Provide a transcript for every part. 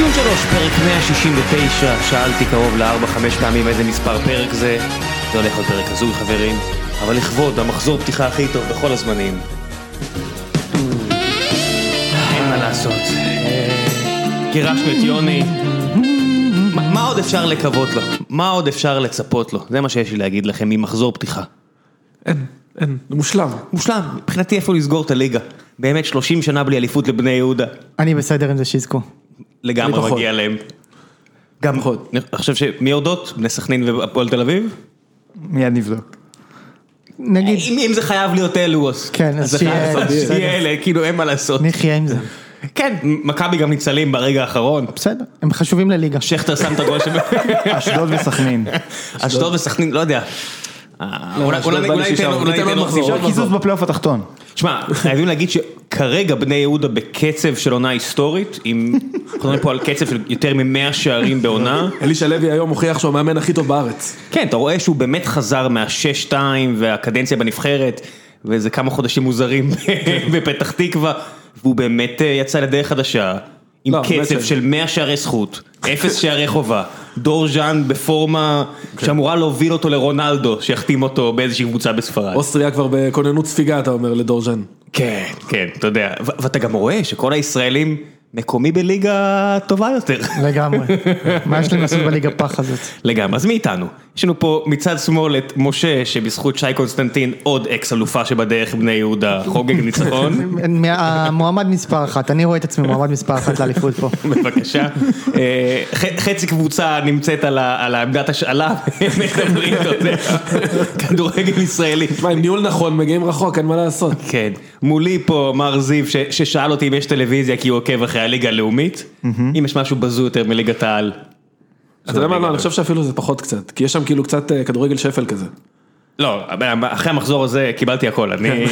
ציון שלוש, פרק 169, שאלתי קרוב לארבע-חמש פעמים איזה מספר פרק זה. זה הולך להיות פרק הזוי חברים, אבל לכבוד המחזור פתיחה הכי טוב בכל הזמנים. אין מה לעשות. אה, גירשנו את יוני. מה מה עוד אפשר לקוות לו? מה עוד אפשר לצפות לו? זה מה שיש לי להגיד לכם ממחזור פתיחה. אין, אין, זה מושלם. מושלם, מבחינתי איפה לסגור את הליגה. באמת 30 שנה בלי אליפות לבני יהודה. אני בסדר עם זה שיזכו. לגמרי. מגיע להם. גם, נכון. אני חושב שמי הודות? בני סכנין והפועל תל אביב? מיד נבדוק. נגיד, אם זה חייב להיות אלוס. כן, אז שיהיה- אלה, כאילו אין מה לעשות. נחיה עם זה. כן, מכבי גם ניצלים ברגע האחרון. בסדר, הם חשובים לליגה. שכטר שם את הגול של... אשדוד וסכנין. אשדוד וסכנין, לא יודע. אה, אולי- אשדוד אולי בא אולי לשישה, ניתן ניתן אולי ניתן עוד עוד מחזור. סיבוב. אפשר קיזוז בפלייאוף התחתון. שמע, חייבים להגיד שכרגע בני יהודה בקצב של עונה היסטורית, עם... אנחנו מדברים פה על קצב של יותר מ-100 שערים בעונה. אלישע לוי היום הוכיח שהוא המאמן הכי טוב בארץ. כן, אתה רואה שהוא באמת חזר מה-6-2 והקדנציה בנבחרת, ואיזה כמה חודשים מוזרים בפתח תקווה, והוא באמת אה, יצא לדרך חדשה, עם לא, קצב של 100 שערי זכות, אפס שערי חובה, דור ז'אן בפורמה שאמורה להוביל אותו לרונלדו, שיחתים אותו באיזושהי קבוצה בספרד. אוסטריה כבר בכוננות ספיגה, אתה אומר, לדור ז'אן. כן, כן, אתה יודע, ואתה גם רואה שכל הישראלים מקומם בליגה טובה יותר. לגמרי. מה יש להם לעשות בליגה פח הזאת? לגמרי, אז מי איתנו? יש לנו פה מצד שמאל את משה, שבזכות שי קונסטנטיני, עוד אקס אלופה שבדרך בני יהודה, חוגג ניצחון, המועמד מספר אחת, אני רואה את עצמי מועמד מספר אחת לאליפות פה. בבקשה. אה, חצי קבוצה נמצאת על עמדת השאלה, כדורגל ישראלי. תשמע, עם ניהול נכון, מגיעים רחוק, אין מה לעשות. כן, מולי פה מר זיו ש- ששאל אותי אם יש טלוויזיה כי הוא עוקב אחרי הליגה הלאומית, אם יש משהו בזוי יותר מליגת העל. אתה יודע מה, לא, אני חושב שאפילו זה פחות קצת, כי יש שם כאילו קצת אה, כדורגל שפל כזה. לא, אחרי המחזור הזה קיבלתי הכל, אני...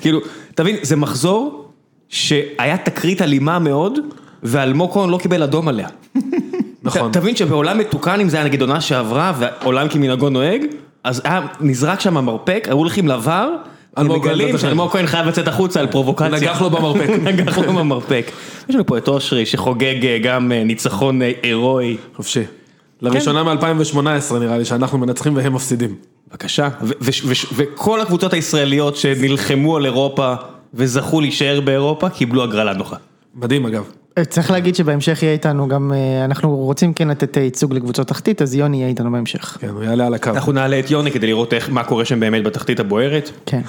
כאילו, תבין, זה מחזור שהיה תקרית אלימה מאוד, ואלמוג כהן לא קיבל אדום עליה. נכון. תבין שבעולם מתוקן, אם זה היה נגיד עונה שעברה, ועולם כמנהגו נוהג, אז היה נזרק שם המרפק, היו הולכים לבר, מגלים בטח שאלמוג כהן חייב לצאת החוצה על פרובוקציה. נגח לו במרפק. נגח לו במרפק. יש לנו פה את אושרי שחוגג אה, גם אה, ניצחון אה, הירואי. חופשי. לראשונה מ-2018 נראה לי שאנחנו מנצחים והם מפסידים. בבקשה, וכל הקבוצות הישראליות שנלחמו על אירופה וזכו להישאר באירופה קיבלו הגרלה נוחה. מדהים אגב. צריך להגיד שבהמשך יהיה איתנו גם, אה, אנחנו רוצים כן לתת אה, ייצוג לקבוצות תחתית, אז יוני יהיה איתנו בהמשך. כן, הוא יעלה על הקו. אנחנו נעלה את יוני כדי לראות איך, מה קורה שם באמת בתחתית הבוערת. כן.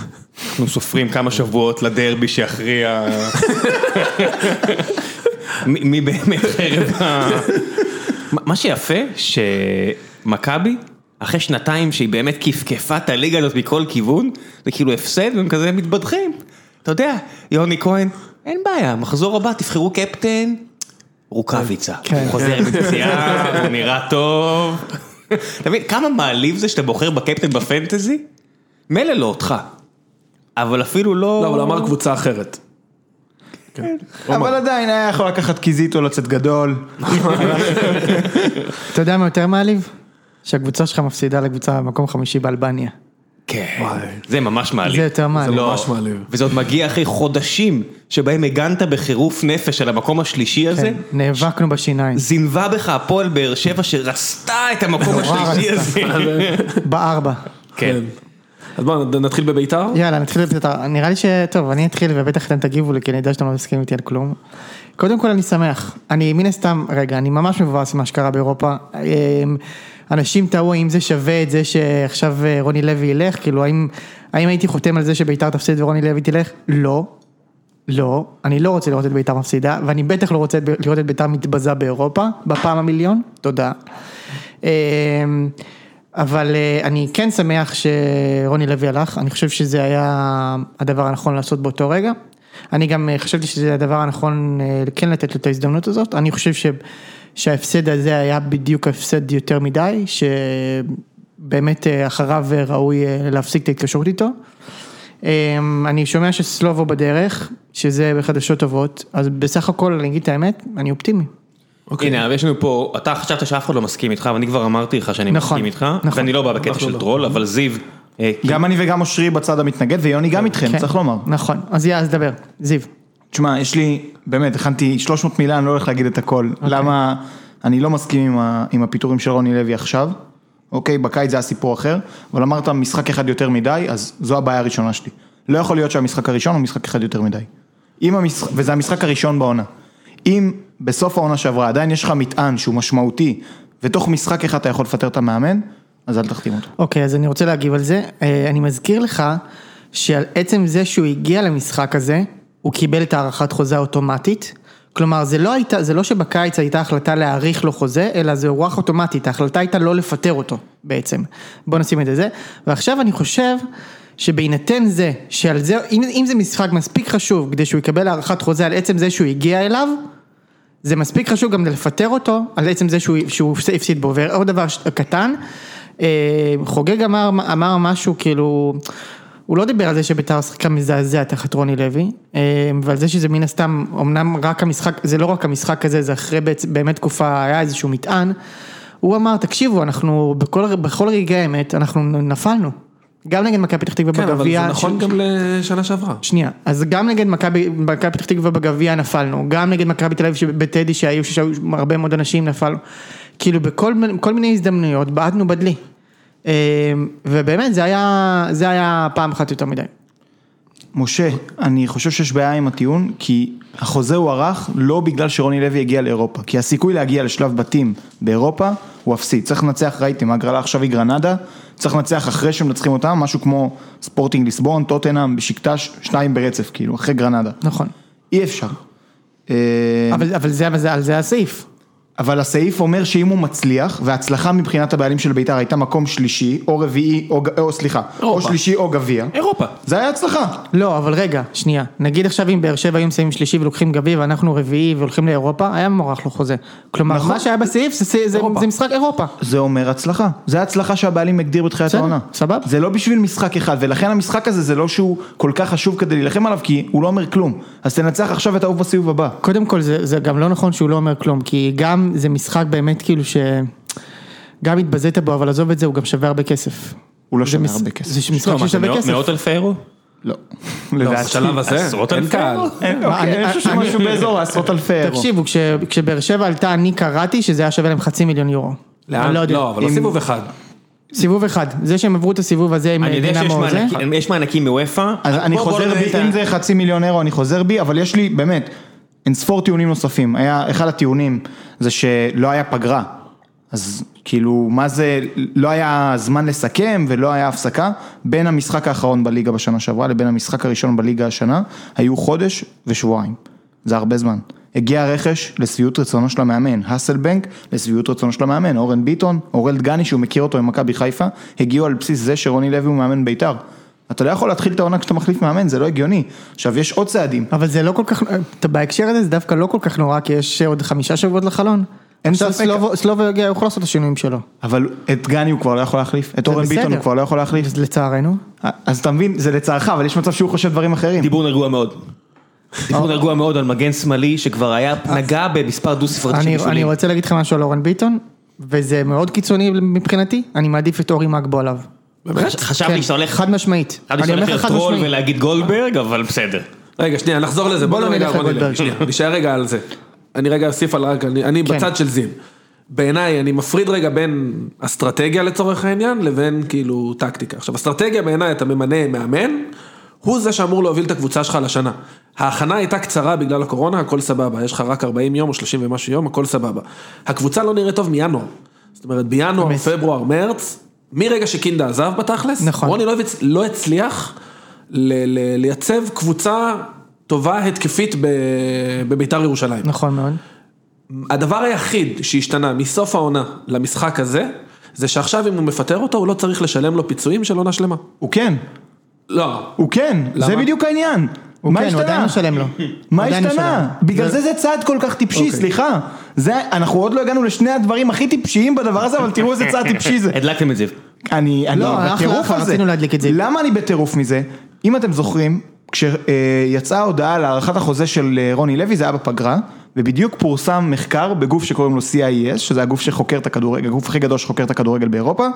אנחנו סופרים כמה שבועות לדרבי שיכריע מי מי באמת חרב ה... מה- מה שיפה שמכבי, אחרי שנתיים שהיא באמת כפכפה את הליגה הזאת מכל כיוון, זה כאילו הפסד והם כזה מתבדחים. אתה יודע, יוני כהן, אין בעיה, מחזור הבא תבחרו קפטן, רוקאביצה. כן. הוא חוזר מפציעה, הוא נראה טוב. אתה מבין, כמה מעליב זה שאתה בוחר בקפטן בפנטזי? מילא לא אותך, אבל אפילו לא... לא, אבל הוא אמר קבוצה אחרת. אבל עדיין היה יכול לקחת קיזיטו לצאת גדול. אתה יודע מה יותר מעליב? שהקבוצה שלך מפסידה לקבוצה במקום חמישי באלבניה. כן, וואי. זה ממש מעליב. זה יותר מעליב. זה לא, ממש מעליב. וזה עוד מגיע אחרי חודשים שבהם הגנת בחירוף נפש על המקום השלישי הזה. כן, נאבקנו בשיניים. זינבה בך הפועל באר שבע שרצתה את המקום השלישי הזה. בארבע. כן. אז בואו נתחיל בביתר. יאללה נתחיל בביתר, נראה לי ש... טוב אני אתחיל ובטח אתם תגיבו לי כי אני יודע שאתם לא מסכימים איתי על כלום. קודם כל אני שמח, אני מן הסתם, רגע אני ממש מבואס ממה שקרה באירופה. אנשים תהו האם זה שווה את זה שעכשיו אה, רוני לוי ילך, כאילו האם, האם הייתי חותם על זה שביתר תפסיד ורוני לוי תלך? לא. לא, אני לא רוצה לראות את ביתר מפסידה, ואני בטח לא רוצה לראות את ביתר מתבזה באירופה, בפעם המיליון, תודה. אמ, אבל אה, אני כן שמח שרוני לוי הלך, אני חושב שזה היה הדבר הנכון לעשות באותו רגע. אני גם אה, חשבתי שזה הדבר הנכון כן לתת לו את ההזדמנות הזאת, אני חושב ש, שההפסד הזה היה בדיוק הפסד יותר מדי, שבאמת אה, אחריו אה, ראוי אה, להפסיק את ההתקשרות איתו. אמ, אני שומע שסלובו בדרך, שזה בחדשות טובות, אז בסך הכל, אני אגיד את האמת, אני אופטימי. אוקיי. הנה, יש לנו פה, אתה חשבת שאף אחד לא מסכים איתך, ואני כבר אמרתי לך שאני נכון, מסכים איתך, נכון. ואני לא בא בקטע של לא. טרול, אבל זיו, גם אני וגם אושרי בצד המתנגד ויוני גם איתכם, כן, צריך לומר. נכון, אז יאללה, אז דבר, זיו. תשמע, יש לי, באמת, הכנתי 300 מילה, אני לא הולך להגיד את הכל. אוקיי. למה אני לא מסכים עם עם הפיטורים של רוני לוי עכשיו. אוקיי, בקיץ זה היה סיפור אחר, אבל אמרת משחק אחד יותר מדי, אז זו הבעיה הראשונה שלי. לא יכול להיות שהמשחק הראשון הוא משחק אחד יותר מדי. המשחק, וזה המשחק הראשון בעונה. אם בסוף העונה שעברה עדיין יש לך מטען שהוא משמעותי, ותוך משחק אחד אתה יכול לפטר את המאמן, אז אל תחתים אותו. אוקיי, אז אני רוצה להגיב על זה. אה, אני מזכיר לך שעל עצם זה שהוא הגיע למשחק הזה, הוא קיבל את הארכת חוזה האוטומטית. כלומר, זה לא, הייתה, זה לא שבקיץ הייתה החלטה להאריך לו חוזה, אלא זה הוארך אוטומטית, ההחלטה הייתה לא לפטר אותו בעצם. בוא נשים את זה. ועכשיו אני חושב שבהינתן זה, שעל זה, אם, אם זה משחק מספיק חשוב כדי שהוא יקבל הארכת חוזה על עצם זה שהוא הגיע אליו, זה מספיק חשוב גם לפטר אותו על עצם זה שהוא, שהוא הפסיד בו. ועוד דבר קטן, אה, חוגג אמר, אמר משהו כאילו, הוא לא דיבר על זה שביתר שיחקה מזעזע תחת רוני לוי, אה, ועל זה שזה מן הסתם, אמנם רק המשחק, זה לא רק המשחק הזה, זה אחרי באמת תקופה, היה איזשהו מטען, הוא אמר, תקשיבו, אנחנו בכל, בכל רגעי האמת, אנחנו נפלנו. גם נגד מכבי פתח תקווה כן, אבל בגביע. זה נכון ש- גם לשנה שעברה. שנייה, אז גם נגד מכבי פתח תקווה בגביע נפלנו, גם נגד מכבי תל אביב בטדי שהיו הרבה מאוד אנשים נפלנו, כאילו בכל כל מיני הזדמנויות בעטנו בדלי, ובאמת זה היה, זה היה פעם אחת יותר מדי. משה, אני חושב שיש בעיה עם הטיעון, כי החוזה הוארך לא בגלל שרוני לוי הגיע לאירופה, כי הסיכוי להגיע לשלב בתים באירופה הוא אפסי, צריך לנצח, ראיתם, ההגרלה עכשיו היא גרנדה, צריך לנצח אחרי שמנצחים אותם, משהו כמו ספורטינג ליסבון, טוטנאם, בשקטש, שניים ברצף, כאילו, אחרי גרנדה. נכון, אי אפשר. אה, אבל, אבל זה, אבל זה, על זה הסעיף. אבל הסעיף אומר שאם הוא מצליח, וההצלחה מבחינת הבעלים של בית"ר הייתה מקום שלישי, או רביעי, או, או סליחה, או אירופה. שלישי או גביע, אירופה. זה היה הצלחה. לא, אבל רגע, שנייה, נגיד עכשיו אם באר שבע היו מסיימים שלישי ולוקחים גביע ואנחנו רביעי והולכים לאירופה, היה מוארך לו חוזה. כלומר, נכון. מה שהיה בסעיף זה, זה, זה, זה משחק אירופה. זה אומר הצלחה, זה הצלחה שהבעלים הגדיר בתחילת העונה. סבבה. זה לא בשביל משחק אחד, ולכן המשחק הזה זה לא שהוא כל כך חשוב כדי להילחם עליו, כי הוא לא אומר כלום. אז תנצח עכשיו ותעוף בסיבוב הבא. קודם כל זה, זה גם לא נכון שהוא לא אומר כלום, כי גם זה משחק באמת כאילו ש... גם התבזית בו, אבל עזוב את זה, הוא גם שווה הרבה כסף. הוא לא שווה מש- הרבה כסף. זה משחק לא, ששווה מאות- כסף. מאות אלפי אירו? לא. לא. בשלב הזה, עשרות אלפי. אירו? אין, מה, אוקיי, אני- חושב שמשהו באזור עשרות אלפי אירו. תקשיבו, כש- כשבאר שבע עלתה, אני קראתי שזה היה שווה להם חצי מיליון יורו. לאן? לא. לא, אבל לא סיבוב אחד. סיבוב אחד, זה שהם עברו את הסיבוב הזה עם אני יודע שיש דינמו זה. מענקים- מוופא. אז אני חוזר בי, אם זה חצי מיליון אירו אני חוזר בי, אבל יש לי באמת אין ספור טיעונים נוספים. היה, אחד הטיעונים זה שלא היה פגרה. אז כאילו, מה זה, לא היה זמן לסכם ולא היה הפסקה. בין המשחק האחרון בליגה בשנה שעברה לבין המשחק הראשון בליגה השנה, היו חודש ושבועיים. זה הרבה זמן. הגיע הרכש לשביעות רצונו של המאמן, האסלבנק לשביעות רצונו של המאמן, אורן ביטון, אורל דגני שהוא מכיר אותו ממכבי חיפה, הגיעו על בסיס זה שרוני לוי הוא מאמן בית"ר. אתה לא יכול להתחיל את העונה כשאתה מחליף מאמן, זה לא הגיוני. עכשיו יש עוד צעדים, אבל זה לא כל כך, אתה- בהקשר הזה זה דווקא לא כל כך נורא, כי יש עוד חמישה שבועות לחלון. אין ספק. סלובו- סלובו יגיע, הוא יכול לעשות את השינויים שלו. אבל את דגני הוא כבר לא יכול להחליף, את אורן ביטון. הוא כבר לא יכול להחליף. לצערנו. אז אתה מבין, זה לצערך, אבל יש מצב שהוא חושב דברים אחרים. דיבור רגוע מאוד. דיבור רגוע מאוד על מגן שמאלי שכבר היה, נגע במספר דו ספרתי של אני. רוצה להגיד לך משהו על אורן ביטון, וזה מאוד קיצוני מבחינתי, אני מעדיף את אורי מגבו עליו. חשבתי כן, שאתה הולך, חד משמעית. חשבתי אני שאתה הולך לך להיות חד טרול משמעית. ולהגיד גולדברג, אבל בסדר. רגע, שנייה, נחזור לזה, בוא לא נלך לגולדברג. נשאר רגע על זה. אני רגע אוסיף על רק, אני אני כן. בצד של זיו. בעיניי, אני מפריד רגע בין אסטרטגיה לצורך העניין, לבין כאילו טקטיקה. עכשיו, אסטרטגיה בעיניי, אתה ממנה מאמן, הוא זה שאמור להוביל את הקבוצה שלך לשנה. ההכנה הייתה קצרה בגלל הקורונה, הכל סבבה, יש לך רק 40 יום או 30 ומשהו יום, הכל סבבה. הקבוצה לא נראית טוב מינואר. זאת אומרת, בינואר. פברואר, מרץ, מרגע שקינדה עזב בתכלס, נכון. רוני לוי לא הצליח ל- ל- לייצב קבוצה טובה התקפית בביתר ירושלים. נכון מאוד. הדבר היחיד שהשתנה מסוף העונה למשחק הזה, זה שעכשיו אם הוא מפטר אותו, הוא לא צריך לשלם לו פיצויים של עונה שלמה. הוא כן, לא. הוא כן, זה למה? בדיוק העניין. הוא מה כן, הוא עדיין השתנה? משלם לו. מה השתנה? בגלל זה זה צעד כל כך טיפשי, אוקיי. סליחה. זה, אנחנו עוד לא הגענו לשני הדברים הכי טיפשיים בדבר הזה, אבל תראו איזה צעד טיפשי זה. הדלקתם את זה. אני, אני לא, בטירוף הזה. רצינו להדליק את זה. למה אני בטירוף מזה? אם אתם זוכרים, כשיצאה ההודעה על הארכת החוזה של אה, רוני לוי, זה היה בפגרה, ובדיוק פורסם מחקר בגוף שקוראים לו CIS, שזה הגוף שחוקר את הכדורגל, הגוף הכי גדול שחוקר את הכדורגל באירופה,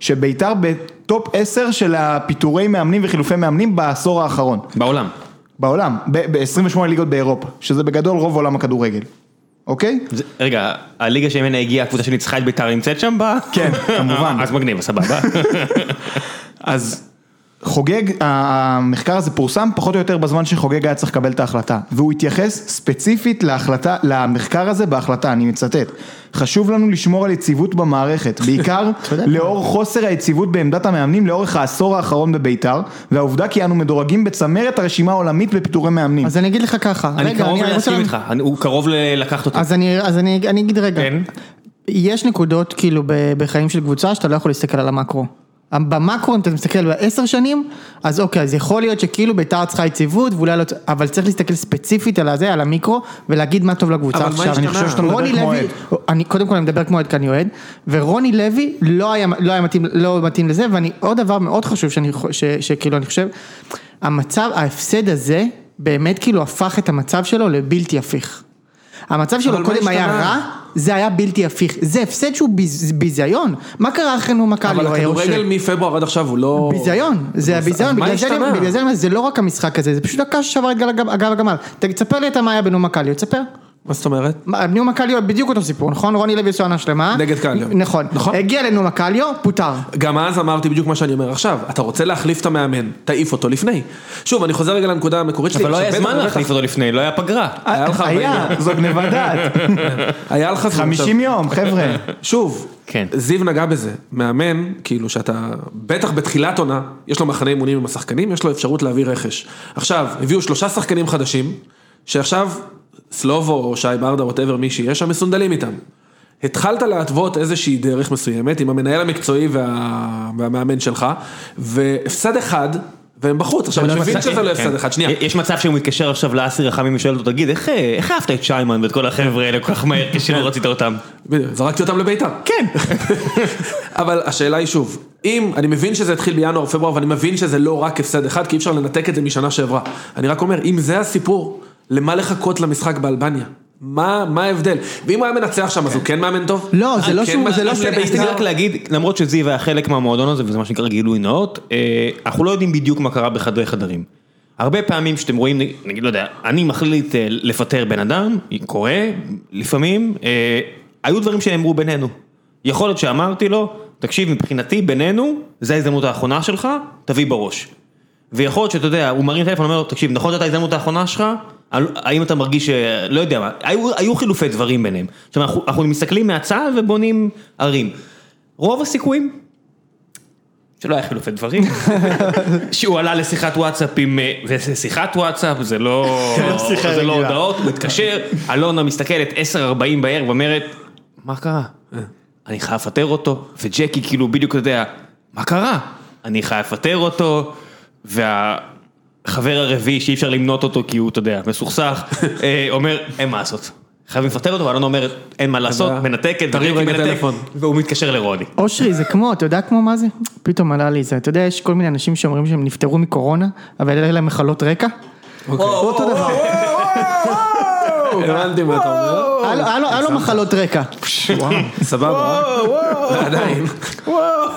שביתר בטופ 10 של הפיטורי מאמנים וחילופי מאמנים בעשור האחרון. בעולם. בעולם, ב-28 ליגות באירופה, שזה בגדול רוב עולם הכדורגל, אוקיי? רגע, הליגה שממנה הגיעה הקבוצה שניצחה את בית"ר נמצאת שם ב... כן, כמובן. אז מגניב, סבבה. אז חוגג, המחקר הזה פורסם פחות או יותר בזמן שחוגג היה צריך לקבל את ההחלטה, והוא התייחס ספציפית להחלטה, למחקר הזה בהחלטה, אני מצטט. חשוב לנו לשמור על יציבות במערכת, בעיקר לאור חוסר היציבות בעמדת המאמנים לאורך העשור האחרון בבית"ר, והעובדה כי אנו מדורגים בצמרת הרשימה העולמית בפיטורי מאמנים. אז אני אגיד לך ככה, אני רגע, קרוב להסכים לה- איתך, אני- הוא קרוב ל- לקחת אותי. אז אני, אז אני, אני אגיד רגע, כן. יש נקודות כאילו ב- בחיים של קבוצה שאתה לא יכול להסתכל על המקרו. במקרו אם אתה מסתכל בעשר שנים, אז אוקיי, אז יכול להיות שכאילו ביתר צריכה יציבות, ואולי לא, אבל צריך להסתכל ספציפית על הזה, על המיקרו, ולהגיד מה טוב לקבוצה אבל מה עכשיו. השתנה? אני חושב שאתה מדבר כמו לוי- אוהד. אני, קודם כל אני מדבר כמו אוהד כי אני אוהד, ורוני לוי לא היה, לא היה מתאים, לא מתאים לזה, ואני, עוד דבר מאוד חשוב שאני, חו- ש, שכאילו אני חושב, המצב, ההפסד הזה, באמת כאילו הפך את המצב שלו לבלתי הפיך. המצב שלו קודם היה? רע, זה היה בלתי הפיך, זה הפסד שהוא ביז- ביזיון, מה קרה אחרי נו מכבי? אבל הכדורגל מפברואר עד עכשיו הוא לא... ביזיון, זה הביזיון, בגלל זה? בגלל זה לא רק המשחק הזה, זה פשוט הקש ששבר את גל הגב הגמל. תספר לי אתה מה היה בנו מכליו, תספר. מה זאת אומרת? מה, ניו מקליו בדיוק אותו סיפור, נכון? רוני לוי עשו עונה שלמה. נגד קליו. נכון. נכון. הגיע לניו מקליו, פוטר. גם אז אמרתי בדיוק מה שאני אומר עכשיו, אתה רוצה להחליף את המאמן, תעיף אותו לפני. שוב, אני חוזר רגע לנקודה המקורית שלי. אבל לא היה זמן להחליף אותו לפני, לא היה פגרה. היה לך היה, 40 זו גניבת דעת. היה לך זמן. 50 יום, חבר'ה. שוב, כן. זיו נגע בזה, מאמן, כאילו שאתה, בטח בתחילת עונה, יש לו מחנה אימונים עם השחקנים, יש לו אפשרות להביא רכש. עכשיו, הביאו שלושה שחקנים חדשים, שעכשיו סלובו או שי ברדה, ווטאבר מי שיהיה שם, מסונדלים איתם. התחלת להתוות איזושהי דרך מסוימת עם המנהל המקצועי וה... והמאמן שלך, והפסד אחד, והם בחוץ. עכשיו, אני מבין שזה לא הפסד כן. אחד, שנייה. יש מצב שהוא מתקשר עכשיו לאסי רחמים ושואל אותו, תגיד, איך אה, איך אהבת את שיימן ואת כל החבר'ה האלה כל כך מהר כשלא רצית אותם? זרקתי אותם לביתר. כן. אבל השאלה היא שוב, אם, אני מבין שזה התחיל בינואר, פברואר, ואני מבין שזה לא רק הפסד אחד, כי אי אפשר לנתק את זה משנה שעברה. אני רק אומר, אם זה הסיפור, למה לחכות למשחק באלבניה? מה, מה ההבדל? ואם הוא היה מנצח שם, אז הוא כן מאמן טוב? לא, זה לא כן שהוא- זה לא שהוא- לבית"ר? רציתי רק להגיד, למרות שזיו היה חלק מהמועדון הזה, וזה מה שנקרא גילוי נאות, אה, אנחנו לא יודעים בדיוק מה קרה בחדרי חדרים. הרבה פעמים שאתם רואים, נגיד, לא יודע, אני מחליט אה, לפטר בן אדם, קורה, לפעמים, אה, היו דברים שנאמרו בינינו. יכול להיות שאמרתי לו, תקשיב, מבחינתי, בינינו, זו ההזדמנות האחרונה שלך, תביא בראש. ויכול להיות שאתה יודע, הוא מרים טלפון ואומר לו, תקשיב, נכון זאת ההזדמנות האחרונה שלך? האם אתה מרגיש, לא יודע מה, היו, היו חילופי דברים ביניהם. עכשיו, אנחנו, אנחנו מסתכלים מהצד ובונים ערים. רוב הסיכויים, שלא היה חילופי דברים, שהוא עלה לשיחת וואטסאפ עם, אה, וזה שיחת וואטסאפ, זה לא, שיחה זה לא. הודעות, הוא מתקשר, אלונה מסתכלת 10:40 בערב ואומרת, מה קרה? אני חייב לפטר אותו, וג'קי כאילו בדיוק יודע, מה קרה? אני חייב לפטר אותו, והחבר הרביעי שאי אפשר למנות אותו כי הוא, אתה יודע, מסוכסך, אה, אומר, אין מה לעשות. חייבים לפטר אותו, ואלונה אומרת, אין מה לעשות, מנתקת, תרים רגע טלפון. והוא מתקשר לרוני. אושרי זה כמו, אתה יודע כמו מה זה? פתאום עלה לי זה, אתה יודע יש כל מיני אנשים שאומרים שהם נפטרו מקורונה, אבל היה להם מחלות רקע. אותו דבר. הבנתי מה אתה אומר. היה לו- מחלות רקע. סבבה. עדיין.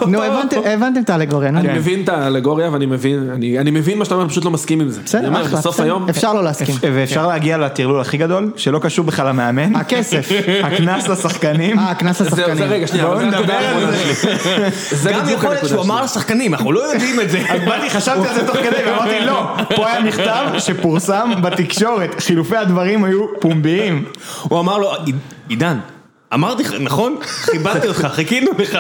נו הבנתם את האלגוריה. אני מבין את האלגוריה ואני מבין, אני אני מבין מה שאתה אומר, פשוט לא מסכים עם זה. בסדר, אחלה, בסוף. היום, אפשר לא להסכים. ואפשר להגיע לטרלול הכי גדול, שלא קשור בכלל למאמן. הכסף. הקנס לשחקנים. אה, הקנס זה- זה לשחקנים. רגע, שנייה, בואו זה נדבר הנקודה על האחרונה זה. שלי. גם יכול להיות שהוא אמר. לשחקנים, אנחנו לא יודעים את זה. באתי, חשבתי על זה תוך כדי ואמרתי לא, פה היה מכתב שפורסם בתקשורת, חילופי הדברים היו פומביים. הוא אמר לו, עידן, אמרתי לך, נכון? כיבדתי אותך, חיכינו לך.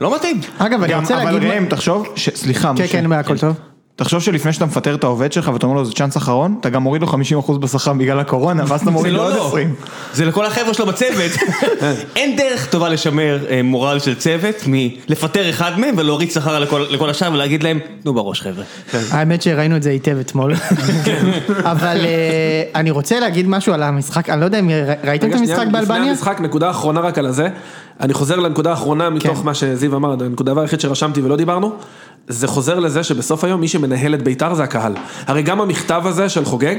לא מתאים. אגב אני רוצה אבל להגיד, ראם, תחשוב, סליחה, כן משה. כן הכל טוב. תחשוב שלפני שאתה מפטר את העובד שלך ואתה אומר לו זה צ'אנס אחרון, אתה גם מוריד לו 50% בשכר בגלל הקורונה, ואז אתה מוריד לו לא עוד לא, 20. זה לכל החבר'ה שלו בצוות. אין דרך טובה לשמר אה, מורל של צוות מלפטר אחד מהם ולהוריד שכר לכל השאר ולהגיד להם, תנו בראש חבר'ה. האמת שראינו את זה היטב אתמול. אבל אה, אני רוצה להגיד משהו על המשחק, אני לא יודע אם ראיתם את המשחק לפני באלבניה? המשחק, נקודה אחרונה רק על הזה. אני חוזר לנקודה האחרונה מתוך כן. מה שזיו אמר, הנקודה היחיד שרשמתי ולא דיברנו. זה חוזר לזה שבסוף היום מי שמנהל את בית"ר זה הקהל. הרי גם המכתב הזה של חוגג,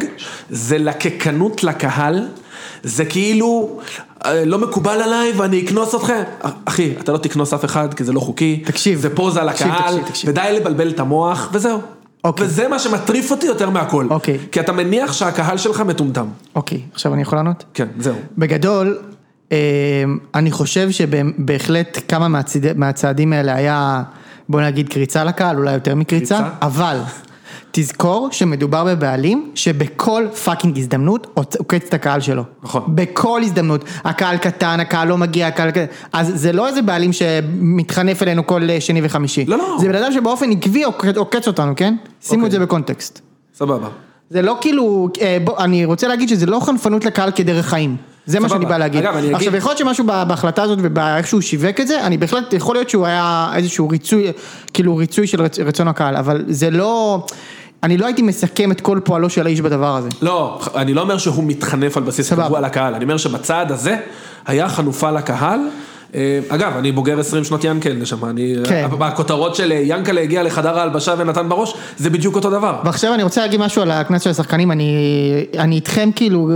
זה לקקנות לקהל, זה כאילו, אה, לא מקובל עליי ואני אקנוס אתכם. אחי, אתה לא תקנוס אף אחד כי זה לא חוקי. תקשיב. זה פוזה לקהל, תקשיב, תקשיב. ודי לבלבל את המוח, וזהו. אוקיי. וזה מה שמטריף אותי יותר מהכל. אוקיי. כי אתה מניח שהקהל שלך מטומטם. אוקיי, עכשיו אני יכול לענות? כן, זהו. בגדול, אה, אני חושב שבהחלט כמה מהצעדים האלה היה, בוא נגיד קריצה לקהל, אולי יותר מקריצה, קריצה? אבל תזכור שמדובר בבעלים שבכל fucking הזדמנות עוקץ את הקהל שלו. נכון. בכל הזדמנות. הקהל קטן, הקהל לא מגיע, הקהל. אז זה לא איזה בעלים שמתחנף אלינו כל אה, שני וחמישי. לא, לא. זה בן אדם שבאופן עקבי עוקץ- אותנו, כן? שימו את אוקיי. זה בקונטקסט. סבבה. זה לא כאילו, אה, בוא, אני רוצה להגיד שזה לא חנפנות לקהל כדרך חיים. זה מה. שאני בא להגיד. עכשיו יכול להיות שמשהו בה- בהחלטה הזאת ובאיך שהוא שיווק את זה, אני בהחלט, יכול להיות שהוא היה איזשהו ריצוי, כאילו ריצוי של רצ, רצון הקהל, אבל זה לא, אני לא הייתי מסכם את כל פועלו של האיש בדבר הזה. לא, אני לא אומר שהוא מתחנף על בסיס. קבוע לקהל, אני אומר שבצעד הזה היה חנופה לקהל. אה, אגב, אני בוגר 20 שנות ינקל נשמה, אני, כן. הכותרות של אה, ינקלה הגיע לחדר ההלבשה ונתן בראש, זה בדיוק אותו דבר. ועכשיו אני רוצה להגיד משהו על הקנס של השחקנים, אני, אני איתכם כאילו,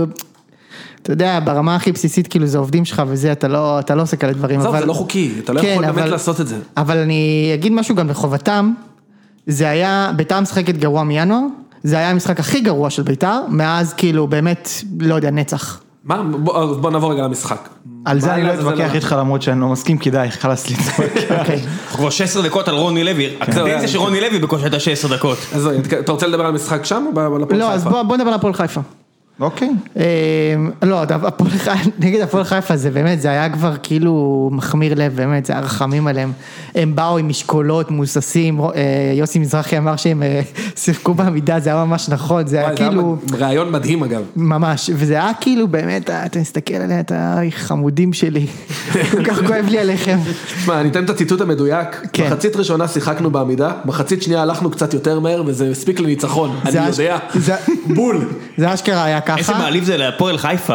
אתה יודע, ברמה הכי בסיסית כאילו זה עובדים שלך וזה, אתה לא, אתה לא עושה כאלה דברים, עזוב, אבל... זה לא חוקי, אתה לא כן, יכול באמת אבל- לעשות את זה. אבל אני אגיד משהו גם לחובתם, זה היה, ביתר משחקת גרוע מינואר, זה היה המשחק הכי גרוע של ביתר, מאז כאילו באמת, לא יודע, נצח. מה, בוא בוא נעבור רגע למשחק. על זה אני לא לעזאזל אתווכח? איתך למרות שאני לא מסכים, כדאי, חלאס להתווכח. אוקיי. אנחנו כבר 16 דקות על רוני לוי, הקדנציה יאללה. של רוני לוי בקושי הייתה 16 דקות. אז אתה רוצה לדבר על המשחק שם או ב- על הפועל לא, אז חיפה? בוא נדבר על הפועל חיפה. אוקיי. אה, לא, נגד הפועל חיפה זה באמת, זה היה כבר כאילו מחמיר לב, באמת, זה היה רחמים עליהם. הם באו עם משקולות, מוססים, אה, יוסי מזרחי אמר שהם אה, שיחקו בעמידה, זה היה ממש נכון, זה היה כאילו... רעיון מדהים אגב. ממש, וזה היה כאילו באמת, אתה מסתכל עליה, אתה חמודים שלי, כל כך כואב לי עליכם. תשמע, אני אתן את הציטוט המדויק. כן. מחצית ראשונה שיחקנו בעמידה, מחצית שנייה הלכנו קצת יותר מהר וזה הספיק לניצחון. אני יודע. זה- בול. זה אשכרה היה איזה ככה, מעליב זה להפועל חיפה.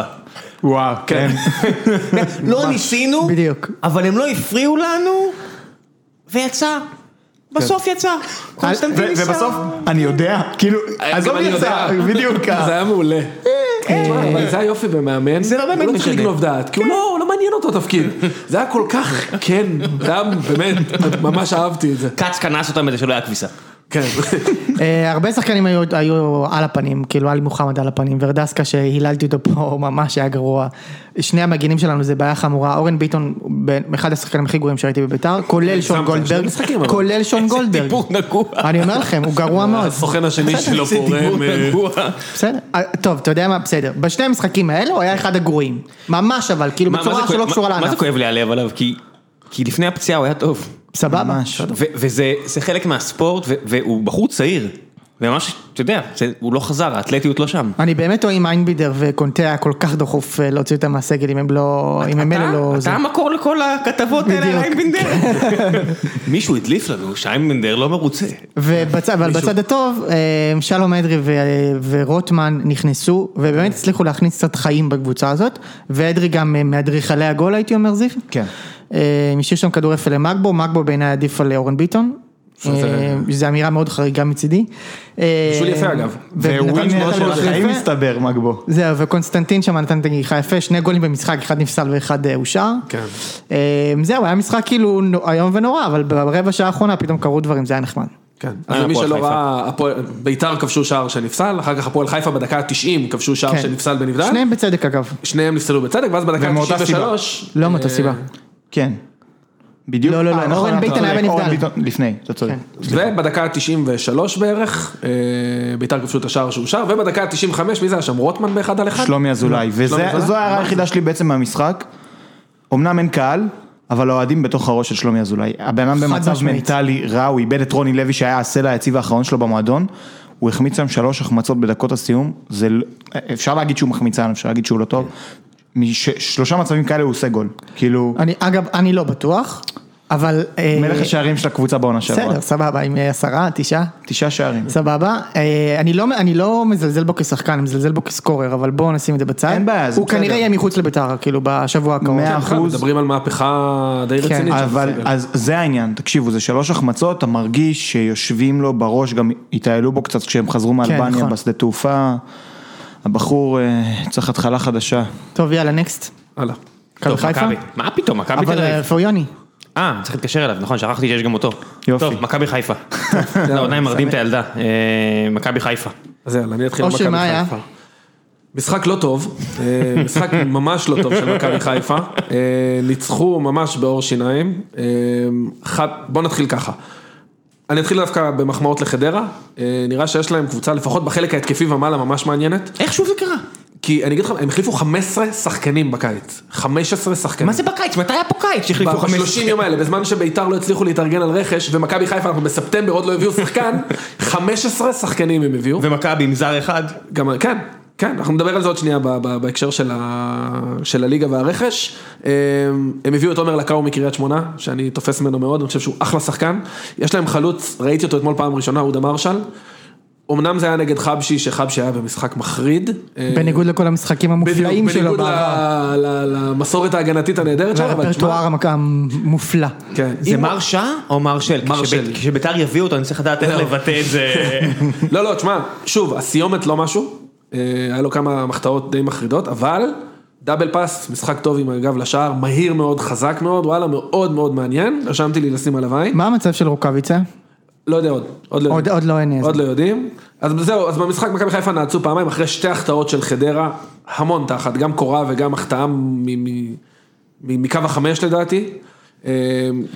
וואו, כן. לא ניסינו, בדיוק. אבל הם לא הפריעו לנו, ויצא. בסוף יצא. קונסטנטין ו- ניסה. ובסוף, אני יודע, כאילו, עזוב גם אני יצא, יודע. בדיוק. זה היה מעולה. תשמע, אבל זה היופי במאמן. זה לא באמת הוא לא צריך משנה. לגנוב דעת, כי הוא לא לא מעניין אותו תפקיד. זה היה כל כך, כן, זה היה באמת, ממש אהבתי את זה. כץ קנס אותם בזה שלא היה כביסה. כן. אה, הרבה שחקנים היו, היו על הפנים, כאילו עלי מוחמד על הפנים, ורדסקה שהיללתי אותו פה ממש היה גרוע. שני המגינים שלנו זה בעיה חמורה, אורן ביטון, אחד השחקנים הכי גרועים שראיתי בביתר, כולל שון גולדברג. כולל שון גולדברג. טיפור נגוע. אני אומר לכם, הוא גרוע מאוד. הסוכן השני שלו פורם. בסדר, אה, טוב, אתה יודע מה, בסדר. בשני המשחקים האלו הוא היה אחד הגרועים. ממש אבל, כאילו בצורה שלא קשורה מה- מה זה לענף. כואב לי הלב עליו? כי לפני הפציעה הוא היה טוב. סבבה. ממש. וזה זה חלק מהספורט, ו- והוא בחור צעיר. וממש, אתה יודע, זה- הוא לא חזר, האתלטיות לא שם. אני באמת טועה אם איינבידר וקונטה היה כל כך דחוף אה, להוציא אותם מהסגל אם הם לא, אם הם אלה לא... אתה- המקור לכל הכתבות האלה על. אייבנדר. מישהו הדליף לנו שאייבנדר לא מרוצה. אבל בצד הטוב, אה, שלום אדרי ו- ורוטמן נכנסו, ובאמת הצליחו להכניס קצת חיים בקבוצה הזאת, ואדרי גם אה, מאדריכלי הגול הייתי אומר זיו. כן. אה, השאיר שם כדור יפה למגבו, מגבו בעיניי עדיף על אורן ביטון. זה- אה, זו אמירה מאוד חריגה מצידי. אה, בישול יפה, אגב. וווינר של החיים. מסתבר, מגבו. זהו, וקונסטנטין שם נתן את הנגיחה יפה, שני גולים במשחק, אחד נפסל ואחד אה, אושר. כן. אה, זהו, היה משחק כאילו איום ונורא, אבל ברבע שעה האחרונה פתאום קרו דברים, זה היה נחמד. כן, אז אה, למי שלא. ראה, ביתר כבשו שער שנפסל, אחר כך הפועל חיפה בדקה ה-90 כבשו שער כן. שנפסל בנבדל, שניהם בצדק אגב. שניהם נפסלו בצדק, ואז בדקה ומאותה ה-93, לא מאותה סיבה. כן. בדיוק. לא, לא, לא, אה, נכון, אורן ביטון צודק, היה בנבדל. לפני, אתה צודק. כן. ובדקה ה-93 בערך, אה, ביתר כבשו את השער שאושר, ובדקה ה-95, מי זה היה שם? רוטמן באחד על אחד? שלומי אזולאי, אזולאי? וזו ההערה היחידה שלי בעצם מהמשחק. אמנם אין קהל, אבל האוהדים בתוך הראש של שלומי אזולאי. הבן אדם במצב. מנטלי רע, הוא איבד את רוני לוי שהיה הסלע היציב האחרון שלו במועדון. הוא החמיץ שם שלוש החמצות בדקות הסיום, זה, לא- אפשר להגיד שהוא מחמיצן, אפשר להגיד שהוא לא טוב. משלושה מצבים כאלה הוא עושה גול. כאילו, אני, אגב, אני לא בטוח, אבל... אה, מלך השערים של הקבוצה בעונה שעברה. בסדר, סבבה, עם אה, עשרה, תשעה, תשעה שערים. סבבה. אה, אני לא, אני לא מזלזל בו כשחקן, אני מזלזל בו כסקורר, אבל בואו נשים את זה בצד. אין בעיה, זה הוא כנראה בסדר. יהיה מחוץ לביתר, כאילו, בשבוע הקרוב. מאה אחוז. מדברים על מהפכה די כן, רצינית. אבל. אז זה העניין, תקשיבו, זה שלוש החמצות, אתה מרגיש שיושבים לו בראש, גם התעללו בו קצת כשהם חזרו מאלבניה נכון. בשדה תעופה. הבחור אה, צריך התחלה חדשה. טוב, יאללה, נקסט. הלאה. מכבי חיפה? מה פתאום, מכבי תל אבל אביב. אה, איפה יוני? אה, צריך להתקשר אליו, נכון, שכחתי שיש גם אותו. יופי. טוב, מכבי חיפה. לא, עדיין מרדים את הילדה. אה, מכבי חיפה. אז יאללה, אני אתחיל עם אושר, מכבי מה היה? חיפה. משחק לא טוב, אה, משחק ממש לא טוב של מכבי חיפה, אה, ניצחו ממש בעור שיניים, אה, בוא נתחיל ככה, אני אתחיל דווקא במחמאות לחדרה, אה, נראה שיש להם קבוצה לפחות בחלק ההתקפי ומעלה ממש מעניינת, איך שוב זה קרה? כי אני אגיד לך, הם החליפו 15 שחקנים בקיץ, 15 שחקנים. מה זה בקיץ? מתי היה פה קיץ שהחליפו חמש... ב-30 יום האלה, בזמן שביתר לא הצליחו להתארגן על רכש, ומכבי חיפה אנחנו בספטמבר עוד לא הביאו שחקן, 15 שחקנים הם הביאו. ומכבי עם זר אחד. גם, כן, כן, אנחנו נדבר על זה עוד שנייה ב- ב- בהקשר של, ה, של הליגה והרכש. הם, הם הביאו את עומר לקאו מקריית שמונה, שאני תופס ממנו מאוד, אני חושב שהוא אחלה שחקן. יש להם חלוץ, ראיתי אותו אתמול פעם ראשונה, אודה מרשל. אמנם זה היה נגד חבשי, שחבשי היה במשחק מחריד. אה, בניגוד לכל המשחקים המופלאים שלו בניגוד בעבר. ל- ל- למסורת ההגנתית הנהדרת שלו, והרפרטואר המופלא. כן, זה מרשה או מרשל? מרשל. כשבית- כשביתר יביאו אותו אני צריך לדעת איך לבטא את זה. לא, לא, תשמע, שוב, הסיומת לא משהו, אה, היה לו כמה מחטאות די מחרידות, אבל דאבל פאס, משחק טוב עם הגב לשער, מהיר מאוד, חזק מאוד, וואלה, מאוד מאוד מעניין, רשמתי לי לשים עליו עין, מה המצב של רוקאביצה? לא יודע עוד, עוד לא עוד- יודעים. עוד לא אין. עוד לא יודעים. אז זהו, אז במשחק מכבי חיפה נעצו פעמיים אחרי שתי החטאות של חדרה, המון תחת, גם קורה וגם החטאה מקו החמש לדעתי, אה,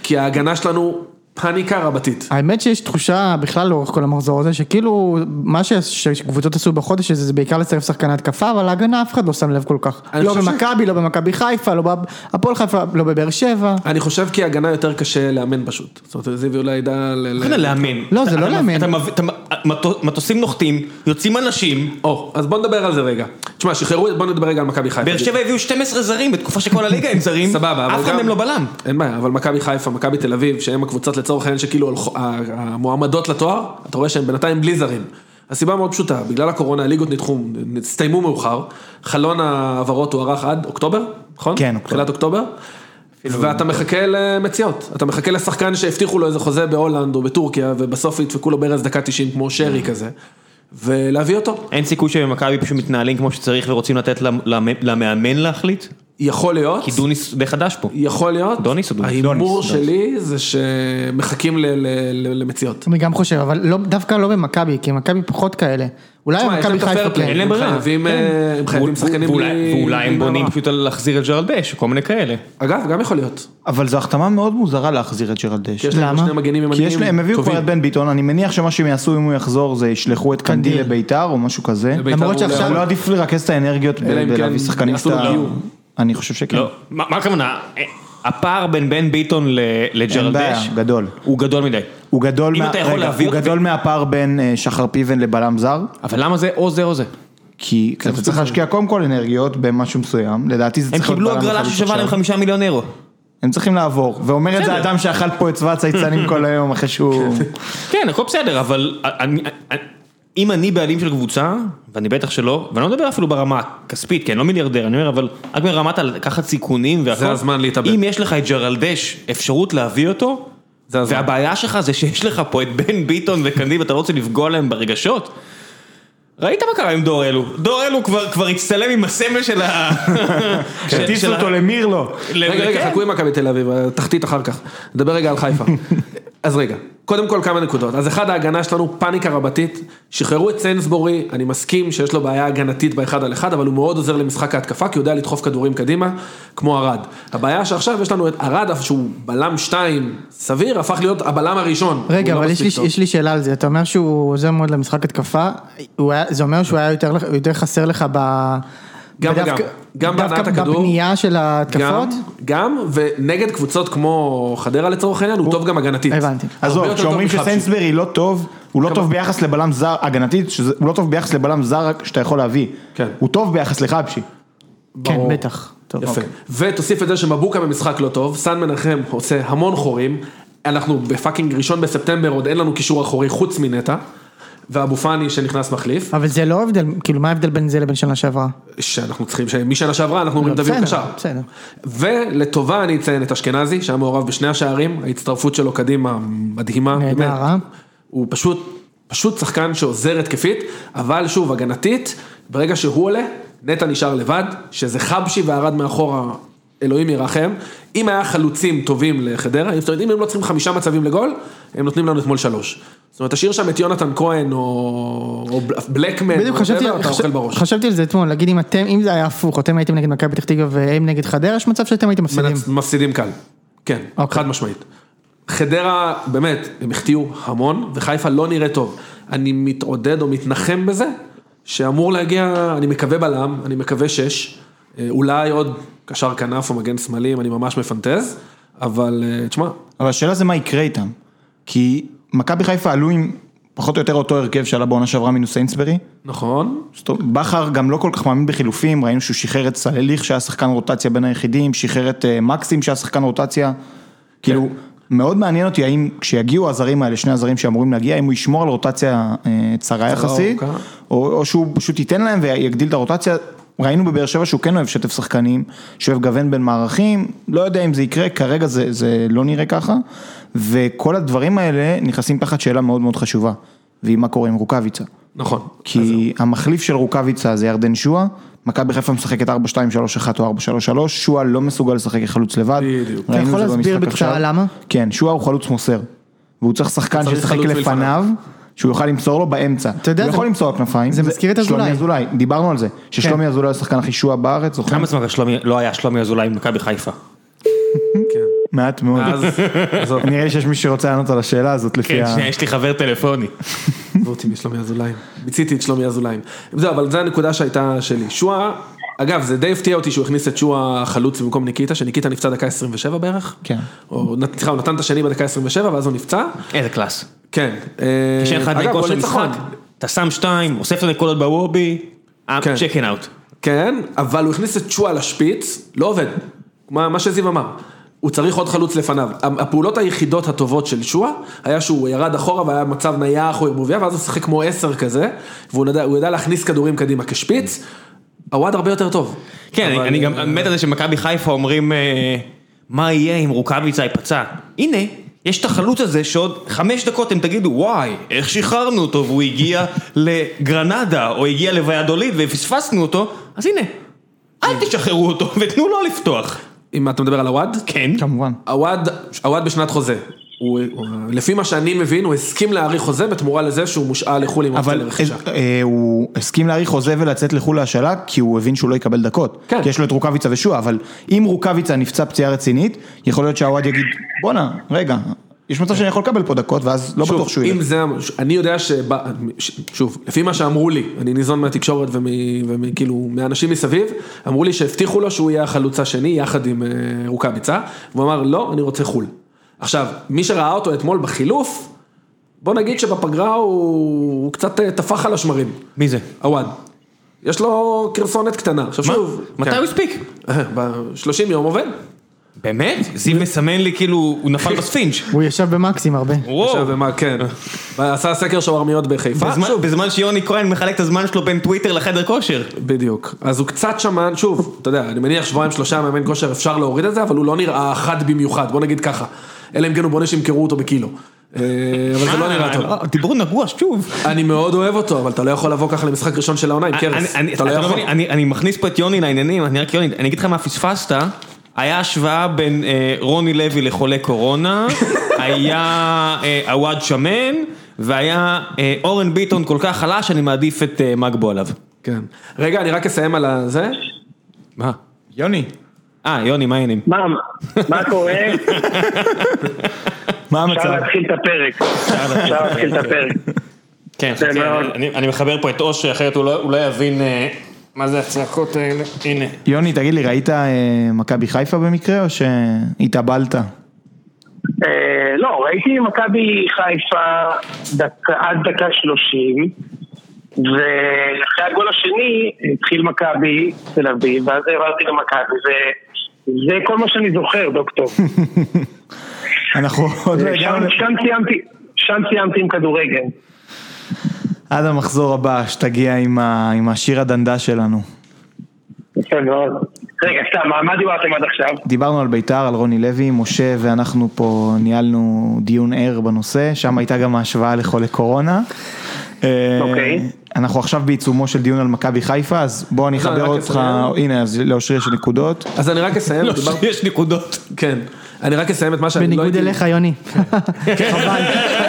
כי ההגנה שלנו פאניקה רבתית. האמת שיש תחושה בכלל לאורך כל המחזור הזה, שכאילו מה שקבוצות עשו בחודש הזה זה בעיקר לצרף שחקני התקפה, אבל ההגנה אף אחד לא שם לב כל כך. לא חושב ש- במכבי, לא במכבי חיפה, לא בהפועל חיפה, לא בבאר שבע. אני חושב כי הגנה יותר קשה לאמן פשוט. זאת אומרת, זיו אולי ידע... ל- ל- לאמן? לא, זה לא לאמן. מטוסים נוחתים, יוצאים אנשים, או, אז בוא נדבר על זה רגע. תשמע, שחררו, בוא נדבר רגע על מכבי חיפה. באר שבע הביאו 12 זרים בתקופה שכל הליגה הם זרים, סבבה, אבל אף אחד גם- מהם לא בלם. אין בעיה, אבל מכבי חיפה, מכבי תל אביב, שהם הקבוצות לצורך העניין שכאילו המועמדות לתואר, אתה רואה שהם בינתיים בלי זרים. הסיבה מאוד פשוטה, בגלל הקורונה הליגות נדחו, הסתיימו מאוחר, חלון ההעברות הוארך עד אוקטובר, נכון? כן, אוקטובר. תחילת אוקטובר. ואתה מחכה למציאות, אתה מחכה לשחקן שהבטיחו לו איזה חוזה בהולנד או בטורקיה, ובסוף ידפקו לו ברז דקה 90 כמו שרי כזה, ולהביא אותו. אין סיכוי שמכבי פשוט מתנהלים כמו שצריך ורוצים לתת למ- למ- למאמן להחליט? יכול להיות. כי דוניס די חדש פה. יכול להיות, דוניס או דוניס? ההימור שלי זה שמחכים למציאות. אני גם חושב, אבל לא, דווקא לא במכבי, כי מכבי פחות כאלה. אולי את חיפה כן. אין להם הם ברירה. חייבים, כן. אה, הם חייבים שחקנים ואולי- בלי- ואולי בלי הם בונים. פשוט על להחזיר את ג'רלד דש, כל מיני כאלה. אגב, גם יכול להיות. אבל זו החתמה מאוד מוזרה להחזיר את יש להם למה? שני מגנים כי ימניים יש להם, הם הביאו כבר. את בן ביטון, אני מניח שמה שהם יעשו אם הוא יחזור זה ישלחו את קנדיל קנדיל. לביתר או משהו כזה. למרות שעכשיו- אבל לא עדיף לרכז את האנרגיות אם כן בלהביא שחקנים. גיור. אני חושב שכן. לא, מה מה הכוונה? הפער בין בן ביטון ל- לג'רלד בעיה, גדול. הוא גדול מדי. הוא גדול, מה- רגע, להביא הוא גדול מהפער בין אה, שחר פיבן לבלם זר, אבל למה זה או זה או זה? כי אתה צריך להשקיע קודם כל אנרגיות במשהו מסוים, לדעתי זה הם צריך להיות קיבלו בלם הגרלה חלוץ ששווה להם. חמישה מיליון אירו. הם צריכים לעבור, ואומר את זה. אדם שאכל פה את צבא הצייצנים כל היום אחרי שהוא... כן, הכל בסדר, אבל אני- אני- אם אני בעלים של קבוצה, ואני בטח שלא, ואני לא מדבר אפילו ברמה הכספית, כי אני לא מיליארדר, אני אומר, אבל רק ברמת לקחת סיכונים והכל. זה הזמן להתאבד. אם יש לך את ג'רלדש אפשרות להביא אותו, זה הזמן. והבעיה שלך זה שיש לך פה את בן ביטון וקנדיב, אתה לא רוצה לפגוע להם ברגשות? ראית מה קרה עם דור אלו? דור אלו כבר כבר הצטלם עם הסמל של ה... ה- אותו למירלו. רגע, רגע, כן. חכו עם מכבי תל אביב, תחתית אחר כך. נדבר רגע על חיפה. אז רגע, קודם כל כמה נקודות. אז אחד, ההגנה שלנו, פאניקה רבתית. שחררו את סיינסבורי, אני מסכים שיש לו בעיה הגנתית באחד על אחד, אבל הוא מאוד עוזר למשחק ההתקפה, כי הוא יודע לדחוף כדורים קדימה, כמו ארד. הבעיה שעכשיו יש לנו את ארד, שהוא בלם שתיים סביר, הפך להיות הבלם הראשון. רגע, לא אבל יש לי. יש לי שאלה על זה, אתה אומר שהוא עוזר מאוד למשחק התקפה, היה, זה אומר שהוא היה יותר, יותר חסר לך ב... גם וגם. גם בהנעת דווקא הכדור. בבנייה של ההתקפות? גם, ונגד קבוצות כמו חדרה לצורך העניין, הוא טוב גם הגנתית. הבנתי. עזוב, כשאומרים. שסיינסברי לא טוב, הוא לא טוב ביחס לבלם זר, הגנתית, שזה- הוא לא טוב ביחס לבלם זר שאתה יכול להביא. כן. הוא טוב ביחס לחבשי. כן, ברור. בטח. טוב, יפה. אוקיי. ותוסיף את זה שמבוקה במשחק לא טוב, סן מנחם עושה המון חורים, אנחנו בפאקינג ראשון בספטמבר עוד אין לנו קישור אחורי חוץ מנטע, ואבו פאני שנכנס מחליף, אבל זה לא הבדל, כאילו מה ההבדל בין זה לבין שנה שעברה? שאנחנו צריכים, שמשנה שעברה אנחנו אומרים תביאו בסדר, קשר. בסדר. ולטובה אני אציין את אשכנזי, שהיה מעורב בשני השערים, ההצטרפות שלו קדימה מדהימה, נהדר. אה? הוא פשוט, פשוט שחקן שעוזר התקפית, אבל שוב, הגנתית, ברגע שהוא עולה, נטע נשאר לבד, שזה חבשי וערד מאחורה, אלוהים ירחם. אם היה חלוצים טובים לחדרה, אם הם לא צריכים חמישה מצבים לגול, הם נותנים לנו אתמול שלוש. זאת אומרת, תשאיר שם את יונתן כהן או או בלקמן, בדיוק או חשבתי, whatever, אתה חשב- אוכל בראש. חשבתי על זה אתמול, להגיד אם אתם, אם זה היה הפוך, אתם הייתם נגד מכבי פתח תקווה והם נגד חדרה, יש מצב שאתם הייתם מפסידים. מנצ- מפסידים קל, כן, אוקיי. חד משמעית. חדרה, באמת, הם החטיאו המון, וחיפה לא נראה טוב. אני מתעודד או מתנחם בזה, שאמור להגיע, אני מקווה בלם, אני מקווה שש, אה, אולי עוד קשר כנף או מגן שמאלי, אם אני ממש מפנטז, אבל אה, תשמע, אבל השאלה זה מה יקרה איתם. כי מכבי חיפה עלו עם פחות או יותר אותו הרכב שעלה בעונה שעברה מינוס סיינסברי. נכון, בכר גם לא כל כך מאמין בחילופים, ראינו שהוא שחרר את סלליך שהיה שחקן רוטציה בין היחידים, שחרר את אה, מקסים שהיה שחקן רוטציה. כאילו, מאוד מעניין אותי האם כשיגיעו הזרים האלה, שני הזרים שאמורים להגיע, אם הוא ישמור על רוטציה אה, צרה יחסית. או, או שהוא פשוט ייתן להם ויגדיל את הרוטציה. ראינו בבאר שבע שהוא כן אוהב שטף שחקנים, שאוהב גוון בין מערכים, לא יודע אם זה יקרה, כרגע זה, זה לא נראה ככה, וכל הדברים האלה נכנסים תחת שאלה מאוד מאוד חשובה, והיא מה קורה עם רוקאביצה. נכון. כי המחליף של רוקאביצה זה ירדן שועה, מכבי חיפה משחקת 4-2-3-1 או 4-3-3, שועה לא מסוגל לשחק כחלוץ לבד. בדיוק. אתה יכול להסביר בקצרה עכשיו. למה? כן, שועה הוא חלוץ מוסר, והוא צריך שחקן שישחק לפניו, שהוא יוכל למסור לו באמצע. אתה יודע, הוא זה- יכול למסור על כנפיים. זה מזכיר את שלומי אזולאי. אזולאי, דיברנו על זה, ששלומי אזולאי הוא השחקן הכי שועה בארץ, זוכר? כמה זמן שלומי- לא היה שלומי אזולאי במכבי חיפה? כן. מעט מאוד. נראה לי שיש מישהו שרוצה לענות על השאלה הזאת לפי כן, ה... שנייה, יש לי חבר טלפוני. עזבו אותי משלומי אזולאי. מיציתי את שלומי אזולאי. זהו, אבל זו הנקודה שהייתה שלי. שועה, אגב, זה די הפתיע אותי שהוא הכניס את שועה חלוץ במקום ניקיטה, שניקיטה נפצע דקה 27 בערך. כן. או, סליחה, הוא נתן את השני בדקה 27 ואז הוא נפצע. איזה קלאס. כן. כשאין לך דקות של. משחק, אתה שם שתיים, אוסף את הנקודות בוובי, כן. צ'קן אאוט. כן, אבל הוא הכניס את שועה לשפיץ, לא עובד. מה, מה שזיו אמר. הוא צריך עוד חלוץ לפניו. הפעולות היחידות הטובות של שועה, היה שהוא ירד אחורה והיה מצב נייח או ערבוביה, ואז הוא שיחק כמו עשר כזה, והוא ידע, הוא ידע להכניס כדורים קדימה כשפיץ, הוואד הרבה יותר טוב. כן, אבל, אני גם אה, מת על זה שמכבי חיפה אומרים, אה, מה יהיה אם רוקאביצה ייפצע? הנה, יש את החלוץ הזה שעוד חמש דקות אתם תגידו, וואי, איך שחררנו אותו והוא הגיע לגרנדה, או הגיע לוויאדוליד ופספסנו אותו, אז הנה, אל תשחררו אותו ותנו לו לפתוח. אם אתה מדבר על הוואד? כן. כמובן. הוואד, הוואד בשנת חוזה. הוא, לפי מה שאני מבין, הוא הסכים להאריך חוזה בתמורה לזה שהוא מושאל לחו"ל עם אופציה אבל לרכישה. אה, הוא הסכים להאריך חוזה ולצאת לחו"ל להשאלה, כי הוא הבין שהוא לא יקבל דקות. כן. כי יש לו את רוקאביצה ושועה, אבל אם רוקאביצה נפצע פציעה רצינית, יכול להיות שהאוהד יגיד, בואנה, רגע, יש מצב שאני יכול לקבל פה דקות, ואז לא בטוח שהוא אם ילך. זה, אני יודע שבא, ש- שוב, לפי מה שאמרו לי, אני ניזון מהתקשורת וכאילו מהאנשים מסביב, אמרו לי שהבטיחו לו שהוא יהיה החלוץ השני יחד עם אה, רוקאביצה, והוא אמר לא, אני רוצה חו"ל. עכשיו, מי שראה אותו אתמול בחילוף, בוא נגיד שבפגרה הוא, הוא קצת אה, טפח על השמרים, מי זה? עווד. יש לו כרסונת קטנה, עכשיו מה? שוב, מתי כן. הוא הספיק? ב-30 יום עובד. באמת? זיו מסמן לי כאילו, הוא נפל בספינג'. הוא ישב במקסים הרבה. וואו. עכשיו, ומה, כן. עשה סקר שווארמיות בחיפה. בזמן- שוב, בזמן שיוני כהן מחלק את הזמן שלו בין טוויטר לחדר כושר. בדיוק, אז הוא קצת שמן, שוב, אתה יודע, אני מניח שבועיים שלושה מאמן כושר אפשר להוריד את זה, אבל הוא לא נראה חד במיוחד, בוא נגיד ככה, אלא אם כן הוא בונה שימכרו אותו בקילו, אה, אבל זה לא נראה טוב. אה, דיבור נגוע שוב. אני מאוד אוהב אותו, אבל אתה לא יכול לבוא ככה למשחק ראשון של העונה עם קרס, אני- אתה לא אתה יכול. מבין, אני אני מכניס פה את יוני לעניינים, אני רק יוני, אני אגיד לך מה פספסת, היה השוואה בין אה, רוני לוי לחולה קורונה, היה אה, עווד שמן, והיה אה, אורן ביטון כל כך חלש, אני מעדיף את אה, מגבו עליו. כן. רגע, אני רק אסיים על הזה, מה? יוני, אה, יוני, מה העניינים? מה, מה קורה? מה אפשר המצב? להתחיל את הפרק. אפשר להתחיל את הפרק. כן. אני- אני מחבר פה את אושר, אחרת הוא לא- הוא לא יבין אה, מה זה הצעקות האלה. הנה. יוני, תגיד לי, ראית אה, מכבי חיפה במקרה או שהתאבלת? אה, לא, ראיתי מכבי חיפה עד דקה שלושים, ואחרי הגול השני התחיל מכבי תל אביב, ואז העברתי למכבי, וזה כל מה שאני זוכר, דוקטור. אנחנו עוד לא הגענו סיימתי, שם סיימתי עם כדורגל. עד המחזור הבא, שתגיע עם ה- עם השיר הדנדה שלנו. יפה מאוד. רגע, סתם, מה- מה דיברתם עד עכשיו? דיברנו על בית"ר, על רוני לוי, משה ואנחנו פה ניהלנו דיון ער בנושא, שם הייתה גם ההשוואה לחולי קורונה. אה, אוקיי. אנחנו עכשיו בעיצומו של דיון על מכבי חיפה, אז בוא אני לא, אחבר אותך. הנה, אז לאושרי יש נקודות. אז אני רק אסיים, לא, דיברתי- יש נקודות. כן, אני רק אסיים את מה שאני לא בניגוד הייתי... אליך, יוני. חבל.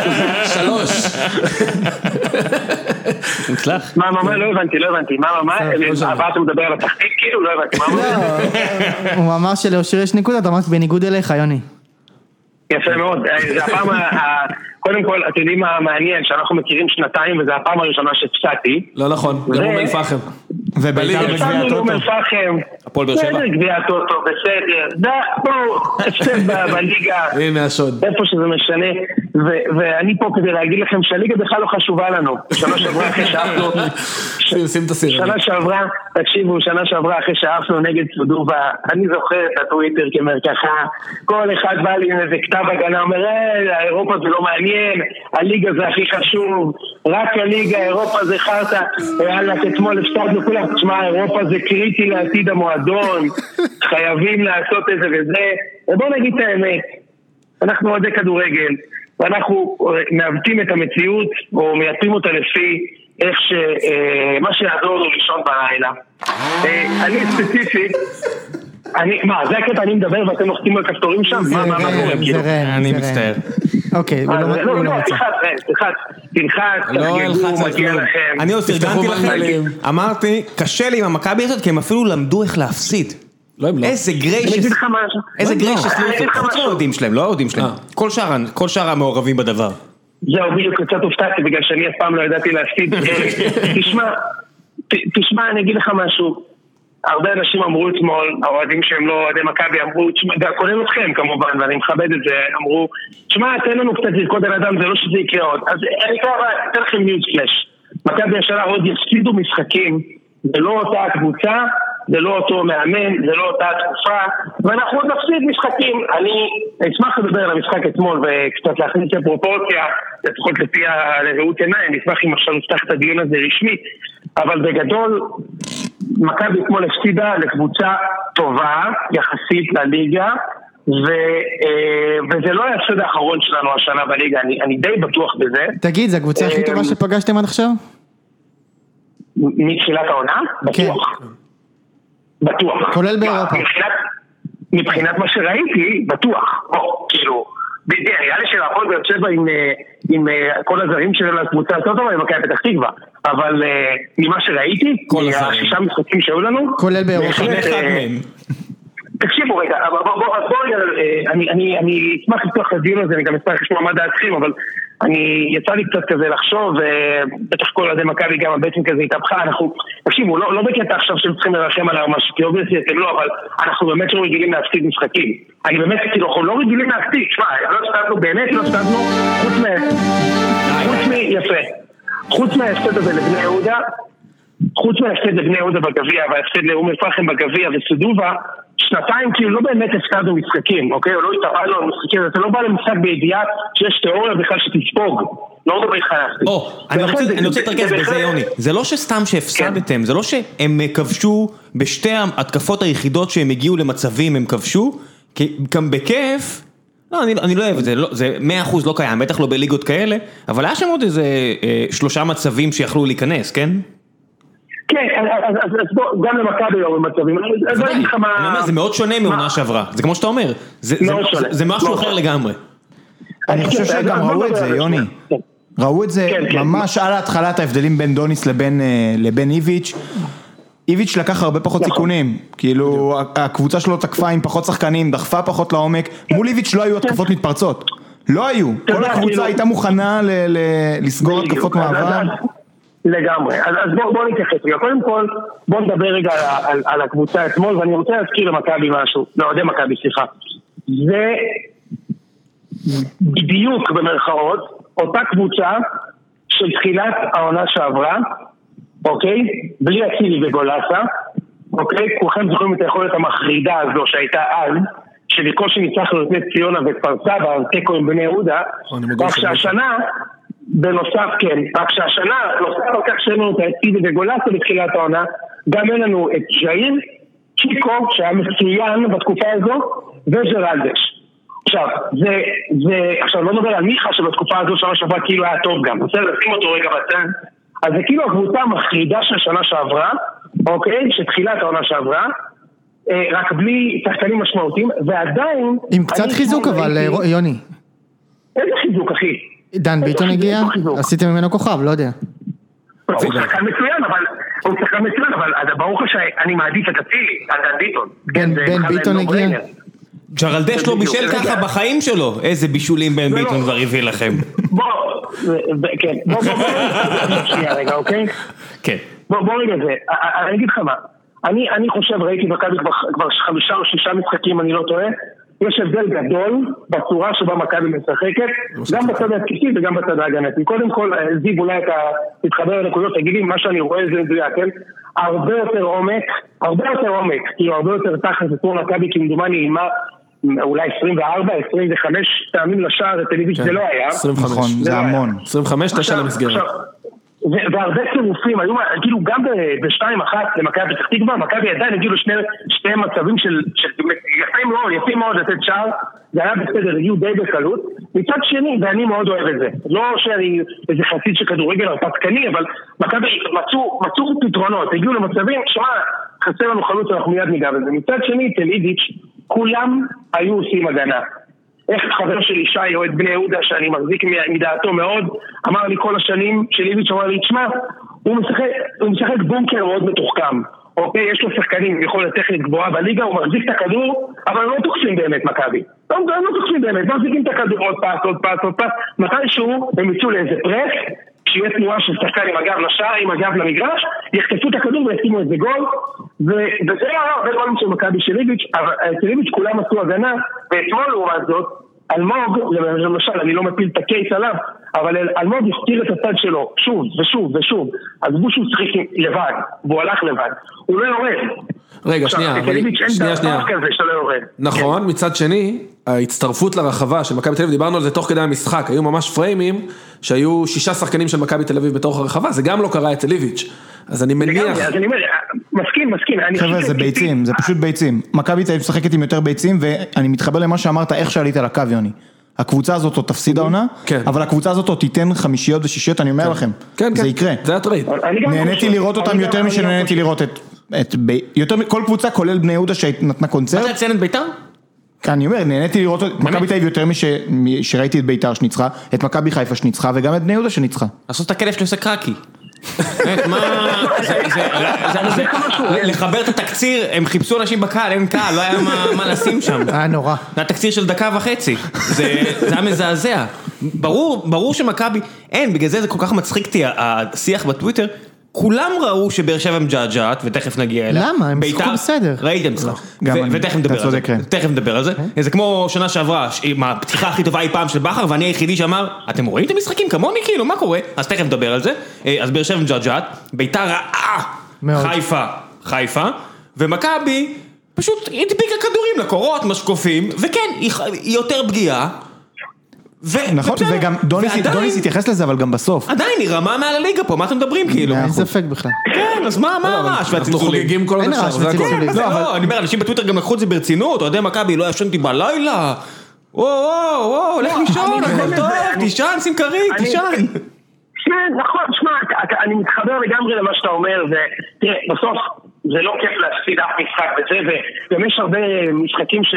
שלוש. מוצלח. מה, מה, מה, לא הבנתי, לא הבנתי, מה, מה, מה, בסדר, לא. הבא אתה מדבר על התחתית כאילו? לא הבנתי, מה אמרת? הוא אמר שלאושרי יש נקודות, אמרת בניגוד אליך, יוני. יפה מאוד, אה, זה הפעם, קודם כל, אתם יודעים מה מעניין, שאנחנו מכירים שנתיים וזו הפעם הראשונה שהפסדתי. לא נכון, גם זה- אום אל פחם. וביתר. בגביע הטוטו. הפועל באר שבע. בסדר, גביע הטוטו, בסדר, בואו, הפסד בליגה, הנה השוד. איפה שזה משנה, ו- ואני פה כדי להגיד לכם שהליגה בכלל לא חשובה לנו, שנה שעברה אחרי שעפנו, שים- את הסרט. שנה שעברה, תקשיבו, שנה שעברה אחרי שעפנו נגד סודובה, אני זוכר את הטוויטר כמרקחה, כל אחד בא לי עם איזה כתב הגנה, אומר, אה, אירופה זה לא מעניין, הליגה זה הכי חשוב, רק הליגה, אירופה זה חרטא, יאללה, אתמול הפסדנו כולם, תשמע, אירופה זה קריטי לעתיד המועדון, חייבים לעשות את זה וזה, ובואו נגיד את האמת, אנחנו אוהדי כדורגל, ואנחנו אה, מעוותים את המציאות, או מייפים אותה לפי איך ש... אה, מה שיעזור לו לישון בלילה. אה, אני ספציפית, אני, מה, זה הקטע, אני מדבר ואתם לוחצים על כפתורים שם? זה מה, מה, מה קורה? ראם, כאילו? זה ראם. אני זה מצטער. אוקיי, הוא אה, לא- זה- לא, לא מצא. תלחץ, תלחץ, לא מגיע. לכם. אני עוד פרגנתי לכם. אמרתי, קשה לי עם המכבי הזאת, כי הם אפילו למדו איך להפסיד. לא, הם לא. איזה אני גריישס, אגיד לך משהו. איזה לא, גריישס, חוץ. מהאוהדים שלהם, לא האוהדים שלהם. אה. כל שאר המעורבים בדבר. זהו, בדיוק, קצת הופתעתי בגלל שאני אף פעם לא ידעתי להפסיד. אה, תשמע, תשמע, אני אגיד לך משהו. הרבה אנשים אמרו אתמול, האוהדים שהם לא אוהדי מכבי אמרו, כולל אתכם כמובן, ואני מכבד את זה, אמרו, תשמע, תן לנו קצת לרקוד על אדם, זה לא שזה יקרה עוד. אז אני אתן לכם ניוז פלאש. מכבי השנה עוד יפסידו משחקים, זה לא אותה הקבוצה, זה לא אותו מאמן, זה לא אותה תקופה, ואנחנו עוד נפסיד משחקים. אני אשמח לדבר על המשחק אתמול וקצת להכניס לפרופורציה, לפחות לפי הראות עיניים, נשמח אם עכשיו נפתח את הדיון הזה רשמית, אבל בגדול, מכבי אתמול הפסידה לקבוצה טובה יחסית לליגה, ו, אה, וזה לא ההפסד האחרון שלנו השנה בליגה, אני, אני די בטוח בזה. תגיד, זו הקבוצה הכי טובה אמ, שפגשתם עד עכשיו? מתחילת העונה? בטוח. בטוח. כולל באירופה. מבחינת, מבחינת מה שראיתי, בטוח. בוא, כאילו, נראה לי שלהפועל באר שבע עם, אה, עם אה, כל הזרים שלו לקבוצה יותר טובה, עם מכבי פתח תקווה. אבל אה, ממה שראיתי, כל הזרים. מהשישה משחקים שהיו לנו, כולל באירופה. תקשיבו רגע, אבל בוא, בוא, רגע, אה, אני, אני, אני אשמח לפתוח את הדיון הזה, אני גם אשמח לשמוע מה דעתכם, אבל אני, יצא לי קצת כזה לחשוב, אה, בטח כל אוהדי מכבי גם הבטן כזה התהפכה, אנחנו, תקשיבו, לא, לא בקטע עכשיו שהם צריכים לרחם עליי או משהו, כי אובייסטי אתם לא, אבל אנחנו באמת לא רגילים להפסיד משחקים. אני באמת, כאילו, אנחנו לא רגילים להפסיד, שמע, לא הפסדנו, באמת לא הפסדנו, חוץ מ... חוץ מ... יפה. חוץ מההפסד הזה לבני יהודה, חוץ מההפסד לבני יהודה בגביע וההפסד לאום אל-פחם בגביע וסודובה, שנתיים כאילו לא באמת הפסדנו משחקים, אוקיי? או לא התאפלנו על משחקים, אתה לא בא למשחק בידיעה שיש תיאוריה בכלל שתספוג. לא מדבר איתך להפסיד. או, אני רוצה- להתרכז זה בזה יוני, זה לא שסתם שהפסדתם, זה לא שהם כבשו בשתי ההתקפות היחידות שהם הגיעו למצבים הם כבשו, כי גם בכיף, לא, אני, אני לא אוהב את זה, לא, זה מאה אחוז לא קיים, בטח לא בליגות כאלה, אבל היה שם עוד איזה אה, שלושה מצבים שיכלו להיכנס, כן? כן, אז- בוא, גם למכבי לא במצבים. אז אני. אגיד לך מה... אני אומר, זה מאוד שונה מעונה שעברה, זה כמו שאתה אומר, זה, משהו אחר. לגמרי. אני חושב כן, שגם בוא ראו את זה, יוני. כן. ראו את זה כן, כן. ממש על ההתחלת ההבדלים בין דוניס לבין, אה, לבין איביץ'. איביץ' לקח הרבה פחות נכון. סיכונים, כאילו הקבוצה שלו תקפה עם פחות שחקנים, דחפה פחות לעומק, מול איביץ' לא היו התקפות מתפרצות, לא היו, כל הקבוצה כאילו- הייתה מוכנה לסגור. התקפות מעבר, לגמרי. אז, אז בואו בוא נתייחס רגע. קודם כל, בואו נדבר רגע על, על, על הקבוצה אתמול, ואני רוצה להזכיר למכבי משהו. לאוהדי מכבי, סליחה. זה בדיוק במרכאות, אותה קבוצה של תחילת העונה שעברה, אוקיי? בלי אצילי וגולסה, אוקיי? כולכם זוכרים את היכולת המחרידה הזו שהייתה אז, שבקושי ניצחנו את נס ציונה וכפר סבא, תיקו עם בני יהודה, מודה רק שהשנה, בנוסף כן, רק שהשנה, נוסף על כך שאין לנו את האצילי וגולסה בתחילת העונה, גם אין לנו את ז'איר, צ'יקו, שהיה מצוין בתקופה הזו, וג'רלדש. עכשיו, זה, זה, עכשיו לא נדבר על מיכה שבתקופה הזו שנה שעברה כאילו היה טוב גם, בסדר, שים אותו רגע בצד, אז זה כאילו הקבוצה המחרידה של שנה שעברה, אוקיי? שתחילה את העונה שעברה, אה, רק בלי שחקנים משמעותיים, ועדיין... עם קצת חיזוק אבל, אה, יוני. איזה חיזוק, אחי? דן ביטון איזה הגיע? עשיתם ממנו כוכב, לא יודע. לא, הוא שחקן מצוין, אבל... הוא שחקן מצוין, אבל אז ברור לך שאני מעדיף את אצילי, על דן ביטון. כן, בכלל ביטון לא הגיע? ג'רלדש לא. בישל ככה. בחיים שלו, איזה בישולים בן לא. ביטון כבר הביא לכם. בוא, כן, בוא, בוא, בוא, שנייה רגע, אוקיי? כן. בוא, בוא רגע אני אגיד לך מה, אני, חושב, ראיתי מכבי כבר חמישה או שישה משחקים, אני לא טועה, יש הבדל גדול בצורה שבה מכבי משחקת, גם בצד ההתקפי וגם בצד ההגנתי. קודם כל, אה, זיו, אולי אתה תתחבר לנקודות, תגיד לי, מה שאני רואה זה מדויק, כן? הרבה יותר עומק, הרבה יותר עומק, כאילו הרבה יותר תחת לצור מכבי, כמדומני, עם אולי 24, 25 פעמים לשער, טלוויזיה זה לא היה. 25. נכון, זה לא. המון. 25, 9 עכשיו- למסגרת. והרבה צירופים, היו, כאילו גם בשתיים אחת למכבי פתח תקווה, מכבי עדיין הגיעו לשני שני מצבים של, של יפים מאוד, יפים מאוד לתת שער, זה היה בסדר, הגיעו די בקלות. מצד שני, ואני מאוד אוהב את זה, לא שאני איזה חסיד של כדורגל הרפתקני, אבל מכבי מצאו, מצאו פתרונות, הגיעו למצבים, שמע, חסר לנו חלוץ, אנחנו מיד ניגע בזה. מצד שני, אצל איביץ', כולם היו עושים הגנה. איך חבר של ישי אוהד בני יהודה שאני מחזיק מדעתו מאוד אמר לי כל השנים שליביץ' אמר לי תשמע הוא משחק, בונקר מאוד מתוחכם אוקיי? יש לו שחקנים עם יכולת טכנית גבוהה בליגה הוא מחזיק את הכדור אבל הם לא תוקפים באמת מכבי. לא, הם לא תוקפים באמת מחזיקים את הכדור עוד פס עוד פס עוד פס מתישהו הם יצאו לאיזה פרס כשיהיה תנועה של שחקן עם הגב לשער, עם הגב למגרש, יחטפו את הכדור וישימו איזה גול, וזה היה הרבה גולים של מכבי של איביץ', אבל אצל איביץ' כולם עשו הגנה, ואתמול לעומת זאת, אלמוג, למשל, אני לא מפיל את הקייס עליו, אבל אל- אלמוג הסתיר את הצד שלו שוב ושוב ושוב, עזבו שהוא שיחק לבד, והוא הלך לבד, הוא לא יורד. רגע, שנייה, אצל אבל... שנייה, שנייה. נכון, מצד שני, ההצטרפות לרחבה של מכבי תל אביב, דיברנו על זה תוך כדי המשחק, היו ממש פריימים שהיו שישה שחקנים של מכבי תל אביב בתוך הרחבה, זה גם לא קרה אצל איביץ'. אז אני מניח... אז אני אומר, מסכים, מסכים. אני חבר'ה זה ביצים, זה פשוט ביצים. מכבי תל אביב משחקת עם יותר ביצים ואני מתחבר למה שאמרת איך שעלית לקו יוני. הקבוצה הזאת עוד תפסיד העונה, כן. אבל הקבוצה הזאת עוד תיתן חמישיות ושישיות, אני אומר לכם. כן, כן, זה יקרה. זה הטרייד. אני גם נהניתי חושב- לראות אותם אני יותר משנהניתי לראות את... את ב- יותר מכל קבוצה כולל בני יהודה שנתנה מה קונצרט, אתה לציין את בית"ר? אני אומר, נהניתי לראות את מכבי תל אביב יותר משראיתי את ביתר שניצחה, את מכבי חיפה שניצחה וגם את בני יהודה שניצחה. לעשות את הכלב שלי עושה קקי. באמת, מה... זה- זה- זה- זה- לחבר את התקציר, הם חיפשו אנשים בקהל, אין קהל, לא היה מה- מה לשים שם. היה נורא. זה היה תקציר של דקה וחצי, זה זה היה מזעזע. ברור, ברור שמכבי, אין, בגלל זה זה כל כך מצחיק אותי, השיח בטוויטר, כולם ראו שבאר שבע מג'עג'עת, ותכף נגיע אליה. למה? הם שיחקו בית"ר- בסדר. ראיתם משחק. ו- אני. ותכף נדבר על זה. כן. תכף נדבר על זה. זה כמו שנה שעברה, ש- עם הפתיחה הכי טובה אי פעם של בכר, ואני היחידי שאמר, אתם רואים את המשחקים כמוני כאילו, מה קורה? אז תכף נדבר על זה. אה, אז באר שבע מג'עג'עת, בית"ר רעה, מאוד. חיפה, חיפה, ומכבי פשוט הדביקה כדורים לקורות, משקופים, וכן, היא יותר פגיעה. ו- נכון, ובסדר. וגם דוניס ועדיין- דוניס התייחס לזה, אבל גם בסוף. עדיין היא רמה מעל הליגה פה, מה אתם מדברים כאילו? אין. ספק בכלל. כן, אז מה מה הרעש אנחנו והצלצולים? חוגגים כל עוד אין אפשר, רעש זה הכל. וצלצולים. לא, לא, אני אומר, אנשים בטוויטר גם לקחו את זה ברצינות, אוהדי מכבי, לא ישנתי בלילה. וואו, וואו, וואו, לך לישון, אני הכל טוב, תישן, שים כרית, אני- תישן. כן, נכון, שמע, אני מתחבר לגמרי למה שאתה אומר, ותראה, בסוף זה לא כיף להפסיד אף משחק וזה, וגם יש הרבה משחקים ש...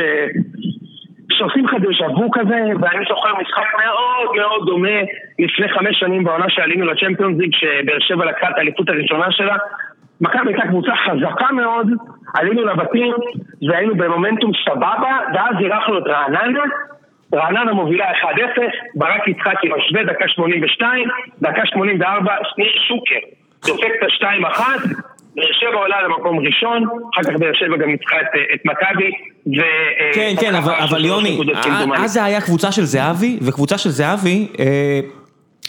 שעושים לך דז'ה וו כזה, ואני זוכר משחק מאוד מאוד דומה לפני חמש שנים בעונה שעלינו לצ'מפיונס ליג, שבאר שבע לקחה את האליפות הראשונה שלה. מכבי הייתה קבוצה חזקה מאוד, עלינו לבתים והיינו במומנטום סבבה, ואז אירחנו את רעננה, רעננה מובילה 1-0, ברק יצחקי משווה דקה 82, דקה 84, שניר שוקר דופק את ה-2-1, באר שבע עולה למקום ראשון, אחר כך באר שבע גם ניצחה את, את מכבי, ו... כן, כן, אבל- אבל יוני, אה, אז זה היה קבוצה של זהבי, וקבוצה של זהבי אה,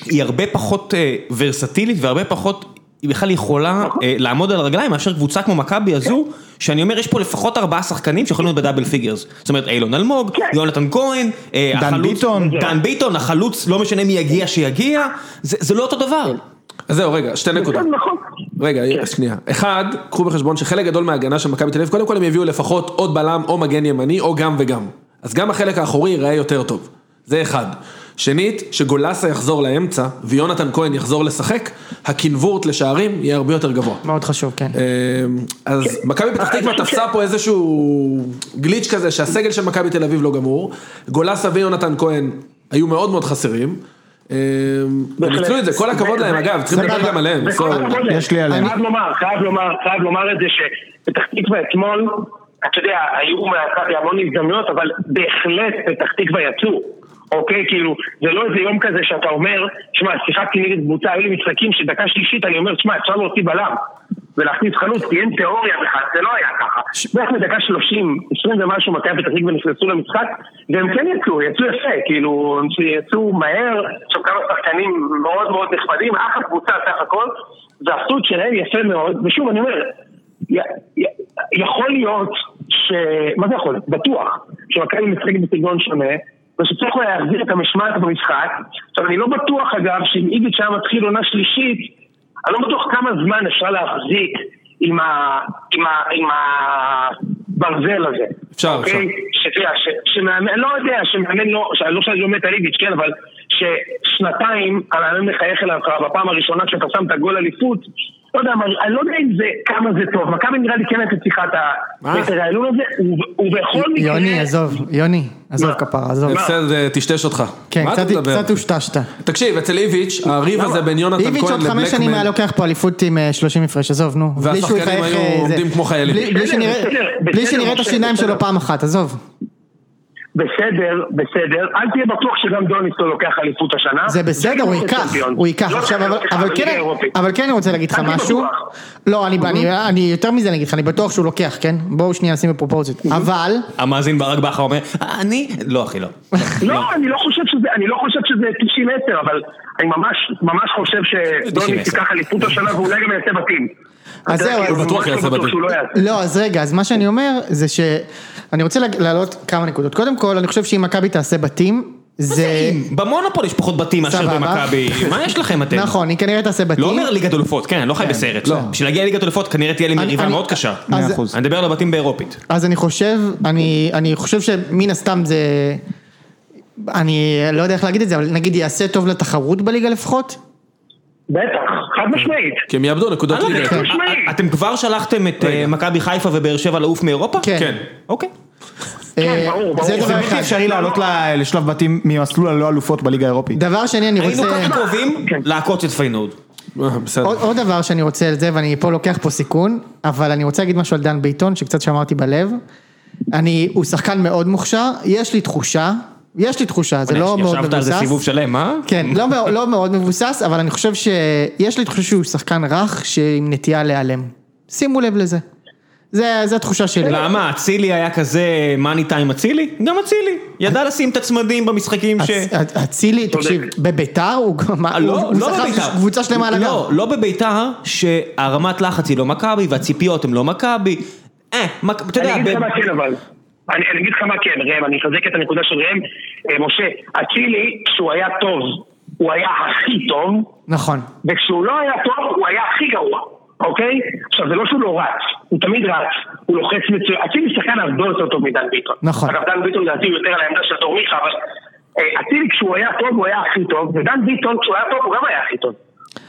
היא הרבה פחות אה, ורסטילית והרבה פחות... היא בכלל יכולה אה, לעמוד על הרגליים מאשר קבוצה כמו מכבי הזו, שאני אומר יש פה לפחות ארבעה שחקנים שיכולים להיות ב double figures. זאת אומרת אילון אלמוג, יונתן כהן, אה, דן החלוץ- ביטון. דן ביטון, החלוץ, לא משנה מי יגיע שיגיע, זה זה לא אותו דבר. אז זהו, רגע, שתי נקודות. נכון. רגע, שנייה. אחד, קחו בחשבון שחלק גדול מההגנה של מכבי תל אביב, קודם כל הם יביאו לפחות עוד בלם או מגן ימני, או גם וגם. אז גם החלק האחורי ייראה יותר טוב. זה אחד. שנית, שגולסה יחזור לאמצע ויונתן כהן יחזור לשחק, הקנבורט לשערים יהיה הרבה יותר גבוה. מאוד חשוב, כן. אה, אז מכבי פתח תקווה תפסה פה איזשהו גליץ' כזה שהסגל של מכבי תל אביב לא גמור, גולסה ויונתן כהן היו מאוד מאוד חסרים. אה, הם ניצלו את זה, כל הכבוד להם אגב, צריכים לדבר גם עליהם. יש לי עליהם. חייב לומר, חייב לומר, חייב לומר את זה שפתח תקווה אתמול, אתה יודע, היו מהצד המון הזדמנויות, אבל בהחלט פתח תקווה יצאו. אוקיי, כאילו, זה לא איזה יום כזה שאתה אומר, שמע, שיחקתי נגד קבוצה, היו לי משחקים שדקה שלישית אני אומר, שמע, אפשר להוציא בלם ולהכניס חלוץ, כי אין תיאוריה בכלל, זה לא היה ככה. בערך בדקה שלושים, עשרים ומשהו, מכבי פתח תקווה נכנסו למשחק, והם כן יצאו, יצאו יפה, כאילו, הם יצאו מהר, עכשיו כמה שחקנים מאוד מאוד נכבדים, אחת קבוצה סך הכל, ועשו את שלהם יפה מאוד, ושוב, אני אומר, יכול להיות ש... מה זה יכול? להיות? בטוח שמכבי משחקת בסגנון שונה ושצריך להחזיר את המשמעת במשחק עכשיו אני לא בטוח אגב שאם איביץ' היה מתחיל עונה שלישית אני לא בטוח כמה זמן אפשר להחזיק עם, ה... עם, ה... עם הברזל הזה אפשר, אוקיי? אפשר. שאתה יודע, ש- שמאמן, לא יודע, שמאמן לא, לא שאני לא מת על איביץ', כן, אבל ששנתיים המאמן מחייך אליו בפעם הראשונה כשאתה שם את הגול אליפות, לא יודע, אני לא יודע אם זה, כמה זה טוב, מכבי נראה לי כן הייתה צריכה את הרעיון הזה, וב- ובכל מקרה... יוני, עזוב, יוני, עזוב מה? כפרה, עזוב. הפסד טשטש אותך. כן, קצת- הושטשת. תקשיב, אצל איביץ', הריב הזה בין יונתן איביץ' כהן עוד חמש שנים היה לבלקמן, לוקח פה אליפות עם אה, 30 הפרש, עזוב, נו. והשחקנים היו אה, זה. עומדים כמו חיילים. בלי- שנראה- את השיניים שלו. פעם אחת, עזוב. בסדר, בסדר, אל תהיה בטוח שגם דוניסטו לוקח אליפות השנה. זה בסדר, הוא ייקח. הוא ייקח. לא עכשיו, אבל- כן. אבל כן אני רוצה להגיד לך משהו. לא, אני- יותר מזה אני אגיד לך, אני בטוח שהוא לוקח, כן? בואו שנייה נשים בפרופורציות. אבל, המאזין ברק בכר אומר, אני, לא אחי, לא. לא, אני לא חושב שזה, אני לא חושב שזה 90-10, אבל אני ממש, ממש חושב שדוניס 90-10. ייקח אליפות השנה ואולי גם יעשה בתים. אז זהו, כאילו, הוא בטוח ממש יעשה לא בטוח לא יעשה. לא, אז רגע, אז מה שאני אומר זה ש... אני רוצה להעלות כמה נקודות. קודם כל, אני חושב שאם מכבי תעשה בתים, זה... במונופול יש פחות בתים מאשר. במכבי, מה יש לכם אתם? נכון, היא כנראה תעשה בתים. לא אומר ליגת אלופות, כן, אני לא חי בסרט. לא. בשביל להגיע לליגת אלופות כנראה תהיה לי מריבה מאוד קשה. אני מדבר על הבתים באירופית. אז אני חושב, אני, אני חושב שמן הסתם זה... אני לא יודע איך להגיד את זה, אבל נגיד יעשה טוב לתחרות בליגה לפחות? בטח, חד משמעית. כי הם יאבדו נקודות לא ליגה. יודע, משמעית. אתם כבר שלחתם את אה, מכבי חיפה ובאר שבע לעוף מאירופה? כן. כן. אוקיי. אה, ברור. זה זה דבר זה בלתי. אפשרי לעלות ל- לשלב בתים ממסלול הלא אלופות בליגה האירופית. דבר שני, אני היינו רוצה... ככה קרובים כן. לעקוץ את פיינורד. אה, בסדר. עוד, עוד דבר שאני רוצה על זה, ואני פה לוקח פה סיכון, אבל אני רוצה להגיד משהו על דן ביטון, שקצת שמרתי בלב. אני, הוא שחקן מאוד מוכשר, יש לי תחושה, יש לי תחושה, זה לא מאוד ישבת על זה מבוסס. סיבוב שלם, אה? כן, לא, לא מאוד מבוסס, אבל אני חושב שיש לי תחושה שהוא שחקן רך, שעם נטייה להיעלם. שימו לב לזה. זה, זה התחושה שלי. למה, אצילי היה כזה מאני טיים אצילי? גם אצילי. ידע לשים את הצמדים במשחקים ש... אצ- אצילי, תקשיב, בביתר הוא גם, אה, לא, הוא לא שחק בביתר. קבוצה שלמה על הגב. לא, לא בביתר, שהרמת לחץ היא לא מכבי והציפיות הן לא מכבי. אה, מק- אתה יודע, אני אגיד לך מה כן אבל. אני אני אגיד לך מה כן, ראם, אני אחזק את הנקודה של ראם. אה, משה, אצילי, כשהוא היה טוב, הוא היה הכי טוב, נכון. וכשהוא לא היה טוב, הוא היה הכי גרוע, אוקיי? עכשיו, זה לא שהוא לא רץ, הוא תמיד רץ, הוא לוחץ מצוין. אצילי שחקן הרבה יותר טוב מדן ביטון. נכון. אגב, דן ביטון לדעתי הוא יותר על העמדה של דור מיכה, אבל אה, אצילי כשהוא היה טוב, הוא היה הכי טוב, ודן ביטון כשהוא היה טוב, הוא גם היה הכי טוב.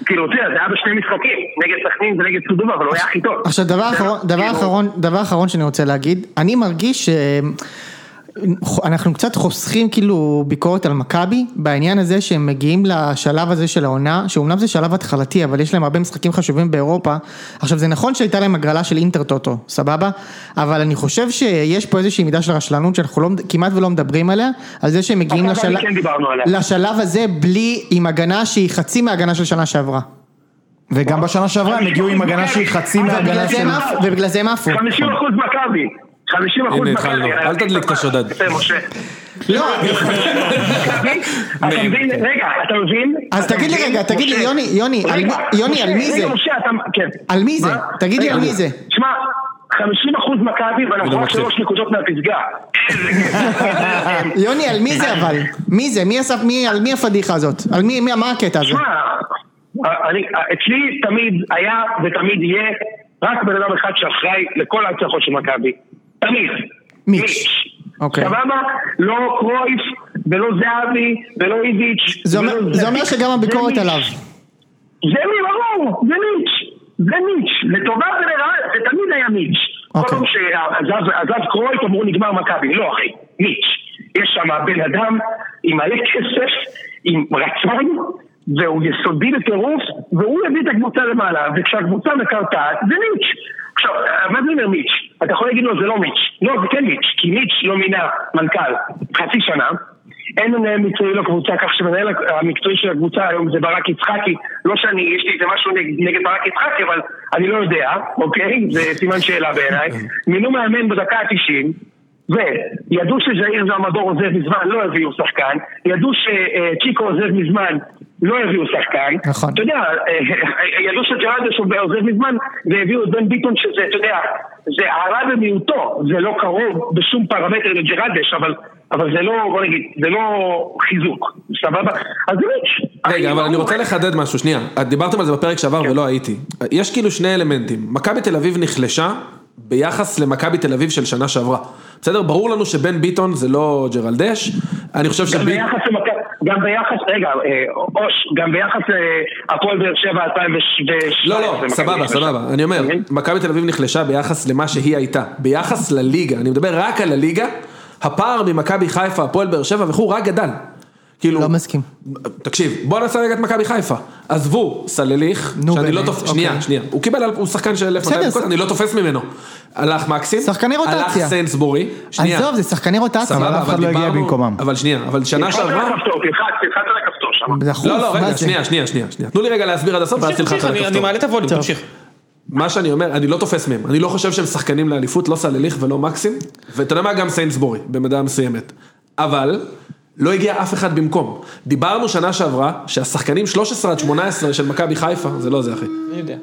כאילו, אתה יודע, זה היה בשני משחקים, נגד סכנין ונגד סודובה, אבל הוא היה הכי טוב. עכשיו דבר זה אחרון, דבר כאילו- אחרון, שאני רוצה להגיד, אני מרגיש שאנחנו קצת חוסכים כאילו ביקורת על מכבי בעניין הזה שהם מגיעים לשלב הזה של העונה, שאומנם זה שלב התחלתי אבל יש להם הרבה משחקים חשובים באירופה, עכשיו זה נכון שהייתה להם הגרלה של אינטר טוטו, סבבה? אבל אני חושב שיש פה איזושהי מידה של רשלנות שאנחנו לא, כמעט ולא מדברים עליה, על זה שהם מגיעים לשלב, כן. לשלב הזה בלי, עם הגנה שהיא חצי מההגנה של שנה שעברה. וגם בשנה שעברה הם הגיעו עם הגנה שהיא חצי מההגנה זה של... ובגלל זה הם עפו. 50 אחוז מכבי. 50 אחוז הנה, מכבי. התחלנו. אל תדליק את השודד. לא, מכבי, אתה מבין, רגע, אתה מבין? אז תגיד לי רגע, תגיד לי? יוני, יוני, יוני, על מי זה? כן. על מי זה? תגיד לי על מי זה? שמע, 50 אחוז מכבי ואנחנו רק. שלוש נקודות מהפסגה. יוני, על מי זה אבל? מי זה? מי עשה, מי, על מי הפדיחה הזאת? על מי, מה הקטע הזה? אני- אצלי תמיד היה ותמיד יהיה רק בן אדם אחד שאחראי לכל ההצלחות של מכבי. תמיד. מיץ'. אוקיי. סבבה? לא קרויף, ולא זהבי, ולא איביץ'. זה אומר- שגם הביקורת. עליו. זה מי, ברור, זה מיץ', זה מיץ', לטובה ולרעה, זה תמיד היה מיץ'. כל אוקיי. פעם שעזב עזב קרויט אמרו נגמר מכבי, לא אחי, מיץ'. יש שם בן אדם עם מלא כסף, עם רצון, והוא יסודי בטירוף, והוא יביא את הקבוצה למעלה, וכשהקבוצה מקרטעת, זה מיץ'. עכשיו, מה זה אומר מיץ'? אתה יכול להגיד לו זה לא מיץ'. לא, זה כן מיץ', כי מיץ' לא מינה מנכ"ל חצי שנה. אין מנהל מקצועי לקבוצה, כך שמנהל המקצועי של הקבוצה היום זה ברק יצחקי. לא שאני, יש לי איזה משהו נגד, נגד ברק יצחקי, אבל אני לא יודע, אוקיי? זה סימן שאלה בעיניי. מינו מאמן בדקה ה-90, וידעו שז'איר זמדור עוזב מזמן, לא הביאו שחקן. ידעו שצ'יקו עוזב מזמן, לא הביאו שחקן. נכון. אתה יודע, אה, ידעו שג'רלדש עוזב מזמן, והביאו את בן ביטון שזה, אתה יודע, זה הרע במיעוטו, זה לא קרוב בשום פרמטר לג'רלדש, אבל, אבל זה לא, בוא נגיד, זה לא חיזוק, סבבה? אז זה מיץ'. רגע, אבל אני רוצה לחדד משהו, שנייה. דיברתם על זה בפרק שעבר ולא הייתי. יש כאילו שני אלמנטים. מכבי תל אביב נחלשה ביחס למכבי תל אביב של שנה שעברה. בסדר? ברור לנו שבן ביטון זה לא ג'רלדש. אני חושב גם שבי... ביחס למכבי, גם ביחס, רגע, אה, אוש, גם ביחס להפועל באר שבע 2017. לא, לא, סבבה, סבבה. אני אומר, מכבי תל אביב נחלשה ביחס למה שהיא הייתה. ביחס לליגה, אני מדבר רק על הליגה, הפער ממכבי חיפה, הפועל באר שבע וכו' רק גדל. כאילו... לא מסכים. תקשיב, בוא נעשה רגע את מכבי חיפה. עזבו, סלליך, נו, שאני לא באמת, תופס, שנייה, אוקיי. שנייה. הוא קיבל, הוא שחקן של 1200 בסדר, דקות, אני לא תופס ממנו. הלך מקסים, שחקני הלך רוטציה. סנסבורי, שנייה. עזוב, זה שחקני רוטציה. סבבה, אף אחד אבל לא הגיע דיברנו, במקומם. אבל שנייה, אבל שנה תלחץ על שעברה, הכפתור, תלחץ, תלחץ על הכפתור שם. דחוף, לא, לא, רגע? שנייה, שנייה, שנייה, שנייה. תנו לי רגע להסביר עד הסוף, ואז תלחץ על אני- אני הכפתור. מעלה את הווליום, תמשיך. מה שאני אומר, אני לא תופס מהם, אני לא חושב שהם שחקנים לאליפות, לא סלליך ולא מקסים, ואתה יודע מה, גם סיינסבורי, במידה מסוימת. אבל, לא הגיע אף אחד במקום. דיברנו שנה שעברה, שהשחקנים 13 עד 18 של מכבי חיפה, זה לא זה אחי. אני יודע.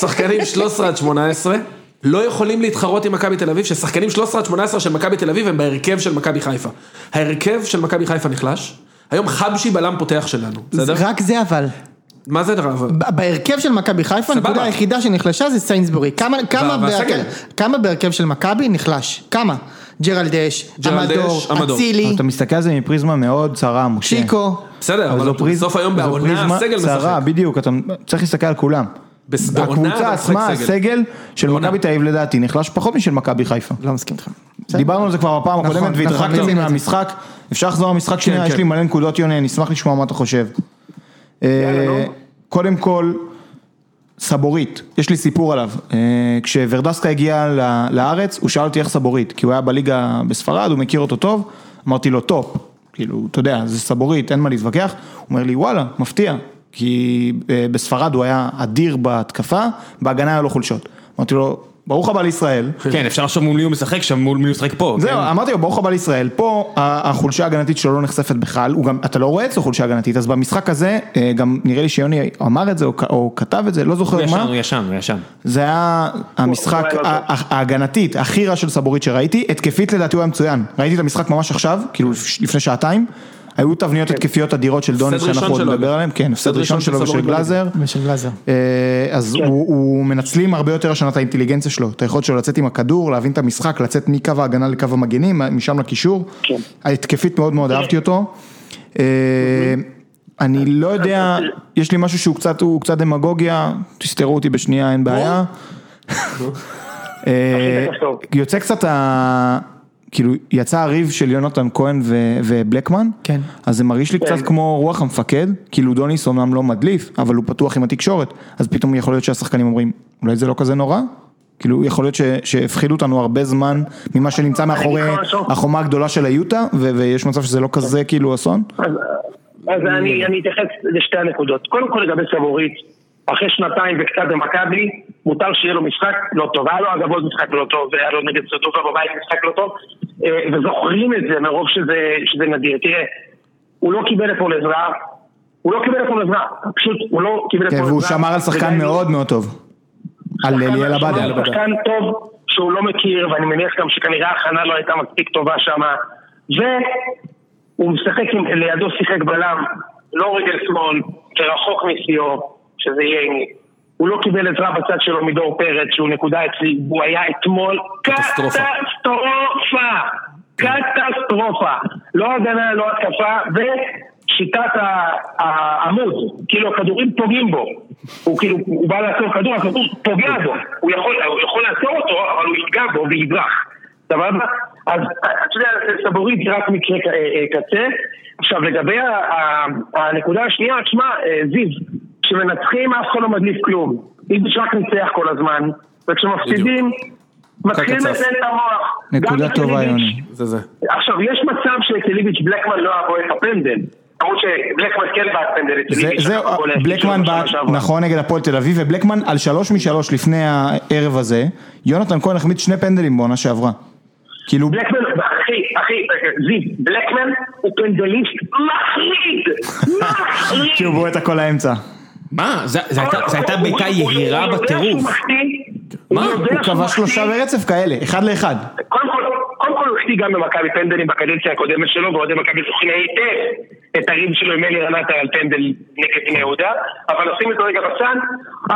שחקנים 13 עד 18 לא יכולים להתחרות עם מכבי תל אביב, ששחקנים 13 עד 18 של מכבי תל אביב הם בהרכב של מכבי חיפה. ההרכב של מכבי חיפה נחלש, היום חבשי בלם פותח שלנו, בסדר? רק זה אבל. מה זה דבר? אבל? בהרכב של מכבי חיפה. הנקודה היחידה שנחלשה זה סיינסבורי. כמה, כמה, והסגל. בהרכב, כמה בהרכב של מכבי נחלש? כמה? ג'רלדש, אמדור. אצילי, אתה מסתכל על זה מפריזמה מאוד צרה, משה. שיקו. בסדר, אבל בסוף היום זו בעונה פריזמה הסגל צרה, משחק. בדיוק, אתה צריך להסתכל על כולם. הקבוצה עצמה, סגל. הסגל של. מכבי תל אביב לדעתי נחלש פחות משל מכבי חיפה. לא מסכים איתך. דיברנו על זה כבר בפעם נכון, הקודמת נכון, והתרחקת מבין אותי את זה. מהמשחק, אפשר לחזור למשחק שנייה, כן. יש לי מלא נקודות יוני, אני אשמח לשמוע מה אתה חושב. אה, קודם כל, סבורית, יש לי סיפור עליו, אה, כשוורדסקה הגיע לארץ, הוא שאל אותי איך סבורית, כי הוא היה בליגה בספרד, הוא מכיר אותו טוב, אמרתי לו טופ, כאילו, אתה יודע, זה סבורית, אין מה להתווכח, הוא אומר לי וואלה, מפתיע, כי אה, בספרד הוא היה אדיר בהתקפה, בהגנה היה לו חולשות. אמרתי לו, ברוך הבא לישראל, כן, אפשר לחשוב מול מי הוא משחק שם, מול מי הוא משחק פה. זהו, כן? אמרתי לו, ברוך הבא לישראל, פה החולשה ההגנתית שלו לא נחשפת בכלל, הוא גם, אתה לא רואה אצלו חולשה הגנתית, אז במשחק הזה, אה, גם נראה לי שיוני אמר את זה, או, או כתב את זה, לא זוכר ישן, מה, הוא ישן, הוא ישן. זה היה המשחק לא ההגנתית הכי רע של סבורית שראיתי, התקפית לדעתי הוא היה מצוין, ראיתי את המשחק ממש עכשיו, כאילו לפני שעתיים, היו תבניות התקפיות אדירות של ראשון שאנחנו עוד נדבר אגב. עליהם, כן, הפסד ראשון שלו של ושל גלאזר. ושל גלאזר. אה, אז הוא, הוא מנצלים הרבה יותר השנה את האינטליגנציה שלו, את היכולת שלו לצאת עם הכדור, להבין את המשחק, לצאת מקו ההגנה לקו המגנים, משם לקישור. כן. ההתקפית מאוד מאוד אהבתי אותו. אה, אני לא יודע, יש לי משהו שהוא קצת, הוא קצת דמגוגיה, תסתרו אותי בשנייה, אין בעיה. אה. יוצא קצת ה... כאילו, יצא הריב של יונתן כהן ו- ובלקמן, כן. אז זה מרגיש לי קצת כן. כמו רוח המפקד, כאילו דוניס אומנם לא מדליף, אבל הוא פתוח עם התקשורת, אז פתאום יכול להיות שהשחקנים אומרים, אולי זה לא כזה נורא? כאילו, יכול להיות ש- שהפחידו אותנו הרבה זמן ממה שנמצא מאחורי? החומה הגדולה של היוטה, ו- ויש מצב שזה לא כזה כאילו אסון? אז, אז אני, אני אתייחס לשתי הנקודות. קודם כל לגבי סבורית, אחרי שנתיים וקצת במכבי, מותר שיהיה לו משחק לא טוב. היה לו אגב עוד משחק לא טוב, היה לו נגד סודובה בבית משחק לא טוב, אה, וזוכרים את זה מרוב שזה, שזה נדיר. תראה, הוא לא קיבל אתמול עזרה, הוא לא קיבל אתמול עזרה, פשוט הוא לא קיבל כן, אתמול עזרה. והוא שמר על שחקן מאוד מאוד טוב. על שחקן- ליאל עבדה. שמע, שחקן טוב שהוא לא מכיר, ואני מניח גם שכנראה ההכנה לא הייתה מספיק טובה שם, והוא משחק לידו שיחק בלם, לא רגל שמאל, כרחוק משיאו, שזה ייני. הוא לא קיבל עזרה בצד שלו מדור פרץ, שהוא נקודה אצלי, הוא היה אתמול קטסטרופה. קטסטרופה! לא הגנה, לא התקפה, ושיטת העמוד, כאילו הכדורים פוגעים בו. הוא כאילו, הוא בא לעצור כדור, הכדור פוגע בו. הוא יכול, הוא יכול לעצור אותו, אבל הוא יפגע בו ויברח. סבבה? אז אתה יודע, סבורית זה רק מקרה אה, אה, קצה. עכשיו לגבי הנקודה השנייה, תשמע, אה, זיו, כשמנצחים אף אחד לא מדליף כלום. איביץ' רק ניצח כל הזמן, וכשמפסידים, מתחילים. לזיין את המוח. נקודה טובה. יוני. זה זה. עכשיו, יש מצב שאצל איביץ' בלקמן לא אהבו את הפנדל. למרות שבלקמן כן בעט פנדל אצל איביץ'. זהו, בלקמן בעט. נכון נגד הפועל תל אביב, ובלקמן על שלוש משלוש לפני הערב הזה, יונתן כהן החמיץ שני פנדלים בעונה שעברה. כאילו, בלקמן, אחי, אחי, זיו, בלקמן הוא פנדליסט מחריד! מחריד! כי הוא בועט הכל לאמצע. מה? זה זה הייתה- בעיטה יהירה בטירוף. מה? הוא מחטיא. שלושה ברצף כאלה, אחד לאחד. קודם כל, קודם כל הוא החטיא גם במכבי פנדלים בקדנציה הקודמת שלו, ואוהדי מכבי זוכרים היטב את הריב שלו עם אלי רנטה על פנדל נגד בני יהודה, אבל נשים את זה רגע בצד.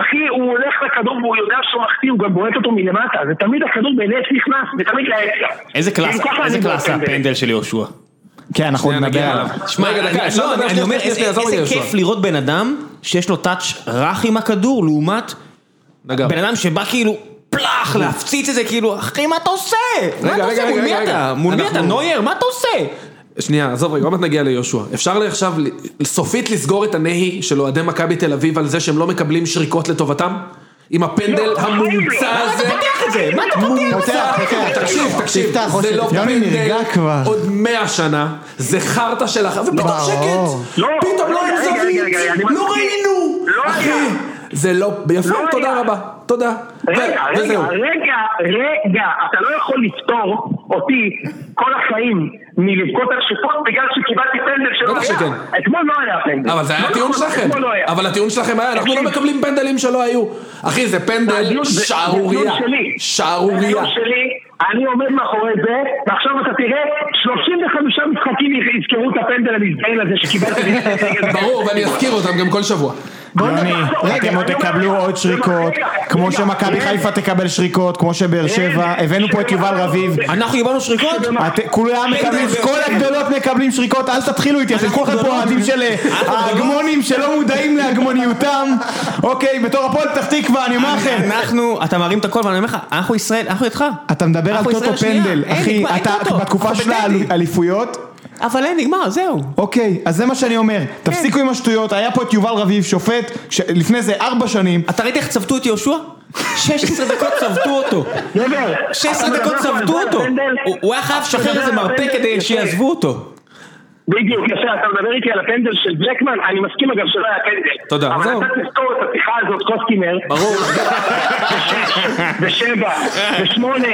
אחי, הוא הולך לכדור והוא יודע שהוא מחטיא, הוא גם בועט אותו מלמטה, זה תמיד הכדור בנץ נכנס, ותמיד לאצע. איזה קלאסה, כאילו, ככה איזה קלאסה. הפנדל של יהושע. כן, אנחנו שנייה, נדבר עליו. שמע, רגע, דקה, אפשר לדבר שנייה, שנייה, איזה עזוב איזה. כיף לראות בן אדם שיש לו טאץ' רך עם הכדור, לעומת. בן אדם שבא כאילו פלאח להפציץ את זה, כאילו, אחי, מה אתה עושה? מה רגע, אתה עושה? רגע, מול מי רגע, אתה? מול מי אתה? נוייר? מה אתה עושה? שנייה, עזוב רגע, עוד מעט נגיע ליהושע. אפשר עכשיו סופית לסגור את הנהי של אוהדי מכבי תל אביב על זה שהם לא מקבלים שריקות לטובתם? עם הפנדל לא, המומצא מה אתה הזה? פותח את זה? מה אתה פותח? פותח, פותח. תקשיב, תקשיב, תפתח, זה לא פנדל. עוד מאה שנה, זה חרטא שלך, ופתאום ברור. שקט, לא, פתאום לא רגע, זווית, לא. ראינו, לא אחי, היה. זה לא, יפה, לא תודה היה. רבה, תודה, ו- רגע, רגע, וזהו. רגע, רגע, אתה לא יכול לפתור אותי כל החיים מלבכות על שיפוט בגלל שקיבלתי פנדל שלא היה. שכן. אתמול לא היה פנדל. אבל זה היה לא הטיעון נכון, שלכם, לא היה. אבל הטיעון שלכם היה, אנחנו לא. מקבלים פנדלים שלא היו. אחי, זה פנדל שערורייה. שערורייה. אני עומד מאחורי זה, ועכשיו אתה תראה 35 משחקים יזכרו את הפנדל המזדיין הזה שקיבלתי. ברור, ואני אזכיר אותם גם כל שבוע. יוני, אתם עוד תקבלו עוד שריקות, כמו שמכבי. חיפה תקבל שריקות, כמו שבאר שבע, הבאנו פה את יובל רביב. אנחנו קיבלנו שריקות? כולם מקבלים, כל הגדולות מקבלים שריקות, אל תתחילו איתי, אתם כולכם פה אוהדים של אה, ההגמונים שלא מודעים להגמוניותם. אוקיי, בתור הפועל פתח תקווה, אני אומר לכם. אנחנו, אתה מרים את הקול ואני אומר לך, אנחנו ישראל, אנחנו איתך. אתה מדבר על טוטו. פנדל, אחי, אתה. בתקופה של. האליפויות, אבל אין, נגמר, זהו. אוקיי, אז זה מה שאני אומר, תפסיקו עם השטויות, היה פה את יובל רביב, שופט, ש- לפני זה ארבע שנים, אתה ראית איך צבטו את יהושע? 16 דקות צבטו אותו. גבר, 16 אתה דקות צבטו אותו. הוא- היה חייב לשחרר אתה איזה מרפא? כדי. שיעזבו אותו. בדיוק, יפה, אתה מדבר איתי על הפנדל של בלקמן, אני מסכים אגב שלא היה פנדל. תודה, אבל. אתה תזכור את השיחה הזאת, קוסקינר. ברור. בשש, ושבע, ושמונה.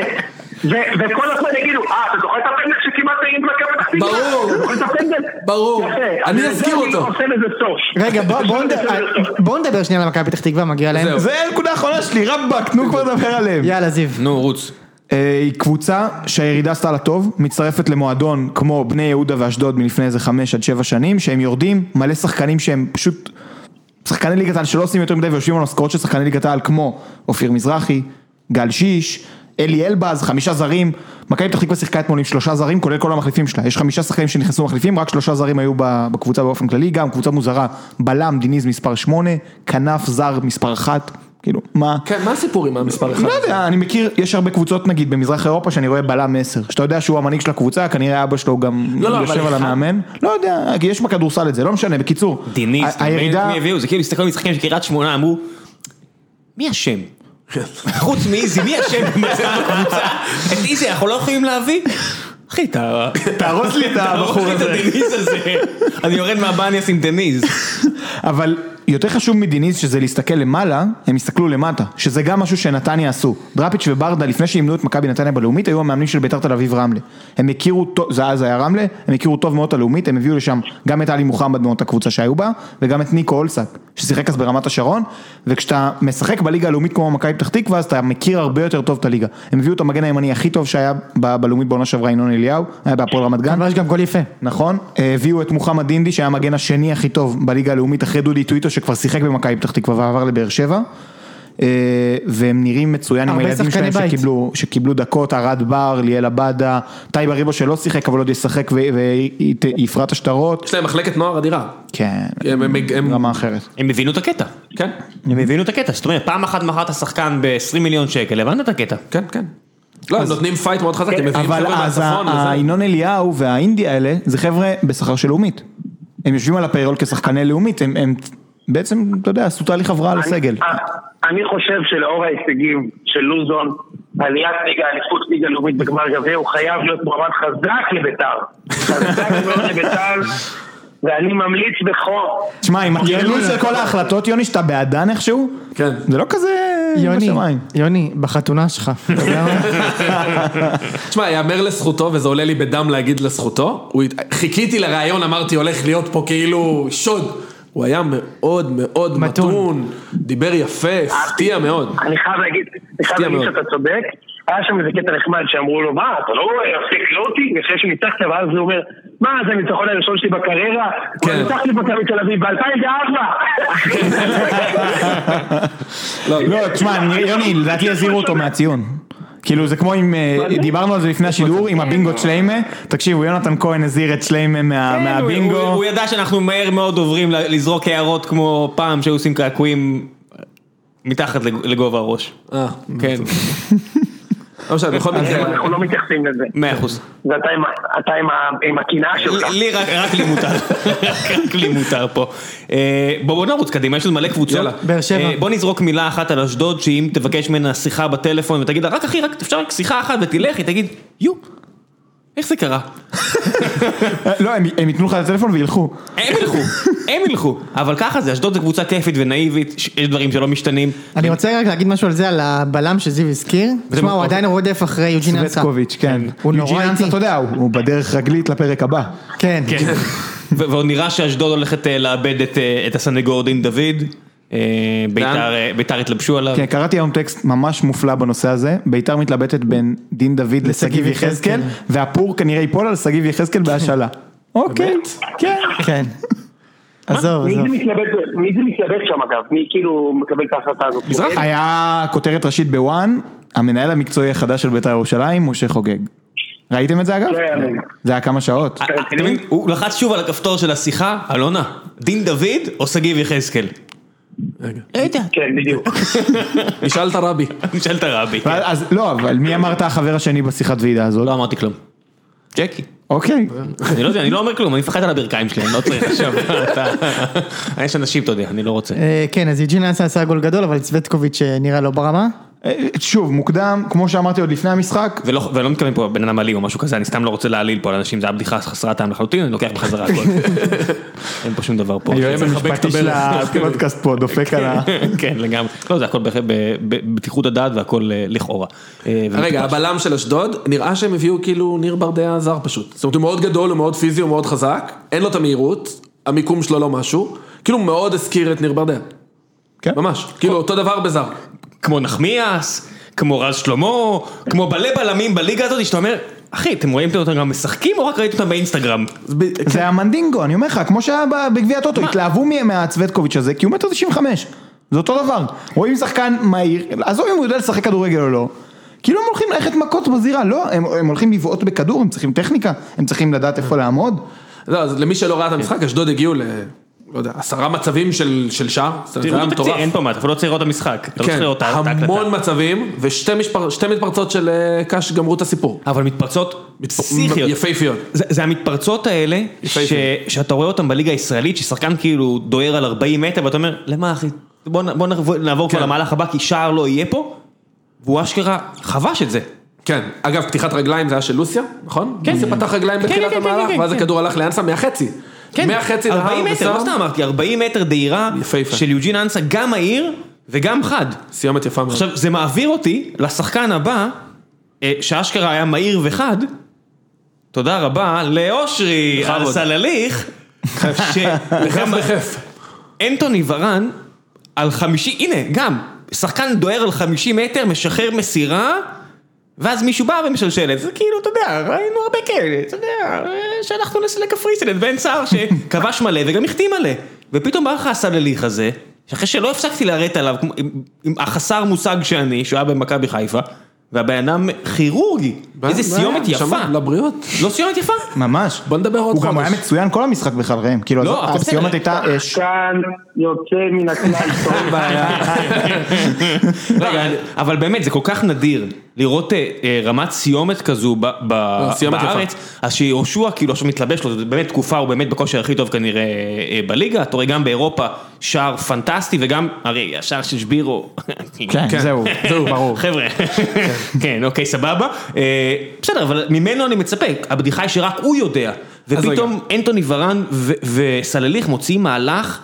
וכל הזמן יגידו, אה, אתה זוכר את הפנדל שקיבלת עם מכבי פתח תקווה? ברור. אתה זוכר את הפנדל? ברור. יפה, אני אז אזכיר אותו. רגע, בוא- בואו נדבר- שנייה על מכבי פתח תקווה, מגיע להם. זה הנקודה האחרונה שלי, רבאק, תנו כבר לדבר עליהם. יאללה, זיו. נו, רוץ. אה, היא קבוצה שהירידה עשתה לה טוב, מצטרפת למועדון כמו בני יהודה ואשדוד מלפני איזה חמש עד שבע שנים, שהם יורדים, מלא שחקנים שהם פשוט שחקני ליגת העל שלא עושים יותר מדי ויושבים על משכורות של שחקני ליגת העל כמו אופיר מזרחי, גל שיש, אלי אלבז, חמישה זרים, מכבי פתח תקווה שיחקה אתמול עם שלושה זרים כולל כל המחליפים שלה, יש חמישה שחקנים שנכנסו מחליפים, רק שלושה זרים היו בקבוצה באופן כללי, גם קבוצה מוזרה, בלם דיניז מספר שמונה, כנף זר מספר אחת, כאילו, מה? כן, מה הסיפור עם המספר אחד? לא יודע, אני מכיר, יש הרבה קבוצות נגיד במזרח אירופה שאני רואה בלם 10, שאתה יודע שהוא המנהיג של הקבוצה, כנראה אבא שלו גם לא, לא, יושב על המאמן, לא יודע, יש בכדורסל את זה, לא משנה, בקיצור, דיניס, הירידה, מי הביאו? זה כאילו הסתכלו על משחקים של קריית שמונה, אמרו, מי אשם? חוץ מאיזי, מי אשם במצב הקבוצה? את איזי אנחנו לא יכולים להביא? אחי. תהרוס לי את הבחור הזה. אני יורד מהבניאס עם דניס. אבל יותר חשוב מדיניז שזה להסתכל למעלה, הם הסתכלו למטה, שזה גם משהו שנתניה עשו. דראפיץ' וברדה לפני שאימנו את מכבי נתניה בלאומית היו המאמנים של ביתר תל אביב רמלה. הם הכירו, זה אז היה רמלה, הם הכירו טוב מאוד את הלאומית, הם הביאו לשם גם את עלי מוחמד מאותה קבוצה שהיו בה, וגם את ניקו אולסק, ששיחק אז ברמת השרון, וכשאתה משחק בליגה הלאומית כמו מכבי פתח תקווה, אז אתה מכיר הרבה יותר טוב את הליגה. הם הביאו את המגן הימני הכי טוב שהיה בלאומית בעונה שעברה, ינון אליהו, היה בהפועל רמת גן. יש גם גול יפה. נכון, הביאו את מוחמד דינדי שהיה המגן השני הכי טוב בליגה הלאומית אחרי דודי טוויטו שכבר שיחק במכבי פתח תקווה ועבר לבאר שבע. אה, והם נראים מצוין עם הילדים שלהם. שקיבלו, שקיבלו דקות, ארד בר, ליאל עבדה, טייב אריבו שלא שיחק אבל עוד ישחק ו- ויפרע את השטרות, יש להם מחלקת נוער אדירה. כן, הם- הם- הם- רמה אחרת. הם הבינו את הקטע. כן, הם הבינו את הקטע, זאת אומרת, פעם אחת מכרת שחקן ב-20 מיליון שקל, הבנת את הקטע. כן, כן. לא, הם נותנים פייט מאוד חזק, הם מביאים אבל חבר'ה אז מהצפון. וזה. ה- ינון אליהו והאינדי האלה זה חבר'ה בשכר של לאומית. הם יושבים על ה payroll כשחקני לאומית, הם, הם בעצם, אתה יודע, עשו תהליך הבראה לסגל. אני- אני חושב שלאור ההישגים של לוזון, עליית ליגה, אליפות ליגה לאומית בגמר גביע, הוא חייב להיות מועמד חזק לביתר. חזק מאוד לביתר, ואני ממליץ בחום. תשמע, עם הטרלול של כל ההחלטות, יוני, שאתה בעדן איכשהו, כן. זה לא כזה יוני, בשמיים. יוני, בחתונה שלך, אתה? תשמע, יאמר לזכותו, וזה עולה לי בדם להגיד לזכותו, חיכיתי לרעיון, אמרתי, הולך להיות פה כאילו שוד. הוא היה מאוד מאוד מתון. מתון, דיבר יפה, הפתיע מאוד. אני חייב להגיד, אני חייב להגיד מאוד. שאתה צודק. היה שם איזה קטע נחמד שאמרו לו, מה, אתה לא מפסיק לא אותי? אחרי שניצחת, ואז הוא אומר, מה, זה הניצחון הראשון שלי בקריירה? כן. הוא ניצחתי במכבי תל אביב ב-2004. לא, תשמע, אני- יוני, לדעתי הזהירו אותו מהציון. כאילו זה כמו עם, אה, דיברנו על זה לפני השידור, עם הבינגו שליימה, תקשיבו, יונתן כהן הזהיר את שליימה מה- כן, מהבינגו. הוא ידע שאנחנו מהר מאוד עוברים ל- לזרוק הערות כמו פעם שהיו עושים קעקועים מתחת לג- לגובה הראש. אה, כן, לא משנה, בכל מקרה, אנחנו לא מתייחסים לזה. מאה אחוז. ואתה עם הקנאה שלך. לי רק רק לי מותר, רק לי מותר פה. אה, בוא בוא נרוץ קדימה, יש עוד מלא קבוצות. יאללה. באר שבע. אה, בוא נזרוק מילה אחת על אשדוד, שאם תבקש ממנה שיחה בטלפון ותגיד לה, רק אחי, רק אפשר רק שיחה אחת ותלך, היא תגיד, יו, איך זה קרה? לא, הם ייתנו לך את הטלפון וילכו. הם ילכו, הם ילכו. אבל ככה זה, אשדוד זה קבוצה כיפית ונאיבית, יש דברים שלא משתנים. אני רוצה רק להגיד משהו על זה, על הבלם שזיו הזכיר. תשמע, הוא עדיין רודף אחרי יוג'ין אנסה. סווטקוביץ', כן. הוא נורא יוג'ין אנסה. אתה יודע, הוא הוא בדרך רגלית לפרק הבא. כן. כן. ועוד נראה שאשדוד הולכת אה, לאבד את, אה, את הסנגור דין דוד. אה, ביתר, אה, ביתר התלבשו עליו. כן, קראתי היום טקסט ממש מופלא בנושא הזה, ביתר מתלבטת בין דין דוד לשגיב יחזקאל, והפור כנראה ייפול על שגיב יחזקאל בהשאלה. אוקיי, כן. כן. עזוב, מי עזוב. מי זה מתלבט שם אגב? מי כאילו מקבל את ההחלטה הזאת? מזרחי. היה כותרת ראשית בוואן, המנהל המקצועי החדש של בית"ר ירושלים, משה חוגג. ראיתם את זה אגב? כן. זה היה כמה שעות. מבין? הוא לחץ שוב על הכפתור של השיחה, אלונה, דין דוד או שגיב יחזקאל? רגע. לא יודע. כן, בדיוק. נשאל את הרבי. נשאל את הרבי. אבל- אז לא, אבל מי אמרת החבר השני בשיחת ועידה הזאת? לא אמרתי כלום. ג'קי. אוקיי. אני לא יודע, אני לא אומר כלום, אני מפחד על הברכיים שלי, אני לא צריך עכשיו, יש אנשים, אתה יודע, אני לא רוצה. אה, כן, אז יוג'ין אנסה עשה גול גדול, אבל צווטקוביץ' אה, נראה לא ברמה. אה, שוב, מוקדם, כמו שאמרתי עוד לפני המשחק, ולא, ולא מתכוון פה בן אדם אלים או משהו כזה, אני סתם לא רוצה להעליל פה על אנשים, זה היה בדיחה חסרת טעם לחלוטין, אני לוקח בחזרה הכל. אין פה שום דבר פה. היועץ המשפטי של. הפודקאסט פה דופק על ה... כן, לגמרי. לא, זה הכל בבטיחות הדעת והכל אה, לכאורה. אה, רגע. הבלם של אשדוד, נראה שהם הביאו כאילו ניר ברדע זר פשוט. זאת אומרת, הוא מאוד גדול, הוא מאוד פיזי, הוא מאוד חזק, אין לו את המהירות, המיקום שלו לא משהו, כאילו הוא מאוד הזכיר את ניר ברדע. כן. ממש, כאילו אותו דבר בזר. כמו נחמיאס, כמו רז שלמה, כמו בלה בלמים בליגה הזאת, שאתה אומר, אחי, אתם רואים אותם גם משחקים או רק ראיתם אותם באינסטגרם? ב- זה המנדינגו, אני אומר לך, כמו שהיה בגביע הטוטו, התלהבו מ- מהצוותקוביץ' הזה, כי הוא מטר 95, זה אותו דבר. רואים שחקן מהיר, עזוב אם הוא יודע לשחק כדורגל או לא, כאילו הם הולכים ללכת מכות בזירה, לא, הם הם הולכים לבעוט בכדור, הם צריכים טכניקה, הם צריכים לדעת איפה לעמוד. לא, אז למי שלא ראה את המשחק, אשדוד הגיעו ל... לא יודע, עשרה מצבים של של שער, זה היה מטורף. אין פה מה, אתה אפילו לא צריך לראות את המשחק. אתה לא צריך כן, לראות את ההקלטה. המון מצבים, ושתי משפר- מתפרצות של אה, קאש גמרו את הסיפור. אבל מתפרצות פסיכיות. יפהפיות. זה, זה המתפרצות האלה, ש, שאתה רואה אותם בליגה הישראלית, ששחקן כאילו דוהר על 40 מטר, ואתה אומר, למה אחי? בוא, בוא נעבור, כבר כן. למהלך הבא, כי שער לא יהיה פה, והוא אשכרה חבש את זה. כן, אגב, פתיחת רגליים זה היה של לוסיה, נכון? כן. לוסיה פתח רגליים כן, בתחילת כן, המהלך, ואז. הכדור הלך לאנסה מהחצי. כן, מהחצי 40 להר מטר, לא סתם אמרתי, 40 מטר דהירה. של יוג'ין אנסה, גם מהיר וגם חד. סיומת יפה מאוד. עכשיו, זה מעביר אותי לשחקן הבא, אה, שאשכרה היה מהיר וחד, תודה רבה, לאושרי על. סלליך, בכיף. אנטוני ורן על 50, הנה, גם, שחקן דוהר על 50 מטר, משחרר מסירה, ואז מישהו בא ומשלשל את זה, כאילו, אתה יודע, ראינו הרבה כאלה, אתה יודע, שלחנו לקפריסין את בן סער שכבש מלא וגם החטיא מלא, ופתאום בא לך הסלליך הזה, שאחרי שלא הפסקתי להראות עליו, עם- עם החסר מושג שאני, שהוא היה במכבי חיפה, והבן אדם כירורגי, איזה סיומת יפה. נשמה, לבריאות. לא סיומת יפה? ממש. בוא נדבר עוד הוא גם חודש. היה מצוין כל המשחק בכלל ראם, כאילו לא, הכל הסיומת. הייתה אש. כאן יוצא מן הכלל טוב. רגע, אבל באמת, זה כל כך נדיר לראות אה, אה, רמת סיומת כזו יפה. בארץ, אז שיהושע כאילו עכשיו מתלבש לו, זו באמת תקופה, הוא באמת בכושר הכי טוב כנראה אה, בליגה, אתה רואה גם באירופה שער פנטסטי, וגם, הרי השער של שבירו, כן, זהו, זהו, ברור. חבר'ה, כן, אוקיי, סבבה. אה, בסדר, אבל ממנו אני מצפה, הבדיחה היא שרק הוא יודע. ופתאום אנטוני ורן ו- וסלליך מוציאים מהלך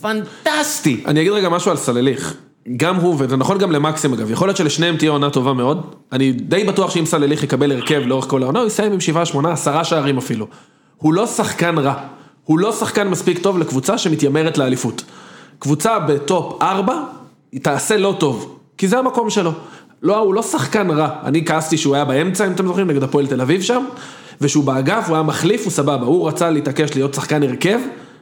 פנטסטי. אני אגיד רגע משהו על סלליך. גם הוא, וזה נכון גם למקסים אגב, יכול להיות שלשניהם תהיה עונה טובה מאוד. אני די בטוח שאם סלליך יקבל הרכב לאורך כל העונה, הוא יסיים עם שבעה, שמונה, עשרה שערים אפילו. הוא לא שחקן רע. הוא לא שחקן מספיק טוב לקבוצה שמתיימרת לאליפות. קבוצה בטופ ארבע, היא תעשה לא טוב. כי זה המקום שלו. לא, הוא לא שחקן רע. אני כעסתי שהוא היה באמצע, אם אתם זוכרים, נגד הפועל תל אביב שם, ושהוא באגף, הוא היה מחליף, הוא סבבה. הוא רצה להתעקש להיות שחקן הרכב.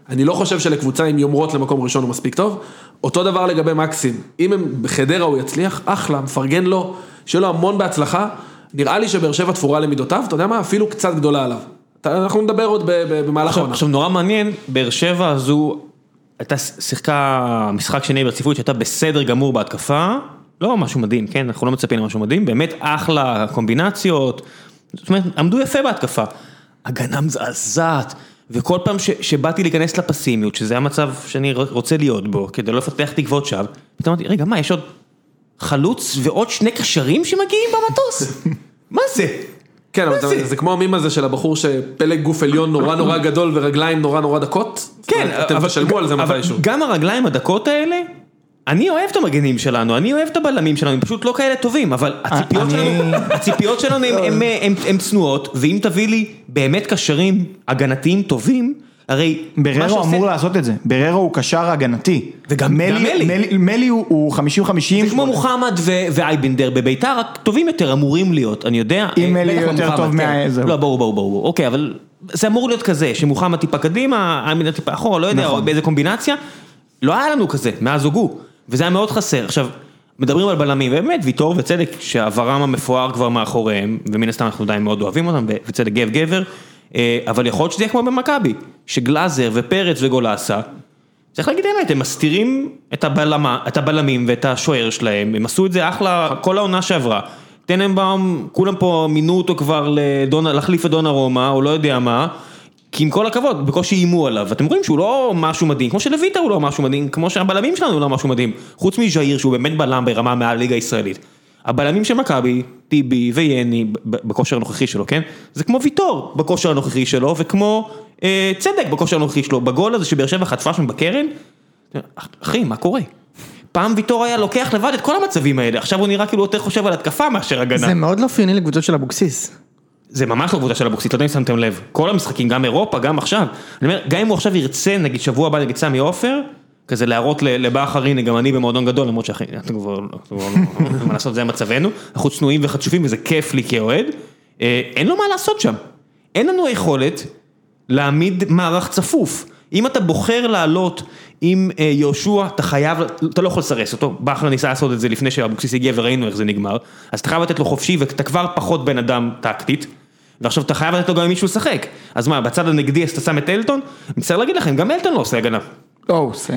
אני לא חושב שלקבוצה עם יומרות למקום ראשון הוא מספיק טוב. אותו דבר לגבי מקסים. אם הם בחדרה הוא יצליח, אחלה, מפרגן לו, שיהיה לו המון בהצלחה. נראה לי שבאר שבע תפורה למידותיו, אתה יודע מה? אפילו קצת גדולה עליו. אנחנו נדבר עוד במהלך העונה. עכשיו נורא מעניין, באר שבע הזו הייתה שיחקה משחק שני ברציפות שהייתה בסדר גמור בהתקפה, לא משהו מדהים, כן, אנחנו לא מצפים למשהו מדהים, באמת אחלה קומבינציות, זאת אומרת, עמדו יפה בהתקפה. הגנה מזעזעת, וכל פעם ש, שבאתי להיכנס לפסימיות, שזה המצב שאני רוצה להיות בו, כדי לא לפתח תקוות שווא, פתאום אמרתי, רגע, מה, יש עוד חלוץ ועוד שני קשרים שמגיעים במטוס? מה זה? כן, אבל זה? זה כמו המים הזה של הבחור שפלג גוף עליון נורא נורא גדול ורגליים נורא נורא דקות. כן, אומרת, אתם תשלמו על זה אבל מתישהו. גם הרגליים הדקות האלה, אני אוהב את המגנים שלנו, אני אוהב את הבלמים שלנו, הם פשוט לא כאלה טובים, אבל הציפיות שלנו, הציפיות שלנו הם צנועות, ואם תביא לי באמת קשרים הגנתיים טובים, הרי בררו אמור לעשות את זה, בררו הוא קשר הגנתי. וגם- מלי- מלי. הוא- הוא 50-50. זה כמו מוחמד ואייבנדר בביתר, רק טובים יותר אמורים להיות, אני יודע. אם אה, מלי יותר טוב כן. מה-. לא, ברור, ברור, ברור, אוקיי, אבל זה אמור להיות כזה, שמוחמד טיפה קדימה, אייבנדר טיפה אחורה, לא יודע, נכון. באיזה קומבינציה, לא היה לנו כזה, מאז הוגו, וזה היה מאוד חסר. עכשיו, מדברים על בלמים, ובאמת, ויטור וצדק, שעברם המפואר כבר מאחוריהם, ומן הסתם אנחנו עדיין מאוד אוהבים אותם, וצדק גב גבר, אה, אבל יכול להיות שזה יהיה כמו במכבי, שגלאזר ופרץ וגולסה, צריך להגיד האמת, הם מסתירים את, הבלמה, את הבלמים ואת השוער שלהם, הם עשו את זה אחלה כל העונה שעברה. טננבאום, כולם פה מינו אותו כבר לדון, להחליף את דון ארומה, או לא יודע מה, כי עם כל הכבוד, בקושי איימו עליו, אתם רואים שהוא לא משהו מדהים, כמו שלויטה הוא לא משהו מדהים, כמו שהבלמים שלנו לא משהו מדהים, חוץ מז'איר שהוא באמת בלם ברמה מעל ליגה הישראלית. הבלמים של מכבי, טיבי ויני, בכושר הנוכחי שלו, כן? זה כמו ויטור בכושר הנוכחי שלו, וכמו אה, צדק בכושר הנוכחי שלו, בגול הזה שבאר שבע חטפה שם בקרן, אחי, מה קורה? פעם ויטור היה לוקח לבד את כל המצבים האלה, עכשיו הוא נראה כאילו יותר חושב על התקפה מאשר הגנה. זה מאוד לא אופייני לקבוצות של אבוקסיס. זה ממש לא קבוצה של אבוקסיס, לא יודע אם שמתם לב. כל המשחקים, גם אירופה, גם עכשיו. אני אומר, גם אם הוא עכשיו ירצה, נגיד שבוע הבא נגד סמי עופר, כזה להראות לבכר, הנה גם אני במועדון גדול, למרות שאחי, אתם כבר לא, לא, אין מה לעשות, זה מצבנו. אנחנו צנועים וחצופים וזה כיף לי כאוהד. אה, אין לו מה לעשות שם. אין לנו יכולת להעמיד מערך צפוף. אם אתה בוחר לעלות עם אה, יהושע, אתה חייב, אתה לא יכול לסרס אותו, בכר ניסה לעשות את זה לפני שאבוקסיס הגיע וראינו איך זה נגמר, אז אתה חייב לתת לו חופשי ואתה כבר פחות בן אדם טקטית, ועכשיו אתה חייב לתת לו גם אם מישהו לשחק. אז מה, בצד הנגדי אז אתה שם את אלטון? מצטער להגיד לכם, גם אלטון לא עושה הגנה. לא, הוא עושה.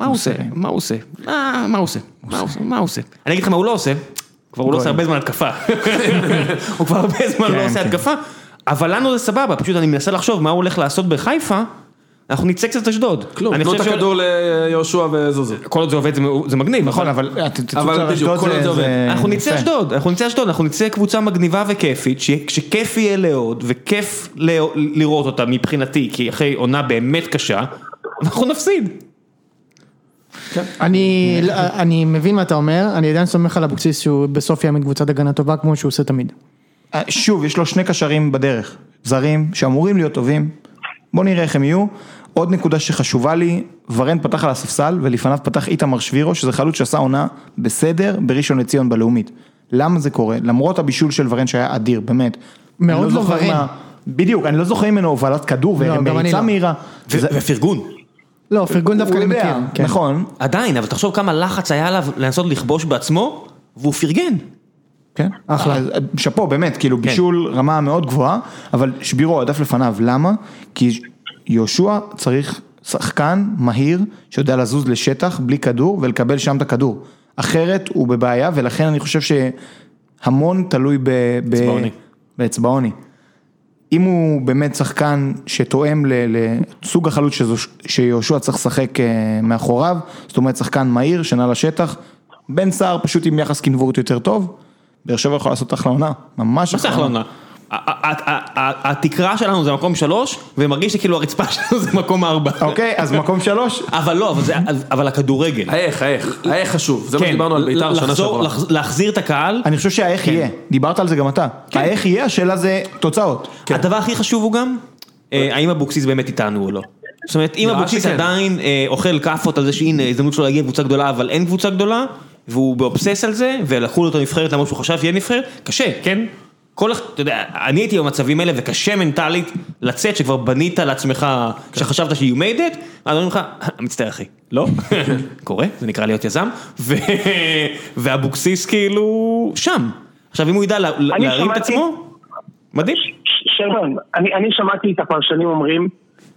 מה הוא עושה? מה הוא עושה? מה מה הוא עושה? מה הוא עושה? מה הוא עושה? אני אגיד לך מה הוא לא עושה, כבר הוא לא עושה הרבה זמן התקפה. הוא כבר הרבה זמן לא כן, עושה כן. התקפה, אבל לנו זה סבבה, פשוט אני מנסה לחשוב מה הוא הולך לעשות בחיפה, אנחנו נצא קצת אשדוד. כלום, אני תנו את הכדור ליהושע וזוזו. כל עוד זה עובד זה- מגניב. נכון, אבל אבל בדיוק, כל עוד זה. עובד. אנחנו נצא. אשדוד, אנחנו נצא אשדוד, אנחנו נצא קבוצה מגניבה וכיפית, שכיף יהיה לאהוד, וכיף לא- לראות אותה מבחינתי, כי אחרי עונה באמת קשה, אנחנו נפסיד. אני, אני מבין מה אתה אומר, אני עדיין סומך על אבוקסיס שהוא בסוף יעמיד קבוצת הגנה טובה כמו שהוא עושה תמיד. אה, שוב, יש לו שני קשרים בדרך, זרים, שאמורים להיות טובים, בוא נראה איך הם יהיו. עוד נקודה שחשובה לי, ורן פתח על הספסל ולפניו פתח איתמר שבירו, שזה חלוץ שעשה עונה בסדר בראשון לציון בלאומית. למה זה קורה? למרות הבישול של ורן שהיה אדיר, באמת. מאוד אני לא זוכר ורן. מה- בדיוק, אני לא זוכר ממנו הובלת כדור לא, ומריצה לא. מהירה. ופרגון. לא, פרגון דווקא אני מכיר. כן. נכון, עדיין, אבל תחשוב כמה לחץ היה עליו לנסות לכבוש בעצמו, והוא פרגן. כן, אחלה. אז, שאפו, באמת, כאילו בישול רמה מאוד גבוהה, אבל שבירו הדף לפניו, למה? כי יהושע צריך שחקן מהיר שיודע לזוז לשטח בלי כדור ולקבל שם את הכדור. אחרת הוא בבעיה, ולכן אני חושב שהמון תלוי ב... ב- אצבעוני. באצבעוני. אם הוא באמת שחקן שתואם לסוג החלוץ שיהושע צריך לשחק אה, מאחוריו, זאת אומרת שחקן מהיר, שנע לשטח, בן סער פשוט עם יחס קנבוריות יותר טוב, באר שבע יכול לעשות אחלה עונה, ממש אחלה עונה? התקרה שלנו זה מקום שלוש, ומרגיש לי כאילו הרצפה שלנו זה מקום ארבע. אוקיי, אז מקום שלוש, אבל לא, אבל הכדורגל. האיך, האיך, האיך חשוב, זה מה כן, שדיברנו על בית"ר שנה לחזור- שעברה. להחזיר את הקהל. אני חושב שהאיך כן. יהיה, דיברת על זה גם אתה, האיך יהיה, השאלה זה תוצאות. הדבר הכי חשוב הוא גם, אה, האם אבוקסיס באמת איתנו או לא. זאת אומרת, אם אבוקסיס. עדיין אה, אוכל כאפות על זה שהנה הזדמנות שלו להגיע לקבוצה גדולה אבל אין קבוצה גדולה, והוא באובסס על זה, ולקחו לו את הנבחרת למרות שהוא חשב שיהיה נבחרת, קשה, כן? כל, אתה יודע, אני הייתי במצבים האלה וקשה מנטלית לצאת שכבר בנית לעצמך, שחשבת ש- you made it, אז אומרים לך, מצטער אחי, לא? קורה, זה נקרא להיות יזם, ו- ואבוקסיס כאילו שם. עכשיו אם הוא ידע לה- להרים את עצמו, מדהים. שרון, אני, אני שמעתי את הפרשנים אומרים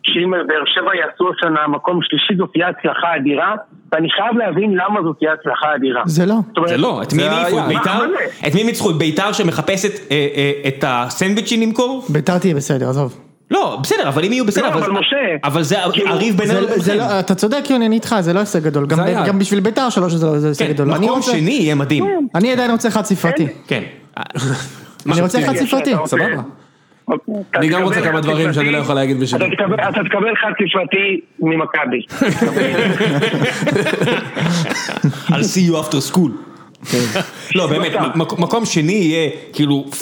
שאם באר שבע יעשו השנה מקום שלישי זאת תהיה הצלחה אדירה, ואני חייב להבין למה זאת תהיה הצלחה אדירה. זה לא. אומרת, זה לא, את מי הם העיפו? את. ביתר? את מי הם ניצחו? את ביתר שמחפשת אה, אה, את הסנדוויצ'ים למכור? ביתר תהיה בסדר, עזוב. לא, בסדר, אבל אם יהיו בסדר, לא, אבל זה- משה, אבל זה הריב בינינו לבינכם. לא- אתה צודק יוני, אני איתך, זה לא הישג גדול. גם- בשביל ביתר שלוש זה לא זה הישג כן, גדול. מקום רוצה- שני יהיה מדהים. אני עדיין רוצה חד ספרתי. כן. אני רוצה חד ספרתי. אתה רוצה- סבבה. אוקיי, אני גם רוצה כמה דברים שאני לא יכול להגיד בשבילי. אתה תקבל- אתה תקבל חד ספרתי ממכבי. I'll see you after school. לא, באמת, מק- מקום שני יהיה כאילו מקום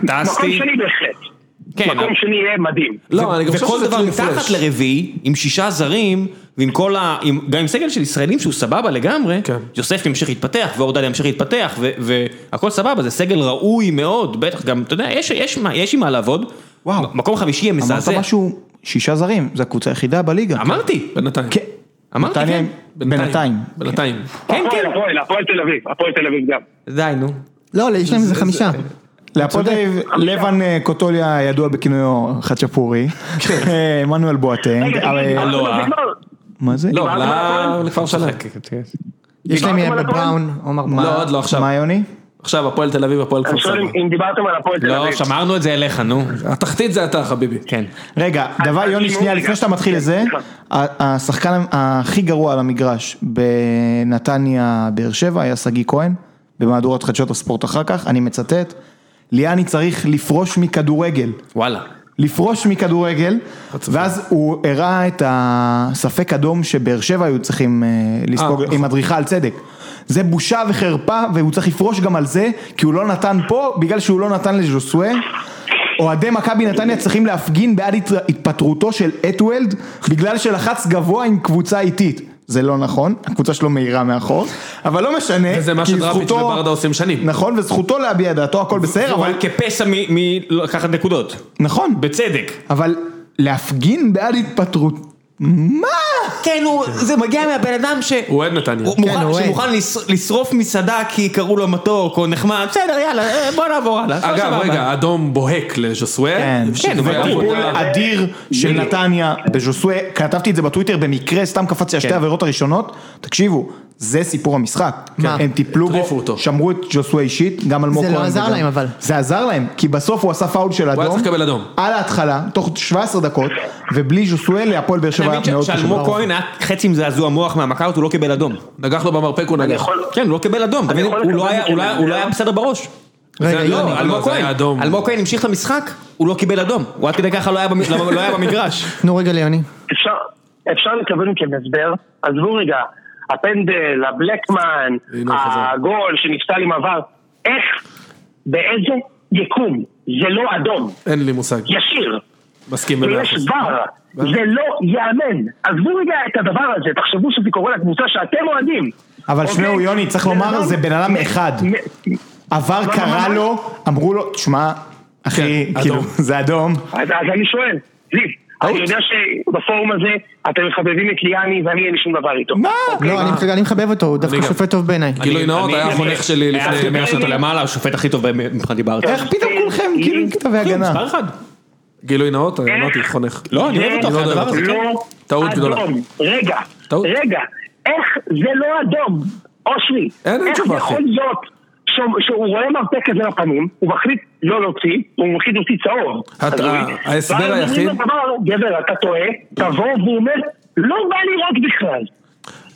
פנטסטי. שני בהחלט. כן, מקום שני יהיה מדהים. לא, אני גם חושב וכל שזה דבר תלוי מתחת פרש. לרביעי, עם שישה זרים, ועם כל ה... עם- גם עם סגל של ישראלים שהוא סבבה לגמרי, כן. יוסף ימשיך להתפתח, ואורדל ימשיך להתפתח, ו- והכל סבבה, זה סגל ראוי מאוד, בטח גם, אתה יודע, יש- יש מה- יש עם מה לעבוד. וואו. מקום חמישי יהיה אמרת מזעזע. משהו, שישה זרים, זו הקבוצה היחידה בליגה. אמרתי. בינתיים. כן, אמרתי, כן. בינתיים. בינתיים. כן, כן. הפועל, הפועל, הפועל תל אביב, הפועל תל אביב גם. די, נו. לא, יש להם איזה חמישה. להפועל תל אביב, לבן אה, קוטוליה ידוע בכינויו חצ'פורי, אה, עמנואל בואטנג, אה, לא. בית"ר? מה זה? לא, עלה? לכפר שלם. יש להם דיברתם על הפועל? בראון, עומר בראון. לא, עוד לא עכשיו. מה יוני? עכשיו הפועל תל אביב, הפועל כפר סבא. אם- דיברתם על הפועל תל לא, אביב. שמרנו את זה אליך, נו. התחתית זה אתה חביבי. כן. רגע, דבר יוני שנייה. לפני שאתה מתחיל לזה. ה- השחקן הכי גרוע על המגרש בנתניה באר שבע היה שגיא כהן, במהדורת חדשות הספורט אחר כך, אני מצטט, ליאני צריך לפרוש מכדורגל. וואלה. לפרוש מכדורגל, ואז הוא הראה את הספק אדום שבאר שבע היו צריכים אה, לספוג נכון. עם אדריכל על צדק. זה בושה וחרפה, והוא צריך לפרוש גם על זה, כי הוא לא נתן פה, בגלל שהוא לא נתן לז'וסווה. אוהדי מכבי נתניה צריכים להפגין בעד הת- התפטרותו של אטוולד, בגלל שלחץ גבוה עם קבוצה איטית. זה לא נכון, הקבוצה שלו מהירה מאחור, אבל לא משנה, וזה מה שדראפיץ' וברדה עושים שנים. נכון, וזכותו להביע דעתו, הכל בסדר, אבל... כפסע מלקחת נקודות. נכון, בצדק. אבל להפגין בעד התפטרות, מה? כן, הוא- זה מגיע מהבן אדם ש... הוא אוהד נתניה. הוא כן, מוכן- הוא אוהד. שמוכן לש- לשרוף מסעדה כי קראו לו מתוק או נחמד, בסדר יאללה אה, בוא נעבור הלאה. אגב. רגע, אדום בוהק לז'וסווה. כן, כן. וטיפול אדיר של נתניה בז'וסווה, כתבתי את זה בטוויטר במקרה, סתם קפצתי על שתי כן. העבירות הראשונות, תקשיבו, זה סיפור המשחק? הם טיפלו בו. שמרו את ג'וסווה אישית, גם אלמוג זה כהן. לא עזר להם, אבל. זה עזר להם, כי בסוף הוא עשה פאול של אדום, היה צריך לקבל אדום. על ההתחלה, תוך 17 דקות, ובלי ז'וסווה להפועל באר שבע מאוד קשה. שאלמוג כהן היה חצי עם זעזוע מוח מהמכות, הוא לא קיבל אדום. נגח לו במרפק, הוא נגח. כן, הוא לא קיבל אדום, הוא לא היה- הוא לא היה- לא בסדר בראש. רגע. לא, לא, אלמוג כהן, אדום. אלמוג כהן המשיך את המשחק, הוא לא קיבל אדום. הוא עד כדי ככה לא היה במ- לא היה במגרש. תנו רגע ליוני. אפשר, אפשר לקבל מכם הסבר, עזבו רגע, הפנדל, הבלקמן. הגול שנפסל עם עבר, איך, באיזה יקום, זה לא אדום, אין לי מושג. ישיר, מסכים במאה ויש אחוז. ור, זה לא ייאמן, עזבו רגע את הדבר הזה, תחשבו שזה קורה לקבוצה שאתם אוהדים. אבל אוקיי? שמעו יוני, צריך לומר, זה בן אדם אחד. עבר מה, קרה מה, מה? לו, אמרו לו, תשמע, אחי, כן, כאילו. זה אדום, אז, אז אני שואל, זיו, אני יודע שבפורום הזה אתם מחבבים את ליאני ואני אין לי שום דבר איתו. מה? לא, אני מחבב- אני מחבב אותו, הוא דווקא. שופט טוב בעיניי. גילוי נאות, היה החונך שלי לפני לפני 100 אותו שנה. למעלה, השופט הכי טוב מבחינתי בארץ. איך פתאום כולכם כאילו עם כתבי הגנה? מספר אחד. גילוי נאות, אמרתי חונך. לא, אני אוהב אותו אחרי הדבר הזה. כן. לא טעות גדולה. רגע. רגע, איך זה לא אדום? אושרי, אין, איך תשובה, זה יכול להיות שהוא- רואה מרפק כזה בפנים, הוא מחליט לא להוציא, הוא מחליט להוציא צהוב. הת- אז הוא- ה- ההסבר היחיד- לו, "דבר, גבר, אתה טועה, תבוא, והוא אומר, לא בא לראות בכלל.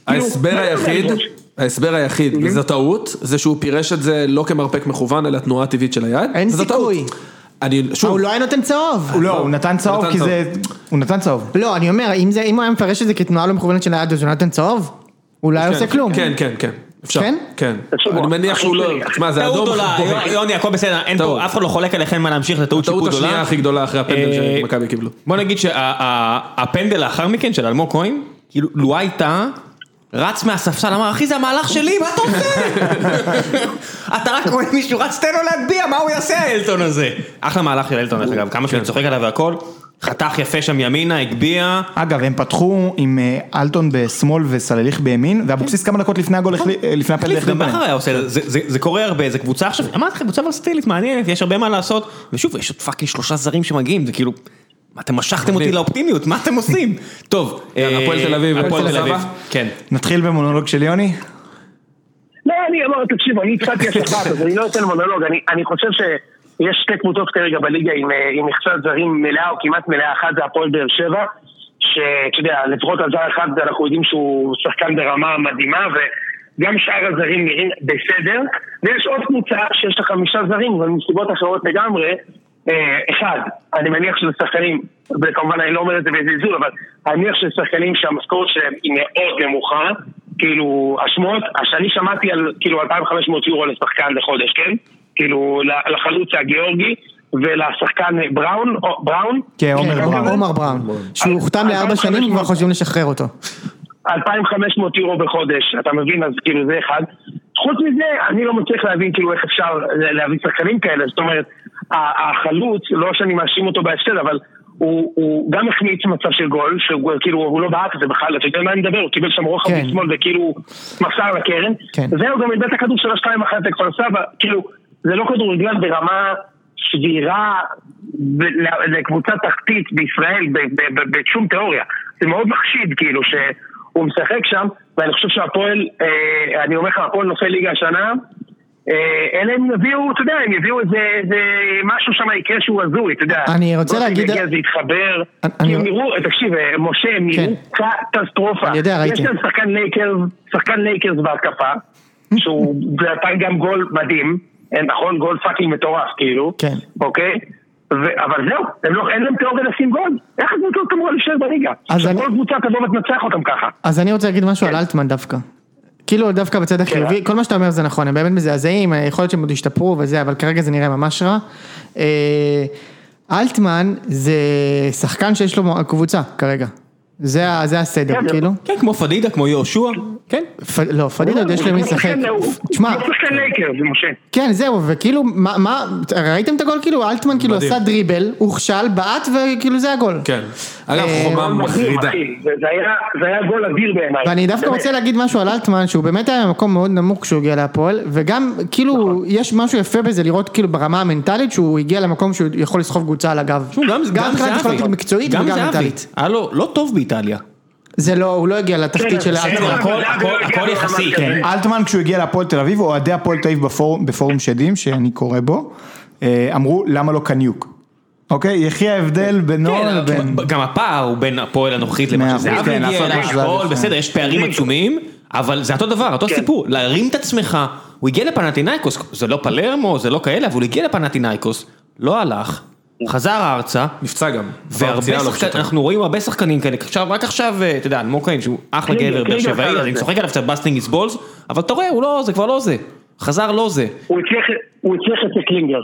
ההסבר כאילו, היחיד, מה- ההסבר היחיד, וזו טעות, זה שהוא פירש את זה לא כמרפק מכוון, אלא תנועה טבעית של היד. אין סיכוי. אני, שוב, הוא לא היה נותן צהוב. הוא לא, הוא נתן צהוב נתן כי. זה... הוא נתן צהוב. לא, אני אומר, אם הוא היה מפרש את זה כתנועה לא מכוונת של היד, אז הוא נותן צהוב? הוא לא היה עושה כלום. כן, כן, כן. אפשר. כן? כן. אני מניח שהוא לא... תשמע, זה טעות אדום. גדולה. יוני הכל בסדר, אין. פה, אף אחד לא חולק עליכם מה להמשיך, זה טעות הטעות שיפוט גדולה. השנייה הכי גדולה אחרי הפנדל אה, שמכבי קיבלו. בוא נגיד שהפנדל לאחר מכן של אלמוג כהן, כאילו לו הייתה, רץ מהספסל, אמר אחי זה המהלך שלי, מה אתה עושה? אתה רק רואה מישהו רץ, תן לו להגביה, מה הוא יעשה האלטון הזה? אחלה מהלך של אלטון דרך אגב, כמה שאני צוחק עליו והכל, חתך יפה שם ימינה, הגביה, אגב, הם פתחו עם אה, אלטון בשמאל וסלליך בימין, ואבוקסיס כמה דקות לפני הגול, החלי- אה, לפני הפנדל החליט גם. בכר היה עושה, זה- זה זה- זה קורה הרבה, זה קבוצה עכשיו, אמרתי לך, קבוצה ורסטילית מעניינת, יש הרבה מה לעשות, ושוב, יש עוד fucking שלושה זרים שמגיעים, זה כאילו, אתם משכתם אותי. לאופטימיות, מה אתם עושים? טוב, יאללה, אה, הפועל תל אביב, הפועל תל אביב? כן. נתחיל במונולוג של יוני. לא, אני אמר, תקשיב, אני הצעתי השבת, אז אני לא אתן מונולוג, אני, אני חושב שיש שתי קבוצות כרגע בליגה עם, אה, עם מכסת זרים מלאה או כמעט מלאה, אחת זה הפועל באר שבע, שאתה יודע, לפחות על זר אחד אנחנו יודעים שהוא שחקן ברמה מדהימה, וגם שאר הזרים נראים בסדר, ויש עוד קבוצה שיש לה חמישה זרים, אבל מסיבות אחרות לגמרי, אה, אחד, אני מניח שזה שחקנים, וכמובן אני לא אומר את זה בזלזול, אבל אני מניח שזה שחקנים שהמשכורת שלהם היא מאוד נמוכה, כאילו, השמועות, שאני שמעתי על כאילו 2,500 יורו לשחקן לחודש, כן? כאילו, לחלוץ הגיאורגי ולשחקן בראון, או, בראון, כן, עומר כן, בראון. עומר בראון. שהוא הוחתם לארבע שנים וכבר חושבים לשחרר אותו. 2,500 יורו בחודש, אתה מבין? אז כאילו זה אחד. חוץ מזה, אני לא מצליח להבין כאילו איך אפשר להביא שחקנים כאלה, זאת אומרת, החלוץ, לא שאני מאשים אותו בהפסד, אבל הוא, הוא גם החמיץ מצב של גול, שהוא כאילו, הוא לא בעט את זה בכלל, אתה יודע מה אני מדבר, הוא קיבל שם רוחב כן. משמאל וכאילו מסר לקרן, כן. זהו, גם איבד את הכדור של השתיים אחת לכפר סבא, כאילו, זה לא כדורגלן ברמה סבירה לקבוצה תחתית בישראל בשום תיאוריה. זה מאוד מחשיד כאילו שהוא משחק שם, ואני חושב שהפועל, אה, אני אומר לך, הפועל נופל ליגה השנה, אלא הם יביאו, אתה יודע, הם יביאו איזה, איזה משהו שם יקרה שהוא הזוי, אתה יודע. אני רוצה לא להגיד- זה יתחבר, אני- כי הם נראו, תקשיב, אה, משה, הם כן. נראו קטסטרופה. אני יודע, ראיתי. יש להם שחקן לייקרס, שחקן לייקרס בהתקפה, שהוא נתן גם גול מדהים, אה, נכון? גול fucking מטורף, כאילו. כן. אוקיי? ו- אבל זהו, הם לא, אין להם תיאוריה לשים גול. איך הקבוצות אמורה להישאר בליגה? כל קבוצה תבוא ותנצח אותם ככה. אז אני רוצה להגיד משהו על אלטמן דווקא. כאילו דווקא בצד החיובי, כל מה שאתה אומר זה נכון, הם באמת מזעזעים, יכול להיות שהם עוד ישתפרו וזה, אבל כרגע זה נראה ממש רע. אה, אלטמן זה שחקן שיש לו קבוצה כרגע. זה ה- זה הסדר, כן, כאילו. כן, כמו פדידה, כמו יהושע, כן. פ- לא, פדידה עוד יש למי לשחק. תשמע, הוא שחקן לייקר, זה משה. כן זהו, וכאילו, מה, מה, ראיתם את הגול? כאילו אלטמן כאילו. עשה דריבל, הוכשל, בעט וכאילו זה הגול. כן. אגב, אה, חומה מדהים, מחרידה. זה זה היה- גול אדיר בעיניי. ואני דווקא. רוצה להגיד משהו על אלטמן, שהוא באמת היה במקום מאוד נמוך כשהוא הגיע להפועל, וגם כאילו יש משהו יפה בזה לראות כאילו ברמה המנטלית שהוא הגיע למקום שהוא יכול לסחוב קבוצה על הגב. גם גם מבחינת זהבי. יכולת מקצועית גם וגם. מנטלית. היה לו לא טוב באיטליה. זה לא, הוא לא הגיע לתחתית של בסדר, אלטמן. הכל- לא הכל ברמה יחסי. כן. אלטמן כשהוא הגיע להפועל תל אביב, אוהדי הפועל תל אביב בפורום- שדים, שאני קורא בו, אה, אמרו למה לא קניוק. אוקיי? יחי ההבדל בינו כן, לבין... גם הפער הוא בין הפועל הנוכחית למה שזה כן, הגיע לעשות אליי, מה שזה הכל בסדר, יש פערים עצומים, אבל זה אותו דבר, אותו סיפור, להרים את עצמך, הוא הגיע לפנטינאיקוס, זה לא פלרמו, זה לא כאלה, אבל הוא הגיע לפנטינאיקוס, לא הלך, חזר ארצה, נפצע גם. לא. אנחנו רואים הרבה שחקנים כאלה, עכשיו, רק עכשיו, אה, אתה יודע, אלמוג כהן שהוא אחלה גבר, באר שבעי, אני את. צוחק עליו קצת busting his balls, אבל אתה רואה, הוא לא, זה כבר לא זה, חזר לא זה, הוא הצליח- הוא אצל קלינגר.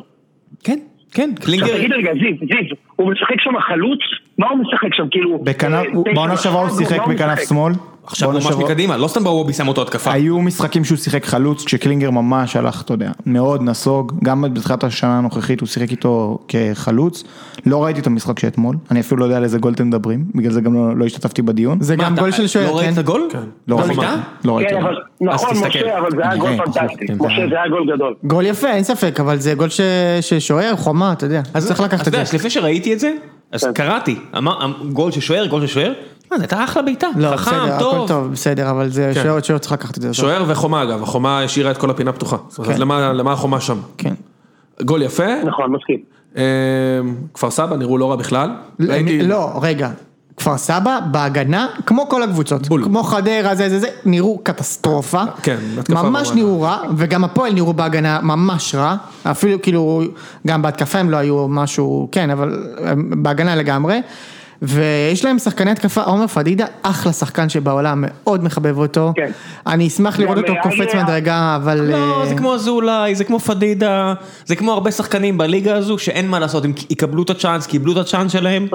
כן, כן, קלינגר, עכשיו תגיד רגע, זיו, זיו, הוא משחק שם חלוץ? מה הוא משחק שם? כאילו... אה, הוא- בעונה שעברה הוא שיחק בכנף? שמאל, עכשיו הוא ממש מקדימה, לא סתם בוובי שם אותו התקפה. היו משחקים שהוא שיחק חלוץ, כשקלינגר ממש הלך, אתה יודע, מאוד נסוג, גם בתחילת השנה הנוכחית הוא שיחק איתו כחלוץ. לא ראיתי את המשחק שאתמול, אני אפילו לא יודע על איזה גול אתם מדברים, בגלל זה גם לא, לא השתתפתי בדיון. זה מה, גם אתה גול של שוער, לא ראית כן? את הגול? לא גול ראיתי. בעיטה? לא ראיתי. כן, אבל נכון. משה, אבל זה היה גול נראה, פנטסטי. כן, משה, זה- היה גול גדול. גול יפה, אין ספק, אבל זה גול ש- ששוער, חומה, אתה יודע. אז צריך לקחת אתה את יודע, זה. לפני שראיתי את זה, אז כן. קראתי, אמר, אמ- גול של שוער, גול של שוער, מה, זה הייתה אחלה בעיטה, לא, חכם, בסדר, הכל טוב. טוב, בסדר, אבל זה כן. שוער, שוער צריך לקחת את זה. שוער וחומה אגב, החומה השאירה את כל הפינה פתוחה. אז למה למה החומה שם? כן. גול יפה, נכון, מסכים. אה, כפר סבא נראו לא רע בכלל. ראיתי- לא, רגע. כפר סבא בהגנה, כמו כל הקבוצות, בול. כמו חדרה, זה זה זה, נראו קטסטרופה, כן, התקפה ממש ברמה. נראו רע, וגם הפועל נראו בהגנה ממש רע, אפילו כאילו, גם בהתקפה הם לא היו משהו, כן, אבל בהגנה לגמרי, ויש להם שחקני התקפה, עומר פדידה, אחלה שחקן שבעולם, מאוד מחבב אותו, כן. אני אשמח לראות אותו קופץ מדרגה, אבל... לא, אה, זה כמו אזולאי, זה כמו פדידה, זה כמו הרבה שחקנים בליגה הזו שאין מה לעשות, הם יקבלו את הצ'אנס, קיבלו את הצ'אנס שלהם,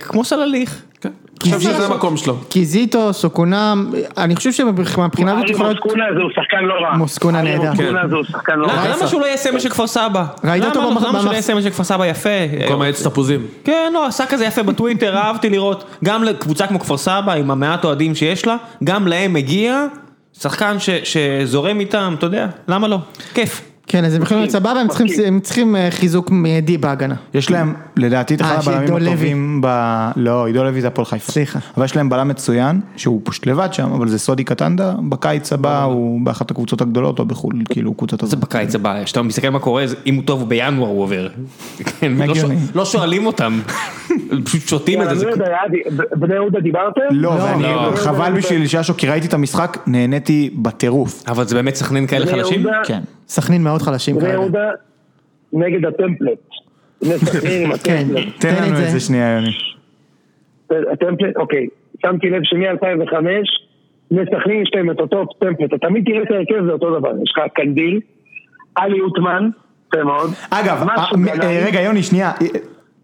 כמו סלליך. כן, אני חושב שזה המקום שלו. קיזיטו, סוקונה, אני חושב שמבחינה הזאת ארי יכול להיות... מוסקונה הזה הוא שחקן לא רע. מוסקונה נהדר. מוסקונה שחקן לא רע. למה שהוא לא יהיה סמל של כפר סבא? ראית אותו למה- במח- למה שהוא לא יהיה סמל של כפר סבא יפה? במקום העץ תפוזים. כן, לא, עשה כזה יפה בטוויטר, אהבתי לראות. גם לקבוצה כמו כפר סבא, עם המעט אוהדים שיש לה, גם להם מגיע שחקן ש- שזורם איתם, אתה יודע, למה לא? כיף. כן, אז הם יכולים להיות סבבה, הם צריכים- הם צריכים אה, חיזוק מיידי בהגנה. יש להם, לדעתי, את אחד אה, הבלמים. הטובים ב... לא, עידו לוי זה הפועל חיפה. סליחה. אבל יש להם בלם מצוין, שהוא פשוט לבד שם, אבל זה סודי קטנדה, בקיץ הבא הוא באחת הקבוצות הגדולות, או בחו"ל, כאילו, קבוצת זה הזאת. בקיץ הבא, כשאתה מסתכל מה קורה, זה- אם הוא טוב בינואר הוא עובר. כן, לא לא שואלים אותם, פשוט שותים את זה. זה- בני יהודה דיברתם? לא, לא, ואני, לא. חבל בשביל ששו, כי ראיתי את המשחק, נהניתי בטירוף. אבל זה באמת סכנין כאלה חלשים? כן. סכנין מאוד חלשים בני כאלה. יהודה נגד הטמפלט. בני כן. תן לנו את זה שנייה, יוני. הטמפלט, אוקיי, שמתי לב שמ-2005, בני סכנין יש להם את אותו טמפלט, אתה תמיד תראה את ההרכב זה אותו דבר, יש לך קנדיל, עלי אוטמן, יפה מאוד. אגב, אה. אה, רגע, יוני, שנייה,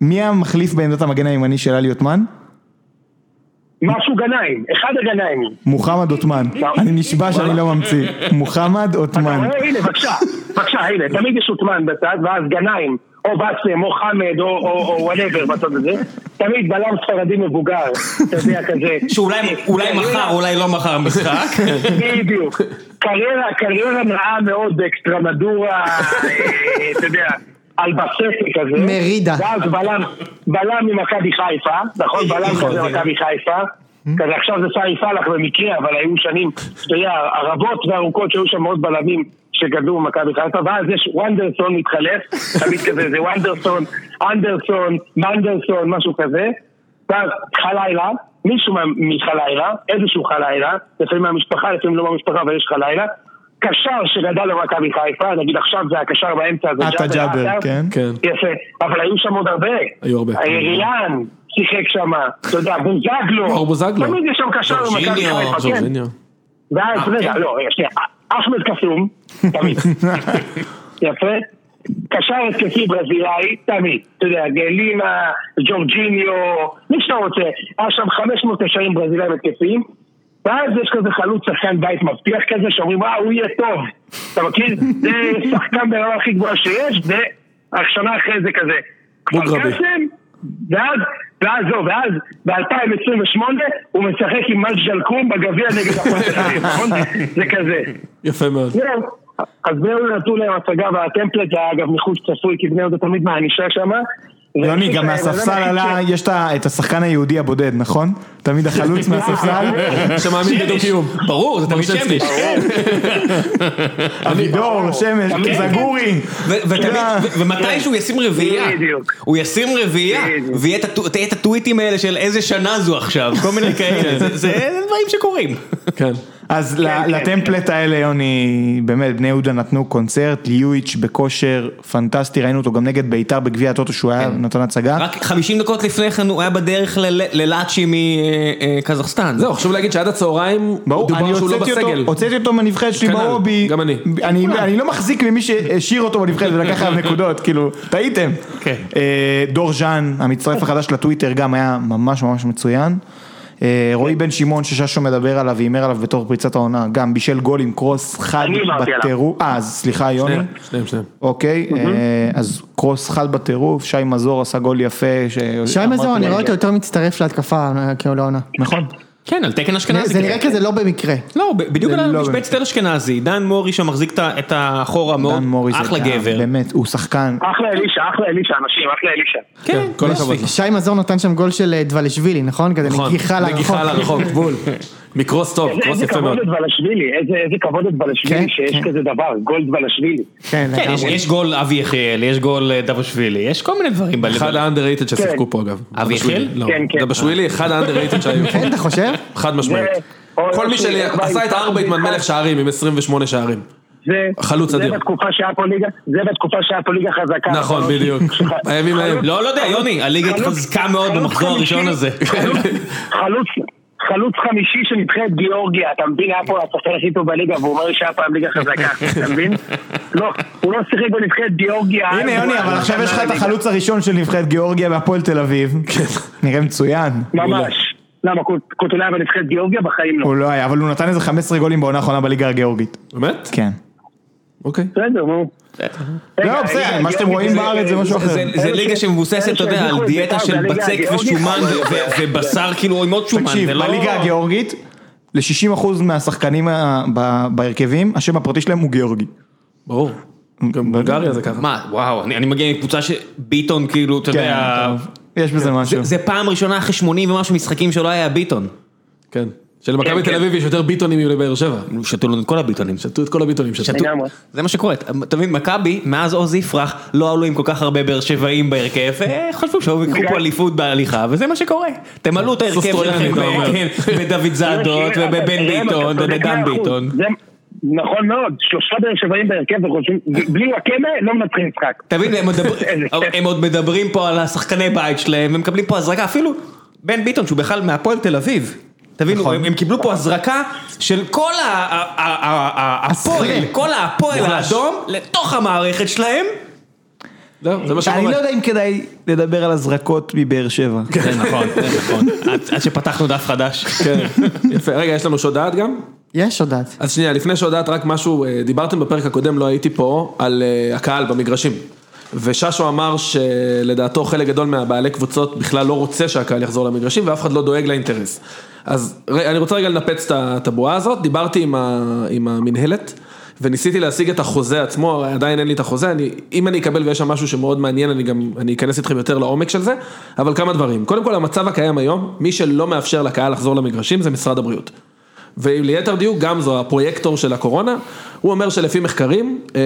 מי המחליף בעמדת המגן הימני של עלי עותמן? משהו גנאים, אחד הגנאים. מוחמד עותמן. אני נשבע שאני לא ממציא. מוחמד אתה עותמן. רואה, הנה, בבקשה, בבקשה, הנה, תמיד יש עותמן בצד, ואז גנאים, או באסם, או חמד, או- whatever בצד הזה, תמיד בלם ספרדי מבוגר, אתה יודע, כזה. שאולי אולי מחר, אולי לא מחר משחק. בדיוק. קריירה, קריירה נאה מאוד באקסטרמדורה, אה, אתה יודע, אלבסטי כזה. מרידה. ואז בלם, בלם ממכבי חיפה, נכון? בלם כזה מכבי חיפה. כזה עכשיו זה סעי סאלח במקרה, אבל היו שנים, אתה יודע, הרבות וארוכות שהיו שם מאוד בלמים שגדלו במכבי חיפה, ואז יש וונדרסון מתחלף, תמיד כזה, זה וונדרסון, אנדרסון, מנדרסון, משהו כזה, ואז חלילה, מישהו מחלילה, איזשהו חלילה, לפעמים מהמשפחה, לפעמים לא מהמשפחה, אבל יש חלילה, קשר שגדל במכבי חיפה, נגיד עכשיו זה הקשר באמצע, זה עטה ג'אבר. כן. כן. יפה, אבל היו שם עוד הרבה. היו הרבה. ריאן שיחק שם, אתה יודע, בוזגלו. מאור בוזגלו. תמיד יש שם קשר במכבי ז'ורג'יניו, חיפה, כן. ז'ורג'יניו. ואז, רגע, לא, רגע, שנייה, אחמד קסום, תמיד. יפה. קשר התקפי ברזילאי, תמיד. אתה יודע, גלימה, ג'ורג'יניו, מי שאתה רוצה. היה שם 500 קשרים ברזילאים התקפיים. ואז יש כזה חלוץ שחקן בית מבטיח כזה, שאומרים, אה, הוא יהיה טוב. אתה מכיר? זה שחקן ברמה הכי גבוהה שיש, והשנה אחרי זה כזה. כפר. קאסם, ואז, ואז לא, ואז ב-2028 הוא משחק עם מג'דל קום בגביע נגד הפועל תל אביב, נכון? זה כזה. יפה מאוד. זהו. אז בני יהודה נתנו להם הצגה והטמפלט, זה אגב מחוץ צפוי, כי בני יהודה תמיד מענישה שם. יוני, גם מהספסל עלה, יש את השחקן היהודי הבודד, נכון? תמיד החלוץ מהספסל. שמאמין בדו-קיום. ברור, זה תמיד. שמש. אבידור, שמש, זגורי. ו- ותמיד- ו- ומתישהו הוא ישים רביעייה. הוא ישים רביעייה. ויהיה את הטוויטים האלה של איזה שנה זו עכשיו, כל מיני כאלה, זה דברים שקורים. כן. אז ל- לטמפלט האלה, יוני, באמת, בני יהודה נתנו קונצרט, ליואיץ' בכושר פנטסטי, ראינו אותו גם נגד בית"ר בגביע הטוטו שהוא היה נתן הצגה. רק 50 דקות לפני כן הוא היה בדרך ללאצ'י מקזחסטן. זהו, חשוב להגיד שעד הצהריים דובר שהוא לא בסגל. הוצאתי אותו מהנבחרת שלי כנ"ל, ברובי, גם אני. אני, אני לא מחזיק ממי שהשאיר אותו בנבחרת ולקח עליו נקודות, כאילו, טעיתם. כן. אה, דור ז'אן, המצטרף החדש לטוויטר גם היה ממש ממש מצוין. אה, רועי בן שמעון שששו מדבר עליו והימר עליו בתור פריצת העונה, גם בישל גול עם קרוס חד. בטירוף, אה, אז סליחה יוני, שניהם, שניהם. אוקיי, אה, אז קרוס חד בטירוף, שי מזור עשה גול יפה, ש- שי מזור, אני רואה אותו יותר מצטרף להתקפה אה, כאילו לעונה. נכון, כן, על תקן אשכנזי. זה נראה כזה לא במקרה. לא, ב- בדיוק על לא המשבצת תל אשכנזי, דן מורי שמחזיק את ה- את האחורה מאוד, דן מוריס, אחלה גבר. באמת, הוא שחקן, אחלה אלישע, אחלה אלישע, אנשים, אחלה אלישע. כן, כל הכבוד. שי מזור נתן שם גול של אה, דבלשווילי, נכון? כזה נכון, נגיחה לרחוב. נגיחה לרחוב, בול. מקרוס טוב, איזה- קרוס איזה יפה מאוד. כבוד לדבלשווילי, איזה איזה כבוד כן, לדבלשווילי שיש כן. כזה דבר, גול דבלשווילי. כן, כן, יש- גול אבי יחיאל, יש גול אה, דבשווילי, יש כל מיני דברים אחד. האנדררייטד ששיחקו פה אגב. אבי יחיאל? לא. כן, כן. דבשווילי, אחד האנדררייטד שהיו פה. כן, אתה חושב? חד משמעית. כל מי שעשה את הארבעיטמן מלך שערים עם 28 שערים. זה, חלוץ זה אדיר. בתקופה שהיה פה ליגה, זה בתקופה שהיה פה ליגה חזקה. נכון, בדיוק. הימים ההם. לא, לא יודע, יוני, הליגה התחזקה מאוד במחזור הראשון הזה. חלוץ- חלוץ, חמישי של נבחרת גיאורגיה, אתה מבין? היה פה השחקן הכי טוב בליגה, והוא אומר לי שהיה פעם ליגה חזקה, אתה מבין? לא, הוא לא שיחק בנבחרת גיאורגיה. הנה יוני, אבל עכשיו יש לך את החלוץ הראשון של נבחרת גיאורגיה בהפועל תל אביב, נראה מצוין, ממש. למה, קוטולה היה בנבחרת גיאורגיה? בחיים לא. הוא לא היה, אבל הוא נתן איזה 15 גולים בעונה האחרונה בליגה הגיאורגית, באמת? כן. אוקיי. בסדר, נו. לא, בסדר, מה שאתם רואים זה- בארץ זה משהו אחר. זה- זה ליגה שמבוססת, אתה יודע, על את דיאטה בית"ר, של בצק. ושומן ו- ו- ובשר כאילו עם עוד שומן, תקשיב, לא... בליגה הגיאורגית, ל-60% מהשחקנים ה- ב- בהרכבים, השם הפרטי שלהם הוא גיאורגי. ברור. גם בולגריה זה ככה. מה, וואו, אני אני מגיע מקבוצה שביטון כאילו, אתה יודע... כן, טוב, יש בזה משהו. זה- זה פעם ראשונה אחרי 80 ומשהו משחקים שלא היה ביטון. כן. שלמכבי כן, תל כן. אביב יש יותר ביטונים מבאר שבע. שתו לנו את כל הביטונים. שתו את כל הביטונים לגמרי. זה מה שקורה, אתה מבין, מכבי, מאז עוז יפרח, לא עלו עם כל כך הרבה באר שבעים בהרכב, וחשבו שהם יקחו פה אליפות בהליכה, וזה מה שקורה. תמלאו את ההרכב שלכם כן, בדוד זאדות, ובבן ביטון, ובדן ביטון. נכון מאוד, שלושה באר שבעים בהרכב וחושבים, בלי וואקמה לא מנצחים משחק. אתה מבין, הם עוד מדברים פה על השחקני בית שלהם, הם מקבלים פה הזרקה, אפילו בן ביטון שהוא בכלל מהפועל תל אביב. תבינו, נכון. הם הם קיבלו פה הזרקה של כל הפועל, כל הפועל האדום, לתוך המערכת שלהם. מה אני. לא יודע אם כדאי לדבר על הזרקות מבאר שבע. זה נכון, זה נכון. עד- עד שפתחנו דף חדש. כן. יפה. רגע, יש לנו שודעת גם? יש הודעת. אז שנייה, לפני שהודעת רק משהו, אה, דיברתם בפרק הקודם, לא הייתי פה, על אה, הקהל במגרשים. וששו אמר שלדעתו חלק גדול מהבעלי קבוצות בכלל לא רוצה שהקהל יחזור למגרשים ואף אחד לא דואג לאינטרס. אז אני רוצה רגע לנפץ את הבועה הזאת, דיברתי עם, ה, עם המנהלת וניסיתי להשיג את החוזה עצמו, עדיין אין לי את החוזה, אני, אם אני אקבל ויש שם משהו שמאוד מעניין, אני גם, אני אכנס איתכם יותר לעומק של זה, אבל כמה דברים. קודם כל, המצב הקיים היום, מי שלא מאפשר לקהל לחזור למגרשים זה משרד הבריאות. וליתר דיוק גם זו הפרויקטור של הקורונה, הוא אומר שלפי מחקרים, אה,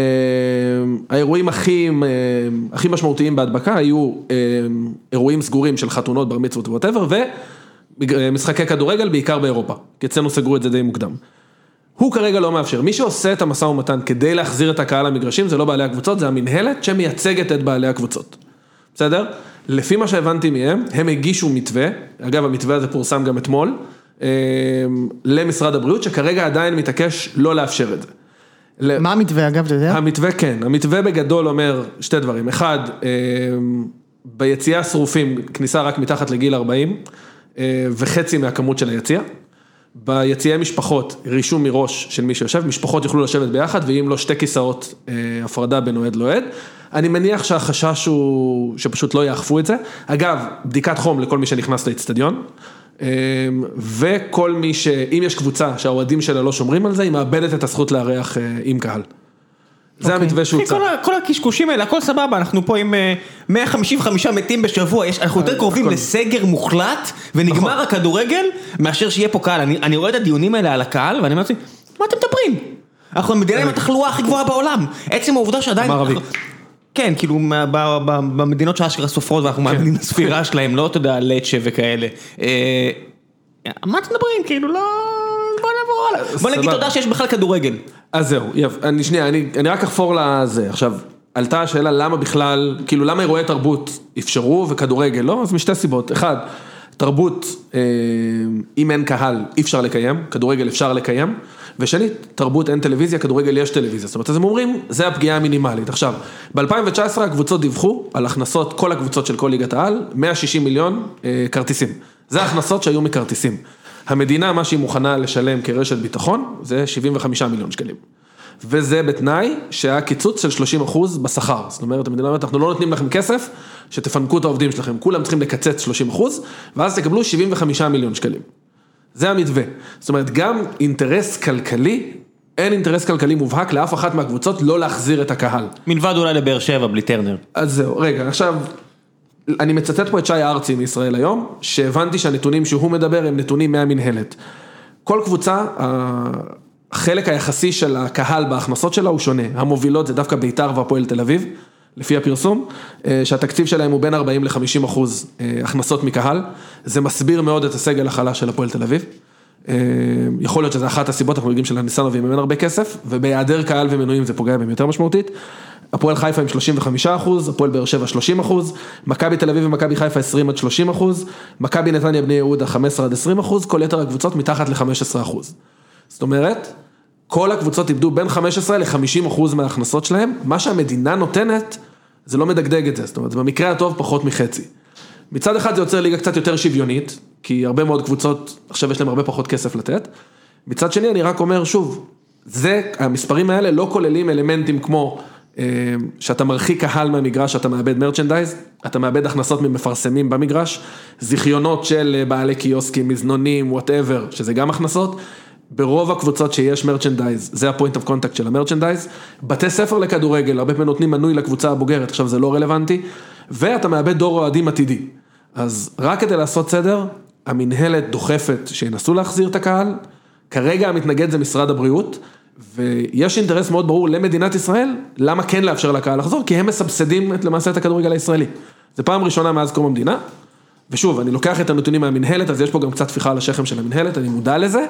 האירועים הכי, אה, הכי משמעותיים בהדבקה היו אה, אירועים סגורים של חתונות, בר מצוות whatever, ומשחקי כדורגל בעיקר באירופה, כי אצלנו סגרו את זה די מוקדם. הוא כרגע לא מאפשר, מי שעושה את המשא ומתן כדי להחזיר את הקהל למגרשים זה לא בעלי הקבוצות, זה המינהלת שמייצגת את בעלי הקבוצות. בסדר? לפי מה שהבנתי מהם, הם הגישו מתווה, אגב המתווה הזה פורסם גם אתמול, אה, למשרד הבריאות, שכרגע עדיין מתעקש לא לאפשר את זה. מה המתווה אגב, אתה יודע? המתווה כן, המתווה בגדול אומר שתי דברים, אחד, אה, ביציאה שרופים, כניסה רק מתחת לגיל 40, אה, וחצי מהכמות של היציאה. ביציאי משפחות, רישום מראש של מי שיושב, משפחות יוכלו לשבת ביחד, ואם לא שתי כיסאות אה, הפרדה בין אוהד לאוהד. אני מניח שהחשש הוא שפשוט לא יאכפו את זה. אגב, בדיקת חום לכל מי שנכנס לאצטדיון. אה, וכל מי ש... אם יש קבוצה שהאוהדים שלה לא שומרים על זה, היא מאבדת את הזכות לארח אה, עם קהל. זה המתווה שהוצע. כל ה- כל הקשקושים האלה, הכל סבבה, אנחנו פה עם אה, 155 מתים בשבוע, יש- אנחנו יותר קרובים לסגר מוחלט, ונגמר הכדורגל, מאשר שיהיה פה קהל. אני אני רואה את הדיונים האלה על הקהל, ואני אומר לעצמי, מה אתם מדברים? אנחנו המדינה עם התחלואה הכי גבוהה בעולם. עצם העובדה שעדיין... מערבי. כן, כאילו מה- ב- ב- במדינות שאשכרה סופרות ואנחנו מאמינים בספירה שלהם, לא, אתה יודע, לצ'ה וכאלה. אה, מה אתם מדברים? כאילו, לא... בוא נגיד. תודה שיש בכלל כדורגל. אז זהו, יפ, אני שנייה, אני, אני רק אחפור לזה. עכשיו, עלתה השאלה למה בכלל, כאילו למה אירועי תרבות אפשרו וכדורגל לא? אז משתי סיבות. אחד, תרבות, אה, אם אין קהל, אי אפשר לקיים, כדורגל אפשר לקיים. ושנית, תרבות אין טלוויזיה, כדורגל יש טלוויזיה. זאת אומרת, אז הם אומרים, זה הפגיעה המינימלית. עכשיו, ב-2019 הקבוצות דיווחו על הכנסות, כל הקבוצות של כל ליגת העל, 160 מיליון אה, כרטיסים. זה ההכנסות שהיו מכרטיסים. המדינה, מה שהיא מוכנה לשלם כרשת ביטחון, זה 75 מיליון שקלים. וזה בתנאי שהיה קיצוץ של 30 אחוז בשכר. זאת אומרת, המדינה אומרת, אנחנו לא נותנים לכם כסף, שתפנקו את העובדים שלכם, כולם צריכים לקצץ 30 אחוז, ואז תקבלו 75 מיליון שקלים. זה המתווה. זאת אומרת, גם אינטרס כלכלי, אין אינטרס כלכלי מובהק לאף אחת מהקבוצות לא להחזיר את הקהל. מלבד אולי לבאר שבע בלי טרנר. אז זהו, רגע, עכשיו, אני מצטט פה את שי ארצי מישראל היום, שהבנתי שהנתונים שהוא מדבר הם נתונים מהמינהלת. כל קבוצה, החלק היחסי של הקהל בהכנסות שלה הוא שונה. המובילות זה דווקא בית"ר והפועל תל אביב, לפי הפרסום, אה, שהתקציב שלהם הוא בין 40 ל-50 אחוז אה, הכנסות מקהל. זה מסביר מאוד את הסגל החלש של הפועל תל אביב. אה, יכול להיות שזה אחת הסיבות, אנחנו יודעים שלניסנובי מממן הרבה כסף, ובהיעדר קהל ומנויים זה פוגע בהם יותר משמעותית. הפועל חיפה עם 35 אחוז, הפועל באר שבע 30 אחוז, מכבי תל אביב ומכבי חיפה 20 עד 30 אחוז, מכבי נתניה בני יהודה 15 עד 20 אחוז, כל יתר הקבוצות מתחת ל-15 אחוז. זאת אומרת, כל הקבוצות איבדו בין 15 ל-50 אחוז מההכנסות שלהם, מה שהמדינה נותנת, זה לא מדגדג את זה, זאת אומרת, במקרה הטוב פחות מחצי. מצד אחד זה יוצר ליגה קצת יותר שוויונית, כי הרבה מאוד קבוצות, עכשיו יש להם הרבה פחות כסף לתת. מצד שני, אני רק אומר שוב, זה, המספרים האלה לא כוללים אלמנטים כמו שאתה מרחיק קהל מהמגרש, אתה מאבד מרצ'נדייז, אתה מאבד הכנסות ממפרסמים במגרש, זיכיונות של אה, בעלי קיוסקים, מזנונים, whatever, שזה גם הכנסות. ברוב הקבוצות שיש merchandise, זה ה point of contact של ה merchandise. בתי ספר לכדורגל, הרבה פעמים נותנים מנוי לקבוצה הבוגרת, עכשיו זה לא רלוונטי. ואתה מאבד דור אוהדים עתידי. אז רק כדי לעשות סדר, המינהלת דוחפת שינסו להחזיר את הקהל, כרגע המתנגד זה משרד הבריאות, ויש אינטרס מאוד ברור למדינת ישראל, למה כן לאפשר לקהל לחזור, כי הם מסבסדים את, למעשה את הכדורגל הישראלי. זה פעם ראשונה מאז קום המדינה, ושוב, אני לוקח את הנתונים מהמינהלת, אז יש פה גם קצת טפיחה על השכם של המינהלת, אני מודע לזה,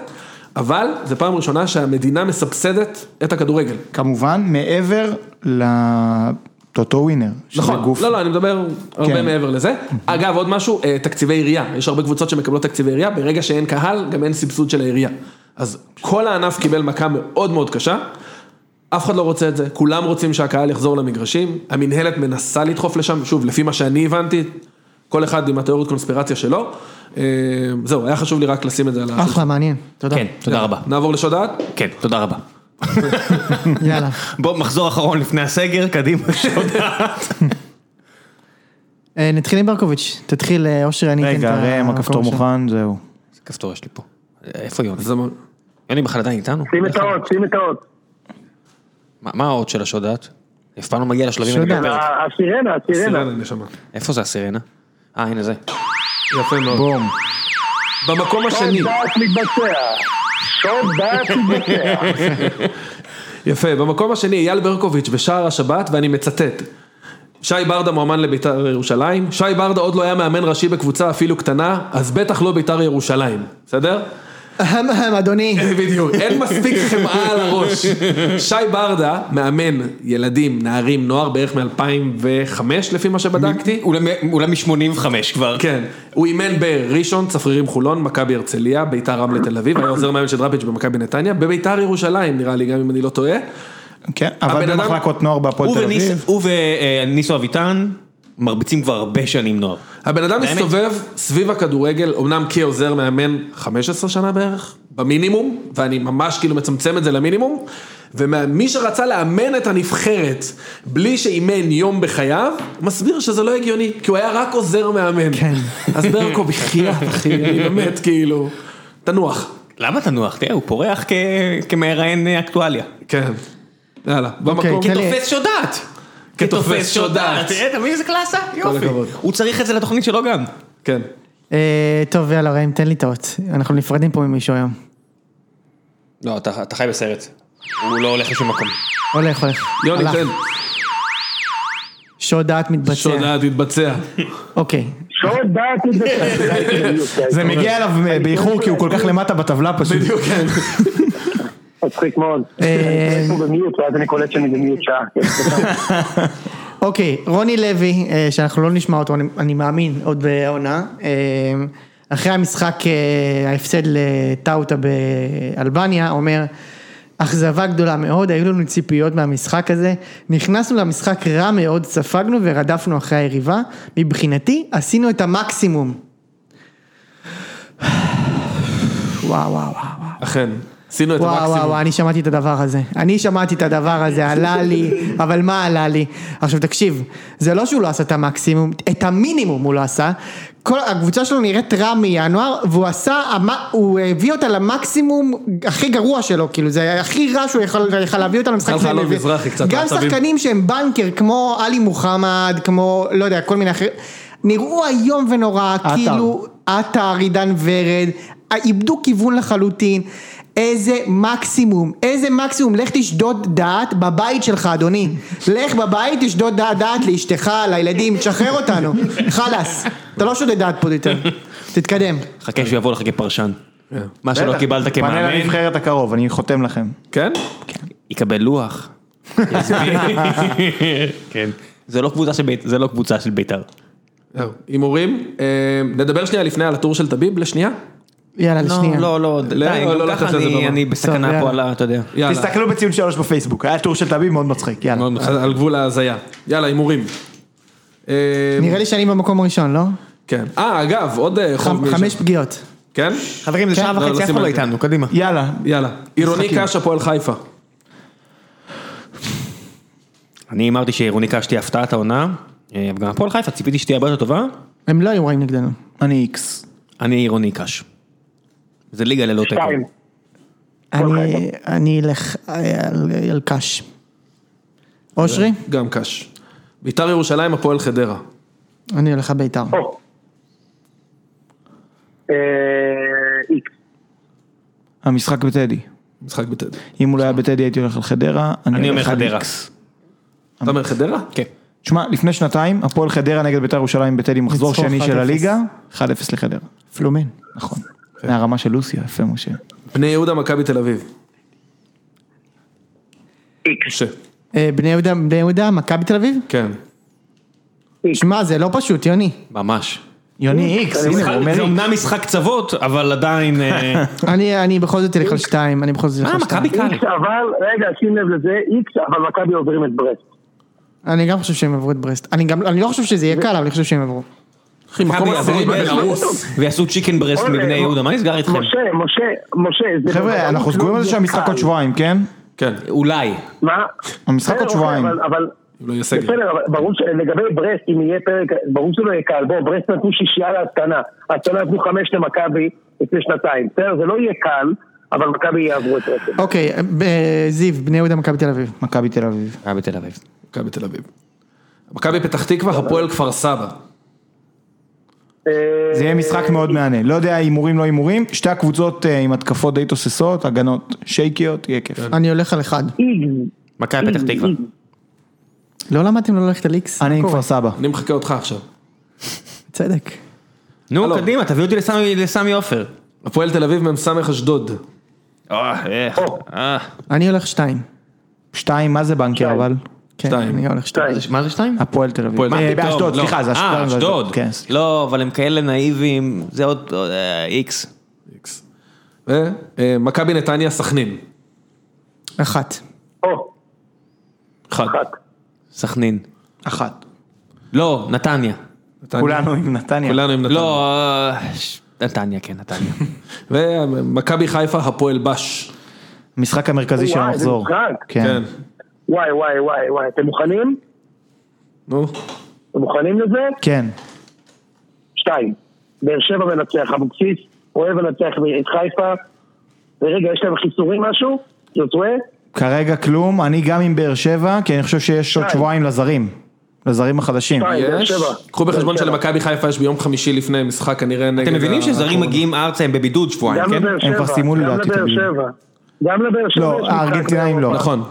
אבל זה פעם ראשונה שהמדינה מסבסדת את הכדורגל. כמובן, מעבר לטוטו ווינר. שזה נכון, גוף- לא, לא, אני מדבר הרבה כן. מעבר לזה. אגב, עוד משהו, אה, תקציבי עירייה, יש הרבה קבוצות שמקבלות תקציבי עירייה, ברגע שאין קהל, גם אין סבסוד של העירייה. אז כל הענף קיבל מכה מאוד מאוד קשה, אף אחד לא רוצה את זה, כולם רוצים שהקהל יחזור למגרשים, המינהלת מנסה לדחוף לשם, שוב, לפי מה שאני הבנתי, כל אחד עם התיאוריות קונספירציה שלו. אה, זהו, היה חשוב לי רק לשים את זה על ה... אחלה, מעניין. תודה. כן, תודה רבה. נעבור לשודעת? כן, תודה רבה. יאללה. בוא, מחזור אחרון לפני הסגר, קדימה, שודעת. אה, נתחיל עם ברקוביץ'. תתחיל, אה, אושר, אני אתן את רגע, ראם, הכפתור. מוכן, זהו. איזה כפתור יש לי פה? איפה יוני? זה... יוני בכלל עדיין איתנו? שים את האות, שים את האות. מה- האות של השודעת? אף פעם לא מגיע לשלבים האלה הסירנה, הסירנה. איפה זה הסירנה? אה, הנה זה. יפה מאוד. בום. במקום השני. שוד דעת מתבצע. שוד דעת מתבצע. יפה, במקום השני אייל ברקוביץ' בשער השבת, ואני מצטט. שי ברדה מועמד לביתר ירושלים, שי ברדה עוד לא היה מאמן ראשי בקבוצה אפילו קטנה, אז בטח לא ביתר ירושלים, בסדר? אהם אהם, אדוני. בדיוק, אין מספיק חמאה על הראש. שי ברדה מאמן ילדים, נערים, נוער בערך מ-2005 לפי מה שבדקתי. אולי מ-85 כבר. כן, הוא אימן בראשון, צפרירים חולון, מכבי הרצליה, ביתר רמלה תל אביב, היה עוזר מאמן של דראפיץ' במכבי נתניה, בביתר ירושלים נראה לי, גם אם אני לא טועה. כן, אדם- במחלקות נוער בהפועל תל אביב. הוא וניסו אביטן מרביצים כבר הרבה שנים נוער. הבן אדם? מסתובב סביב הכדורגל, אמנם כעוזר מאמן 15 שנה בערך, במינימום, ואני ממש כאילו מצמצם את זה למינימום, ומי שרצה לאמן את הנבחרת בלי שאימן יום בחייו, מסביר שזה לא הגיוני, כי הוא היה רק עוזר מאמן. כן. אז ברקו, בחייאת אחי, אני באמת כאילו, תנוח. למה תנוח? תראה, הוא פורח כמראיין אקטואליה. כן. יאללה, במקום. אוקיי, תן לי- כתופס שודעת. כתופס שודעת. תראה, אתה מבין איזה קלאסה? יופי. הוא צריך את זה לתוכנית שלו גם. כן. אה, טוב, יאללה, ראם, תן לי את האות. אנחנו נפרדים פה ממישהו היום. לא, אתה אתה חי בסרט. הוא לא הולך לשום מקום. הולך, הולך. יוני. תן. שוד דעת מתבצע. שודעת התבצע. אוקיי. שוד דעת מתבצע. זה מגיע אליו באיחור כי הוא כל כך למטה בטבלה פשוט. בדיוק, כן. מצחיק מאוד. אה, הוא במיוט, ואז אני קולט שאני במיוט שעה. אוקיי, רוני לוי, אה, שאנחנו לא נשמע אותו, אני, אני מאמין, עוד בעונה. אה, אחרי המשחק, ההפסד לטאוטה באלבניה, אומר, אכזבה גדולה מאוד, היו לנו ציפיות מהמשחק הזה, נכנסנו למשחק רע מאוד, ספגנו ורדפנו אחרי היריבה, מבחינתי עשינו את המקסימום. וואו וואו וואו. אכן, עשינו את וואו וואו, המקסימום. וואו, אני שמעתי את הדבר הזה. אני שמעתי את הדבר הזה, עלה לי, אבל מה עלה לי? עכשיו תקשיב, זה לא שהוא לא עשה את המקסימום, את המינימום הוא לא עשה. כל הקבוצה שלו נראית רע מינואר, והוא עשה, הוא הביא אותה למקסימום הכי גרוע שלו, כאילו זה הכי רע שהוא יכול יכל להביא אותה למשחק. הזה. מזרחי קצת גם. שחקנים שהם בנקר, כמו עלי מוחמד, כמו, לא יודע, כל מיני אחרים, נראו איום ונורא, עטר. כאילו, עטר, עידן ורד, איבדו כיוון לחלוטין. איזה מקסימום, איזה מקסימום, לך תשדוד דעת בבית שלך אדוני, לך בבית תשדוד דעת דעת לאשתך, לילדים, תשחרר אותנו, חלאס, אתה לא שודד דעת פה יותר, תתקדם. חכה שהוא יבוא לך כפרשן. מה שלא קיבלת כמאמן, הנבחרת הקרוב, אני חותם לכם. כן? יקבל לוח. כן. זה לא קבוצה של בית- זה לא קבוצה של בית"ר. הימורים, אה, נדבר שנייה לפני על הטור של טביב לשנייה? יאללה, לא, לשנייה. לא, לא, די, לא, גם לא ככה לתת לזה אני- בסכנה. פה על ה... אתה יודע. יאללה, תסתכלו בציון שלוש בפייסבוק, היה טור של תביב מאוד מצחיק, יאללה. על גבול ההזיה. יאללה, הימורים. אה, נראה לי שאני במקום הראשון, לא? כן. אה, אגב, עוד אה, חוב. חמש פגיעות. כן? חברים, זה שעה לא, וחצי, אף אחד לא. איתנו, קדימה. יאללה, יאללה. עירוני. קש, הפועל חיפה. אני אמרתי שעירוני קש תהיה הפתעת העונה, אה, אבל גם הפועל חיפה ציפיתי שתהיה הרבה יותר טובה, הם לא היו רעים נגדנו. אני איקס. אני עירוני קש. זה ליגה ללא תיקו. שתיים. אני- אני אלך אה, על- על קאש. אושרי? גם קש. ביתר ירושלים, הפועל חדרה. אני הולך לביתר. או. אה. המשחק בטדי. משחק בטדי. אם הוא לא היה בטדי הייתי הולך על חדרה. אני אומר חדרה. אתה אומר חדרה? כן. תשמע, לפני שנתיים, הפועל חדרה נגד בית"ר ירושלים בטדי מחזור שני 1-0. של הליגה, 1-0 לחדרה. פלומן. נכון. מהרמה של לוסיה, יפה משה. בני יהודה, מכבי תל אביב. איקס. משה. אה, בני יהודה, בני יהודה, מכבי תל אביב? כן. שמע, זה לא פשוט, יוני. ממש. יוני איקס, הנה הוא אומר זה איקס. אומנם משחק קצוות, אבל עדיין... אה, אני אני בכל זאת אלך על שתיים, אני בכל זאת אלך מה, על שתיים. מכבי קל. איקס, אבל, רגע, שים לב לזה, איקס, אבל מכבי עוברים את ברסט. אני גם חושב שהם עברו את ברסט. אני גם, אני לא חושב שזה יהיה קל, אבל אני חושב שהם עברו. אחי, מקום. ויעשו צ'יקן ברסט אוקיי, מבני יהודה, מה נסגר איתכם? משה, משה, משה, זה חבר'ה, אנחנו לא סגורים על זה שהמשחק. עוד שבועיים, כן? כן, אולי. מה? המשחק עוד בסדר, שבועיים. אבל- לא יהיה סגל. בסדר, אבל ברור שלגבי ברסט, אם יהיה פרק, ברור שלא יהיה קל, בוא, ברסט נתנו שישייה להתקנה, ההתקנה נתנו חמש למכבי לפני שנתיים, בסדר, זה לא יהיה קל, אבל מכבי יעברו את ברסט. אוקיי, זיו, בני יהודה, מכבי תל אביב. מכבי תל אביב. מכבי תל אביב. מכבי פתח תקווה, הפועל כפר סבא. זה יהיה משחק מאוד מהנה. לא יודע, הימורים לא הימורים, שתי הקבוצות אה, עם התקפות די תוססות, הגנות שייקיות, יהיה כיף. אני הולך על אחד. מכבי פתח תקווה. לא למדתם לא ללכת על איקס? אני עם? כפר סבא. אני מחכה אותך עכשיו. צדק. נו. קדימה, תביאו אותי לסמי- עופר. הפועל תל אביב, מ"ס אשדוד. אה. אה. אני הולך שתיים. שתיים, מה זה בנקר אבל? כן, שתיים. אני הולך שתיים. מה זה שתיים? הפועל תל אביב. אה? באשדוד, לא. סליחה, זה אשדוד. אה, אשדוד. כן, סליחה. לא, אבל הם כאלה נאיבים, זה עוד אה, איקס. איקס. ומכבי נתניה, סכנין. אחת. אחת. סכנין. אחת. לא, נתניה. כולנו עם נתניה. כולנו עם נתניה. לא, אה, נתניה, כן, נתניה. ומכבי חיפה, הפועל בש. המשחק המרכזי של המחזור. משחק. כן. וואי, וואי, וואי, וואי, אתם מוכנים? נו. אתם מוכנים לזה? כן. שתיים. באר שבע מנצח, אבוקסיס אוהב לנצח את חיפה. ורגע, יש להם חיסורים משהו? יוצא? כרגע כלום, אני גם עם באר שבע, כי אני חושב שיש עוד. שבועיים לזרים. לזרים החדשים. יש. קחו בחשבון. שלמכבי חיפה יש ביום חמישי לפני משחק כנראה נגד... אתם מבינים שזרים. מגיעים ארצה, הם בבידוד שבועיים, גם כן? לבאר שבע. כבר סיימו גם לדעתי את לבאר הבידוד. שבע. גם לבאר שבע. לא, הארגנטינאים לא. נכון.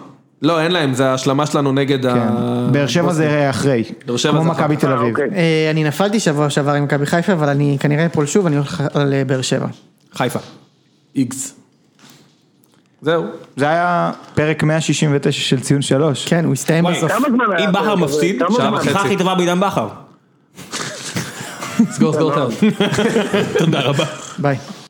לא, אין להם, זה ההשלמה שלנו נגד ה... כן. באר שבע זה אחרי. כמו מכבי תל אה, אביב. אוקיי. אה, אני נפלתי שבוע שעבר עם מכבי חיפה, אבל אני כנראה אפול שוב, אני הולך על אה, באר שבע. חיפה. איקס. זהו. זה היה פרק 169 של ציון 3. כן, הוא הסתיים וואי, בסוף. אם בכר? מפסיד, כמה שעה זמן? וחצי. הכי טובה בעידן בכר. סגור סגור טוב. תודה רבה. ביי.